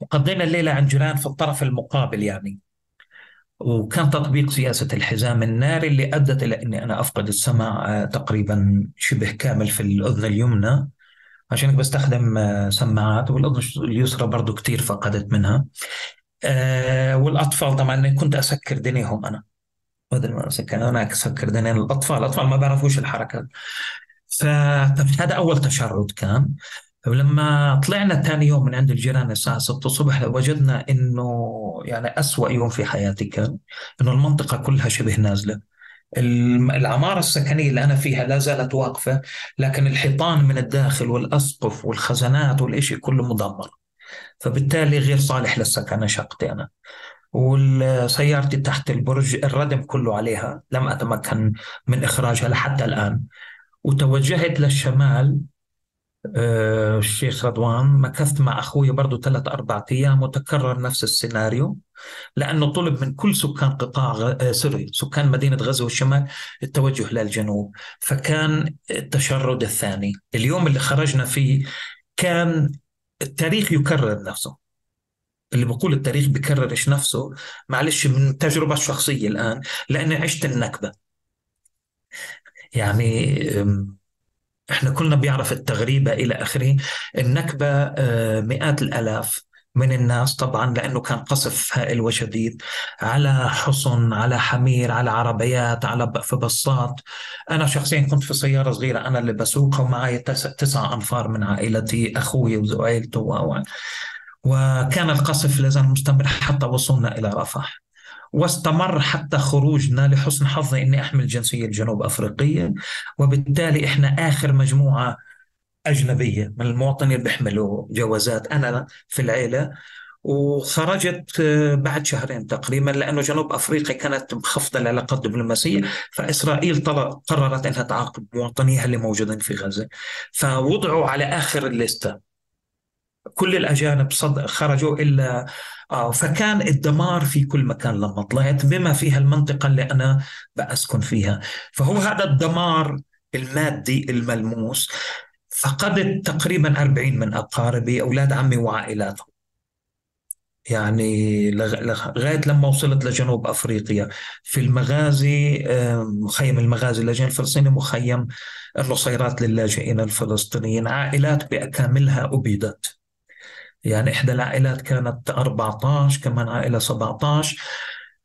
وقضينا الليلة عند جيران في الطرف المقابل يعني. وكان تطبيق سياسة الحزام الناري اللي أدت إلى أني أنا أفقد السمع آه، تقريبا شبه كامل في الأذن اليمنى. عشان بستخدم آه، سماعات والأذن اليسرى برضو كتير فقدت منها. آه، والأطفال طبعا كنت أسكر دنيهم أنا. بدل ما أسكر أنا أسكر دنيا الأطفال الأطفال ما بيعرفوش الحركة. فهذا أول تشرد كان. ولما طلعنا ثاني يوم من عند الجيران الساعة 6 الصبح وجدنا إنه يعني أسوأ يوم في حياتي كان إنه المنطقة كلها شبه نازلة. العمارة السكنية اللي أنا فيها لا زالت واقفة لكن الحيطان من الداخل والأسقف والخزانات والإشي كله مدمر. فبالتالي غير صالح للسكن شقتي أنا. وسيارتي تحت البرج الردم كله عليها لم أتمكن من إخراجها لحتى الآن. وتوجهت للشمال آه، الشيخ رضوان مكثت مع أخوي برضو ثلاث أربع أيام وتكرر نفس السيناريو لأنه طلب من كل سكان قطاع غ... آه، سوري سكان مدينة غزة والشمال التوجه للجنوب فكان التشرد الثاني. اليوم اللي خرجنا فيه كان التاريخ يكرر نفسه. اللي بقول التاريخ بكررش نفسه معلش من تجربة شخصية الآن لأني عشت النكبة. يعني إحنا كلنا بيعرف التغريبة إلى آخره. النكبة آه، مئات الآلاف من الناس طبعا لأنه كان قصف هائل وشديد على حصن على حمير على عربيات على في بصات أنا شخصيا كنت في سيارة صغيرة أنا اللي بسوقها ومعي تسع, تسع أنفار من عائلتي أخوي وعائلته وكان القصف لازال مستمر حتى وصلنا إلى رفح. واستمر حتى خروجنا لحسن حظي إني أحمل جنسية الجنوب أفريقية وبالتالي إحنا آخر مجموعة أجنبية من المواطنين اللي بيحملوا جوازات أنا في العيلة. وخرجت بعد شهرين تقريبا لأنه جنوب أفريقيا كانت مخفضه العلاقات الدبلوماسيه فإسرائيل قررت إنها تعاقب مواطنيها اللي موجودين في غزة. فوضعوا على آخر الليستة. كل الأجانب خرجوا إلا آه فكان الدمار في كل مكان لما طلعت بما فيها المنطقة اللي أنا بأسكن فيها. فهو هذا الدمار المادي الملموس فقدت تقريبا 40 من أقاربي أولاد عمي وعائلاتهم. يعني لغاية لما وصلت لجنوب أفريقيا. في المغازي مخيم المغازي اللاجئين الفلسطيني مخيم النصيرات للاجئين الفلسطينيين. عائلات بأكاملها أبيدت. يعني إحدى العائلات كانت 14 كمان عائلة 17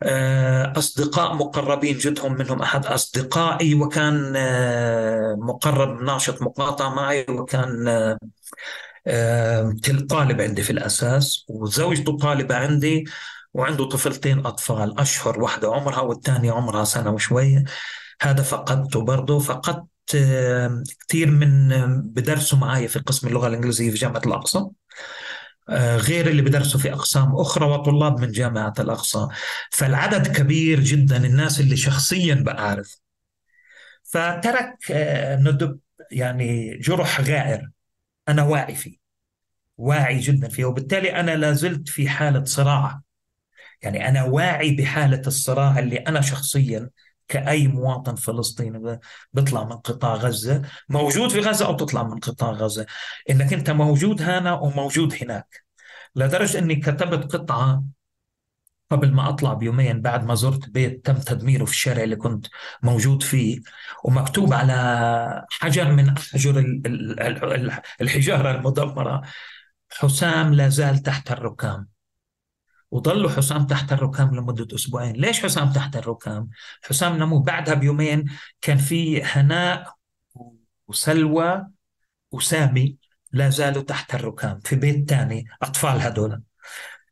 آه، أصدقاء مقربين جدهم منهم أحد أصدقائي وكان آه، مقرب ناشط مقاطعة معي وكان آه، طالب عندي في الأساس وزوجته طالبة عندي وعنده طفلتين أطفال أشهر واحدة عمرها والثانية عمرها سنة وشوية. هذا فقدته برضه. فقدت كثير من بدرسوا معي في قسم اللغة الإنجليزية في جامعة الأقصى. آه، غير اللي بدرسوا في أقسام أخرى وطلاب من جامعة الأقصى. فالعدد كبير جدا الناس اللي شخصيا بعرف فترك آه، ندب يعني جرح غائر. أنا واعي فيه واعي جدا فيه. وبالتالي أنا لازلت في حالة صراع. يعني أنا واعي بحالة الصراع اللي أنا شخصيا كأي مواطن فلسطيني بيطلع من قطاع غزة موجود في غزة أو تطلع من قطاع غزة. إنك أنت موجود هنا وموجود هناك. لدرجة أني كتبت قطعة قبل ما أطلع بيومين بعد ما زرت بيت تم تدميره في الشارع اللي كنت موجود فيه ومكتوب على حجر من أحجر الحجارة المدمرة حسام لا زال تحت الركام. وظلوا حسام تحت الركام لمدة أسبوعين. ليش حسام تحت الركام؟ حسام نمو بعدها بيومين كان في هناء وسلوى وسامي لا زالوا تحت الركام في بيت ثاني أطفال هذول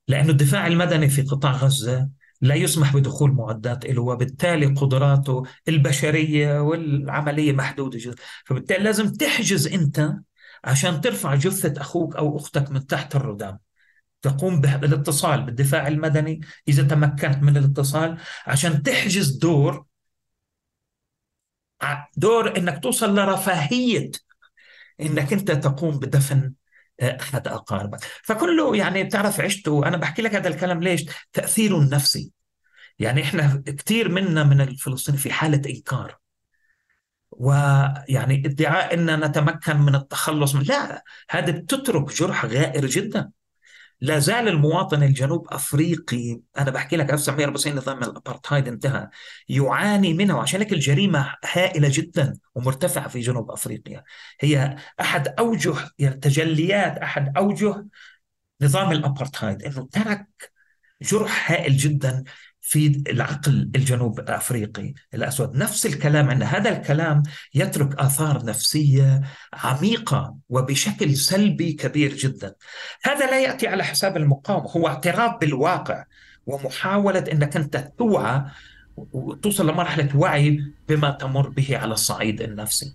لأنه الدفاع المدني في قطاع غزة لا يسمح بدخول معدات له وبالتالي قدراته البشرية والعملية محدودة جدا. فبالتالي لازم تحجز أنت عشان ترفع جثة أخوك أو أختك من تحت الردام تقوم بالاتصال بالدفاع المدني إذا تمكنت من الاتصال عشان تحجز دور. دور إنك توصل لرفاهية إنك أنت تقوم بدفن آه، أحد أقاربك. فكله يعني بتعرف عشته أنا بحكي لك هذا الكلام ليش؟ تاثيره النفسي يعني إحنا كثير منا من الفلسطينيين في حالة إنكار. ويعني ادعاء إن نتمكن من التخلص من لا هذا بتترك جرح غائر جدا. لا زال المواطن الجنوب أفريقي أنا بحكي لك 1994 نظام الأبارتهايد انتهى يعاني منها وعشان هيك الجريمة هائلة جدا ومرتفعة في جنوب أفريقيا. هي أحد أوجه يعني تجليات أحد أوجه نظام الأبارتهايد إنه ترك جرح هائل جدا في العقل الجنوب الأفريقي الأسود. نفس الكلام عندنا هذا الكلام يترك آثار نفسية عميقة وبشكل سلبي كبير جدا. هذا لا يأتي على حساب المقاومة. هو اعتراف بالواقع ومحاولة إنك أنت توعى وتوصل لمرحلة وعي بما تمر به على الصعيد النفسي.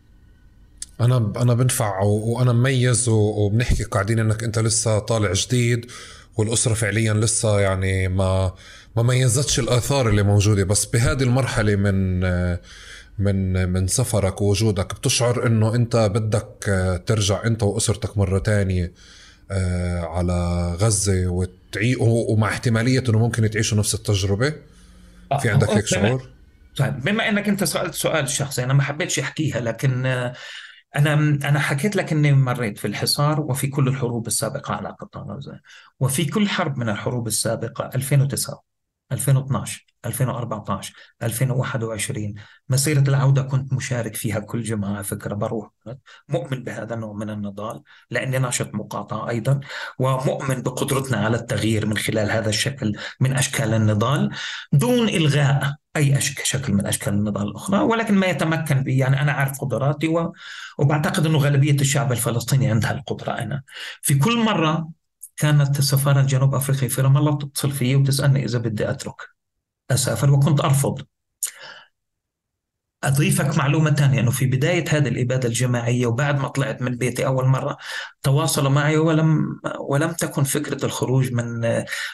أنا أنا بنفع وأنا مميز وبنحكي قاعدين إنك أنت لسه طالع جديد والأسرة فعليا لسه يعني ما ما ميزتش الآثار اللي موجودة. بس بهذه المرحلة من من من سفرك ووجودك بتشعر إنه أنت بدك ترجع أنت وأسرتك مرة تانية آه، على غزة وتعي ومع احتمالية إنه ممكن تعيشوا نفس التجربة؟ في عندك هيك شعور؟ طيب بما إنك أنت سألت سؤال شخصي أنا ما حبيتش أحكيها لكن أنا أنا حكيت لك إني مريت في الحصار وفي كل الحروب السابقة على قطاع غزة وفي كل حرب من الحروب السابقة 2009 2012 2014 2021 مسيرة العودة كنت مشارك فيها كل جمعة فكرة بروح مؤمن بهذا النوع من النضال لأني ناشط مقاطعة أيضا ومؤمن بقدرتنا على التغيير من خلال هذا الشكل من أشكال النضال دون إلغاء أي شكل من أشكال النضال الأخرى ولكن ما يتمكن بي يعني أنا عارف قدراتي. وبعتقد أنه غالبية الشعب الفلسطيني عندها القدرة أنا في كل مرة كانت السفارة الجنوب أفريقية في رام الله تتصل فيي وتسألني إذا بدي أترك. أسافر وكنت أرفض. أضيفك معلومة ثانية أنه في بداية هذه الإبادة الجماعية وبعد ما طلعت من بيتي أول مرة تواصلوا معي ولم ولم تكن فكرة الخروج من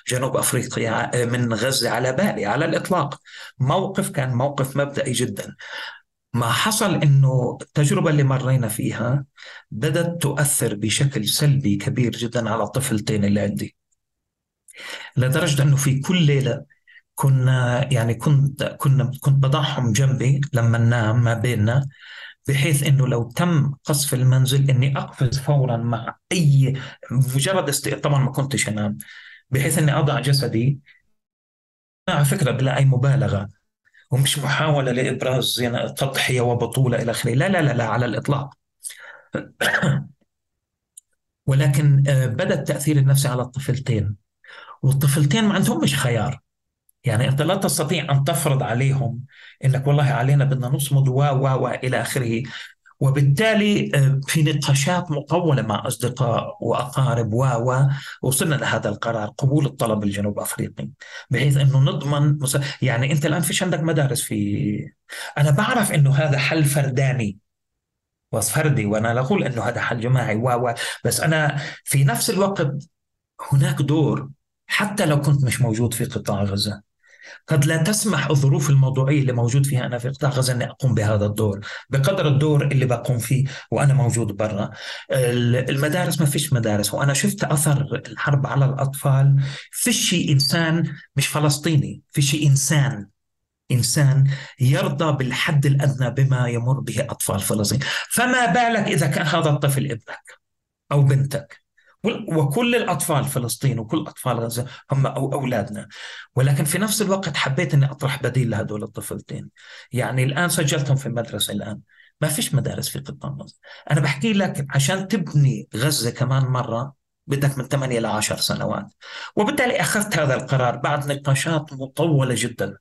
جنوب أفريقيا من غزة على بالي على الإطلاق. موقف كان موقف مبدئي جدا. ما حصل إنه التجربه اللي مرينا فيها بدأت تؤثر بشكل سلبي كبير جدا على الطفلتين اللي عندي. لدرجة إنه في كل ليلة كنا يعني كنت كنا كنت بضعهم جنبي لما ننام ما بيننا بحيث إنه لو تم قصف المنزل إني أقفز فورا مع أي مجرد است... طبعا ما كنتش أنام بحيث إني أضع جسدي. على فكرة بلا اي مبالغة. ومش محاولة لإبراز يعني تضحية وبطولة إلى آخره. لا لا لا لا على الإطلاق. ولكن آه، بدأ التأثير النفسي على الطفلتين. والطفلتين ما عندهمش خيار. يعني أنت لا تستطيع أن تفرض عليهم إنك والله علينا بدنا نصمد و و و إلى آخره. وبالتالي آه، في نقاشات مطولة مع أصدقاء وأقارب و وصلنا لهذا القرار قبول الطلب الجنوب أفريقي بحيث أنه نضمن مس... يعني أنت الآن فيش عندك مدارس في أنا بعرف أنه هذا حل فرداني. فردي وأنا لا أقول أنه هذا حل جماعي و بس أنا في نفس الوقت هناك دور حتى لو كنت مش موجود في قطاع غزة. قد لا تسمح الظروف الموضوعية اللي موجود فيها أنا في قطاع غزة أني أقوم بهذا الدور بقدر الدور اللي بقوم فيه وأنا موجود برا. المدارس ما فيش مدارس وأنا شفت أثر الحرب على الأطفال. فيش إنسان مش فلسطيني فيش إنسان إنسان يرضى بالحد الأدنى بما يمر به أطفال فلسطين. فما بالك إذا كان هذا الطفل ابنك أو بنتك؟ وكل الأطفال فلسطين وكل أطفال غزة هم أو أولادنا. ولكن في نفس الوقت حبيت أني أطرح بديل لهدول الطفلتين. يعني الآن سجلتهم في المدرسة الآن. ما فيش مدارس في قطاع غزة. أنا بحكي لك عشان تبني غزة كمان مرة بدك من 8 ل 10 سنوات. وبالتالي أخذت هذا القرار بعد نقاشات مطولة جدا.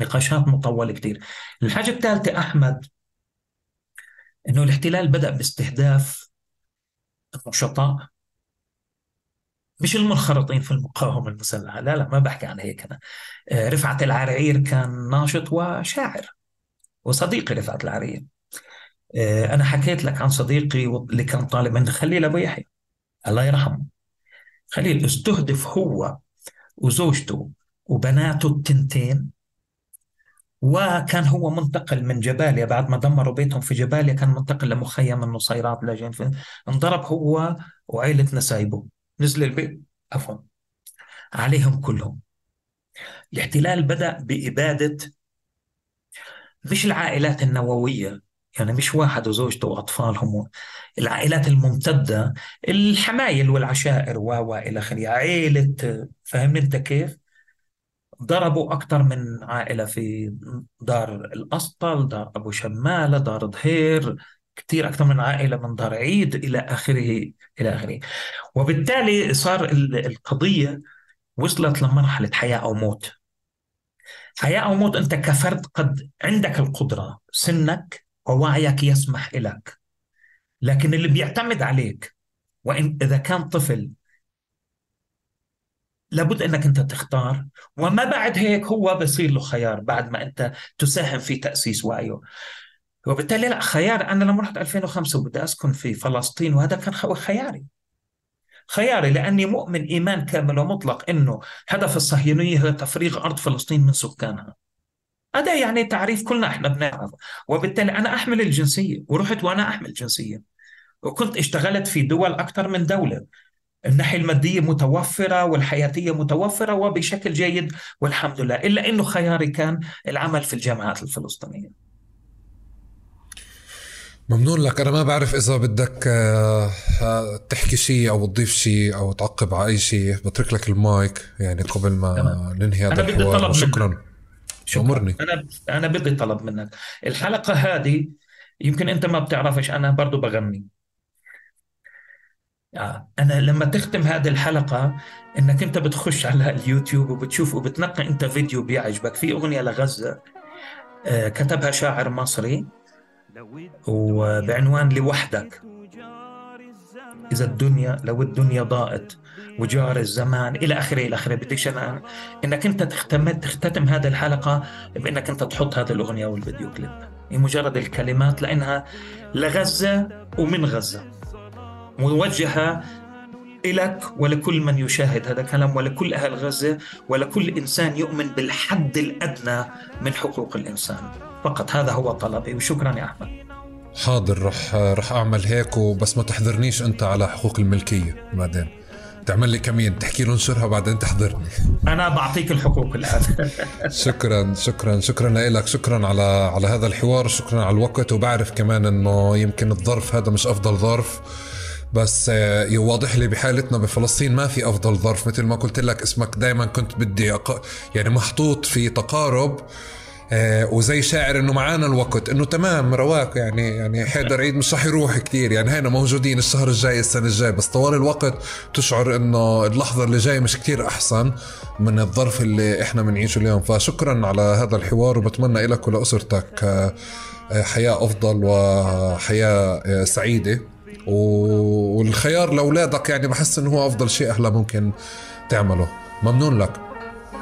نقاشات مطولة كثير. الحاجة الثالثة أحمد أنه الاحتلال بدأ باستهداف النشطاء مش المنخرطين في المقاومة المسلحة؟ لا لا ما بحكي عن هيك أنا. آه، رفعت العرعير كان ناشط وشاعر وصديقي رفعت العرعير آه، أنا حكيت لك عن صديقي اللي كان طالب عند خليل أبو يحيى. الله يرحمه. خليل استهدف هو وزوجته وبناته التنتين وكان هو منتقل من جباليا. بعد ما دمروا بيتهم في جباليا كان منتقل لمخيم النصيرات لاجئين انضرب هو وعائلة نسايبه. نزل البيت. عفوا. عليهم كلهم. الاحتلال بدأ بإبادة مش العائلات النووية يعني مش واحد وزوجته وأطفالهم. العائلات الممتدة الحمايل والعشائر و إلى آخره. عائلة فاهمني أنت كيف؟ ضربوا أكثر من عائلة في دار الأسطل دار أبو شمالة دار ظهير كثير أكثر من عائلة من دار عيد إلى آخره. إلى آخره. وبالتالي صار القضية وصلت لمرحلة حياة أو موت. حياة أو موت أنت كفرد قد عندك القدرة سنك ووعيك يسمح لك لكن اللي بيعتمد عليك وإن إذا كان طفل لابد إنك أنت تختار. وما بعد هيك هو بصير له خيار بعد ما أنت تساهم في تأسيس وعيه. وبالتالي لا خيار أنا لما رحت 2005 وبدي أسكن في فلسطين وهذا كان خياري. خياري لأني مؤمن إيمان كامل ومطلق إنه هدف الصهيونية هو تفريغ أرض فلسطين من سكانها. هذا يعني تعريف كلنا إحنا بنعرفه. وبالتالي أنا أحمل الجنسية ورحت وأنا أحمل جنسية. وكنت اشتغلت في دول أكثر من دولة. الناحية المادية متوفرة والحياتية متوفرة وبشكل جيد والحمد لله. إلا أنه خياري كان العمل في الجامعات الفلسطينية. ممنون لك. أنا ما بعرف إذا بدك آه، آه، تحكي شيء أو تضيف شيء أو تعقب على أي شيء. بترك لك المايك يعني قبل ما تمام. ننهي هذا الحوار. وشكرا. أمرني. أنا أنا بدي طلب منك. الحلقة هذه يمكن أنت ما بتعرفش أنا برضو بغني. آه. أنا لما تختم هذه الحلقة إنك أنت بتخش على اليوتيوب وبتشوف وبتنقي أنت فيديو بيعجبك. في أغنية لغزة آه كتبها شاعر مصري. وبعنوان لوحدك. إذا الدنيا لو الدنيا ضاءت وجار الزمان إلى آخره إلى آخره بديش أنا إنك أنت تختم تختتم هذه الحلقة بإنك أنت تحط هذه الأغنية والفيديو كليب. مجرد الكلمات لأنها لغزة ومن غزة. موجهة إلك ولكل من يشاهد هذا الكلام ولكل أهل غزة ولكل إنسان يؤمن بالحد الأدنى من حقوق الإنسان. فقط. هذا هو طلبي وشكرا يا أحمد. حاضر. رح رح أعمل هيك وبس ما تحضرنيش أنت على حقوق الملكية بعدين. تعمل لي كمين تحكي له انشرها بعدين تحضرني. أنا بعطيك الحقوق الآن. شكرا شكرا شكرا لك. شكرا على على هذا الحوار. شكرا على الوقت. وبعرف كمان إنه يمكن الظرف هذا مش أفضل ظرف. بس آه، يوضح لي بحالتنا بفلسطين ما في أفضل ظرف. مثل ما قلت لك اسمك دائما كنت بدي أق... يعني محطوط في تقارب. آه وزي شاعر إنه معانا الوقت. إنه تمام رواق يعني يعني حيدر عيد مش رح يروح كثير يعني هينا موجودين الشهر الجاي السنة الجاي بس طوال الوقت تشعر إنه اللحظة اللي جاية مش كثير أحسن من الظرف اللي إحنا بنعيشه اليوم. فشكرا على هذا الحوار وبتمنى لك ولأسرتك آه، آه، حياة أفضل وحياة سعيدة. والخيار لأولادك يعني بحس إنه هو أفضل شيء هلا ممكن تعمله. ممنون لك.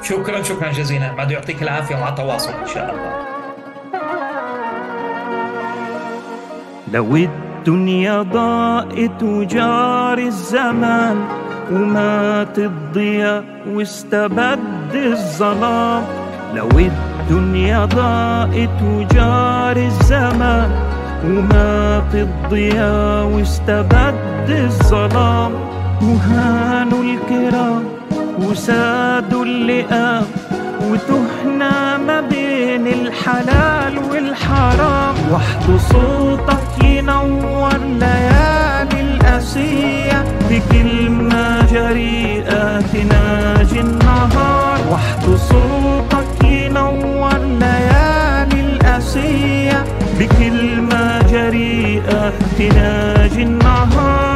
شكرا شكرا جزيلا. بعد يعطيك العافية ومع تواصل إن شاء الله. لو الدنيا ضاءت وجار الزمان ومات الضياء واستبد الظلام لو الدنيا ضاءت وجار الزمان ومات الضياء واستبد الظلام وهانوا الكرام. وساد اللئام وتهنا ما بين الحلال والحرام. وحد صوتك ينور ليالي الأسية بكلمة جريئة تناجي النهار وحد صوتك ينور ليالي الأسية بكلمة جريئة تناجي النهار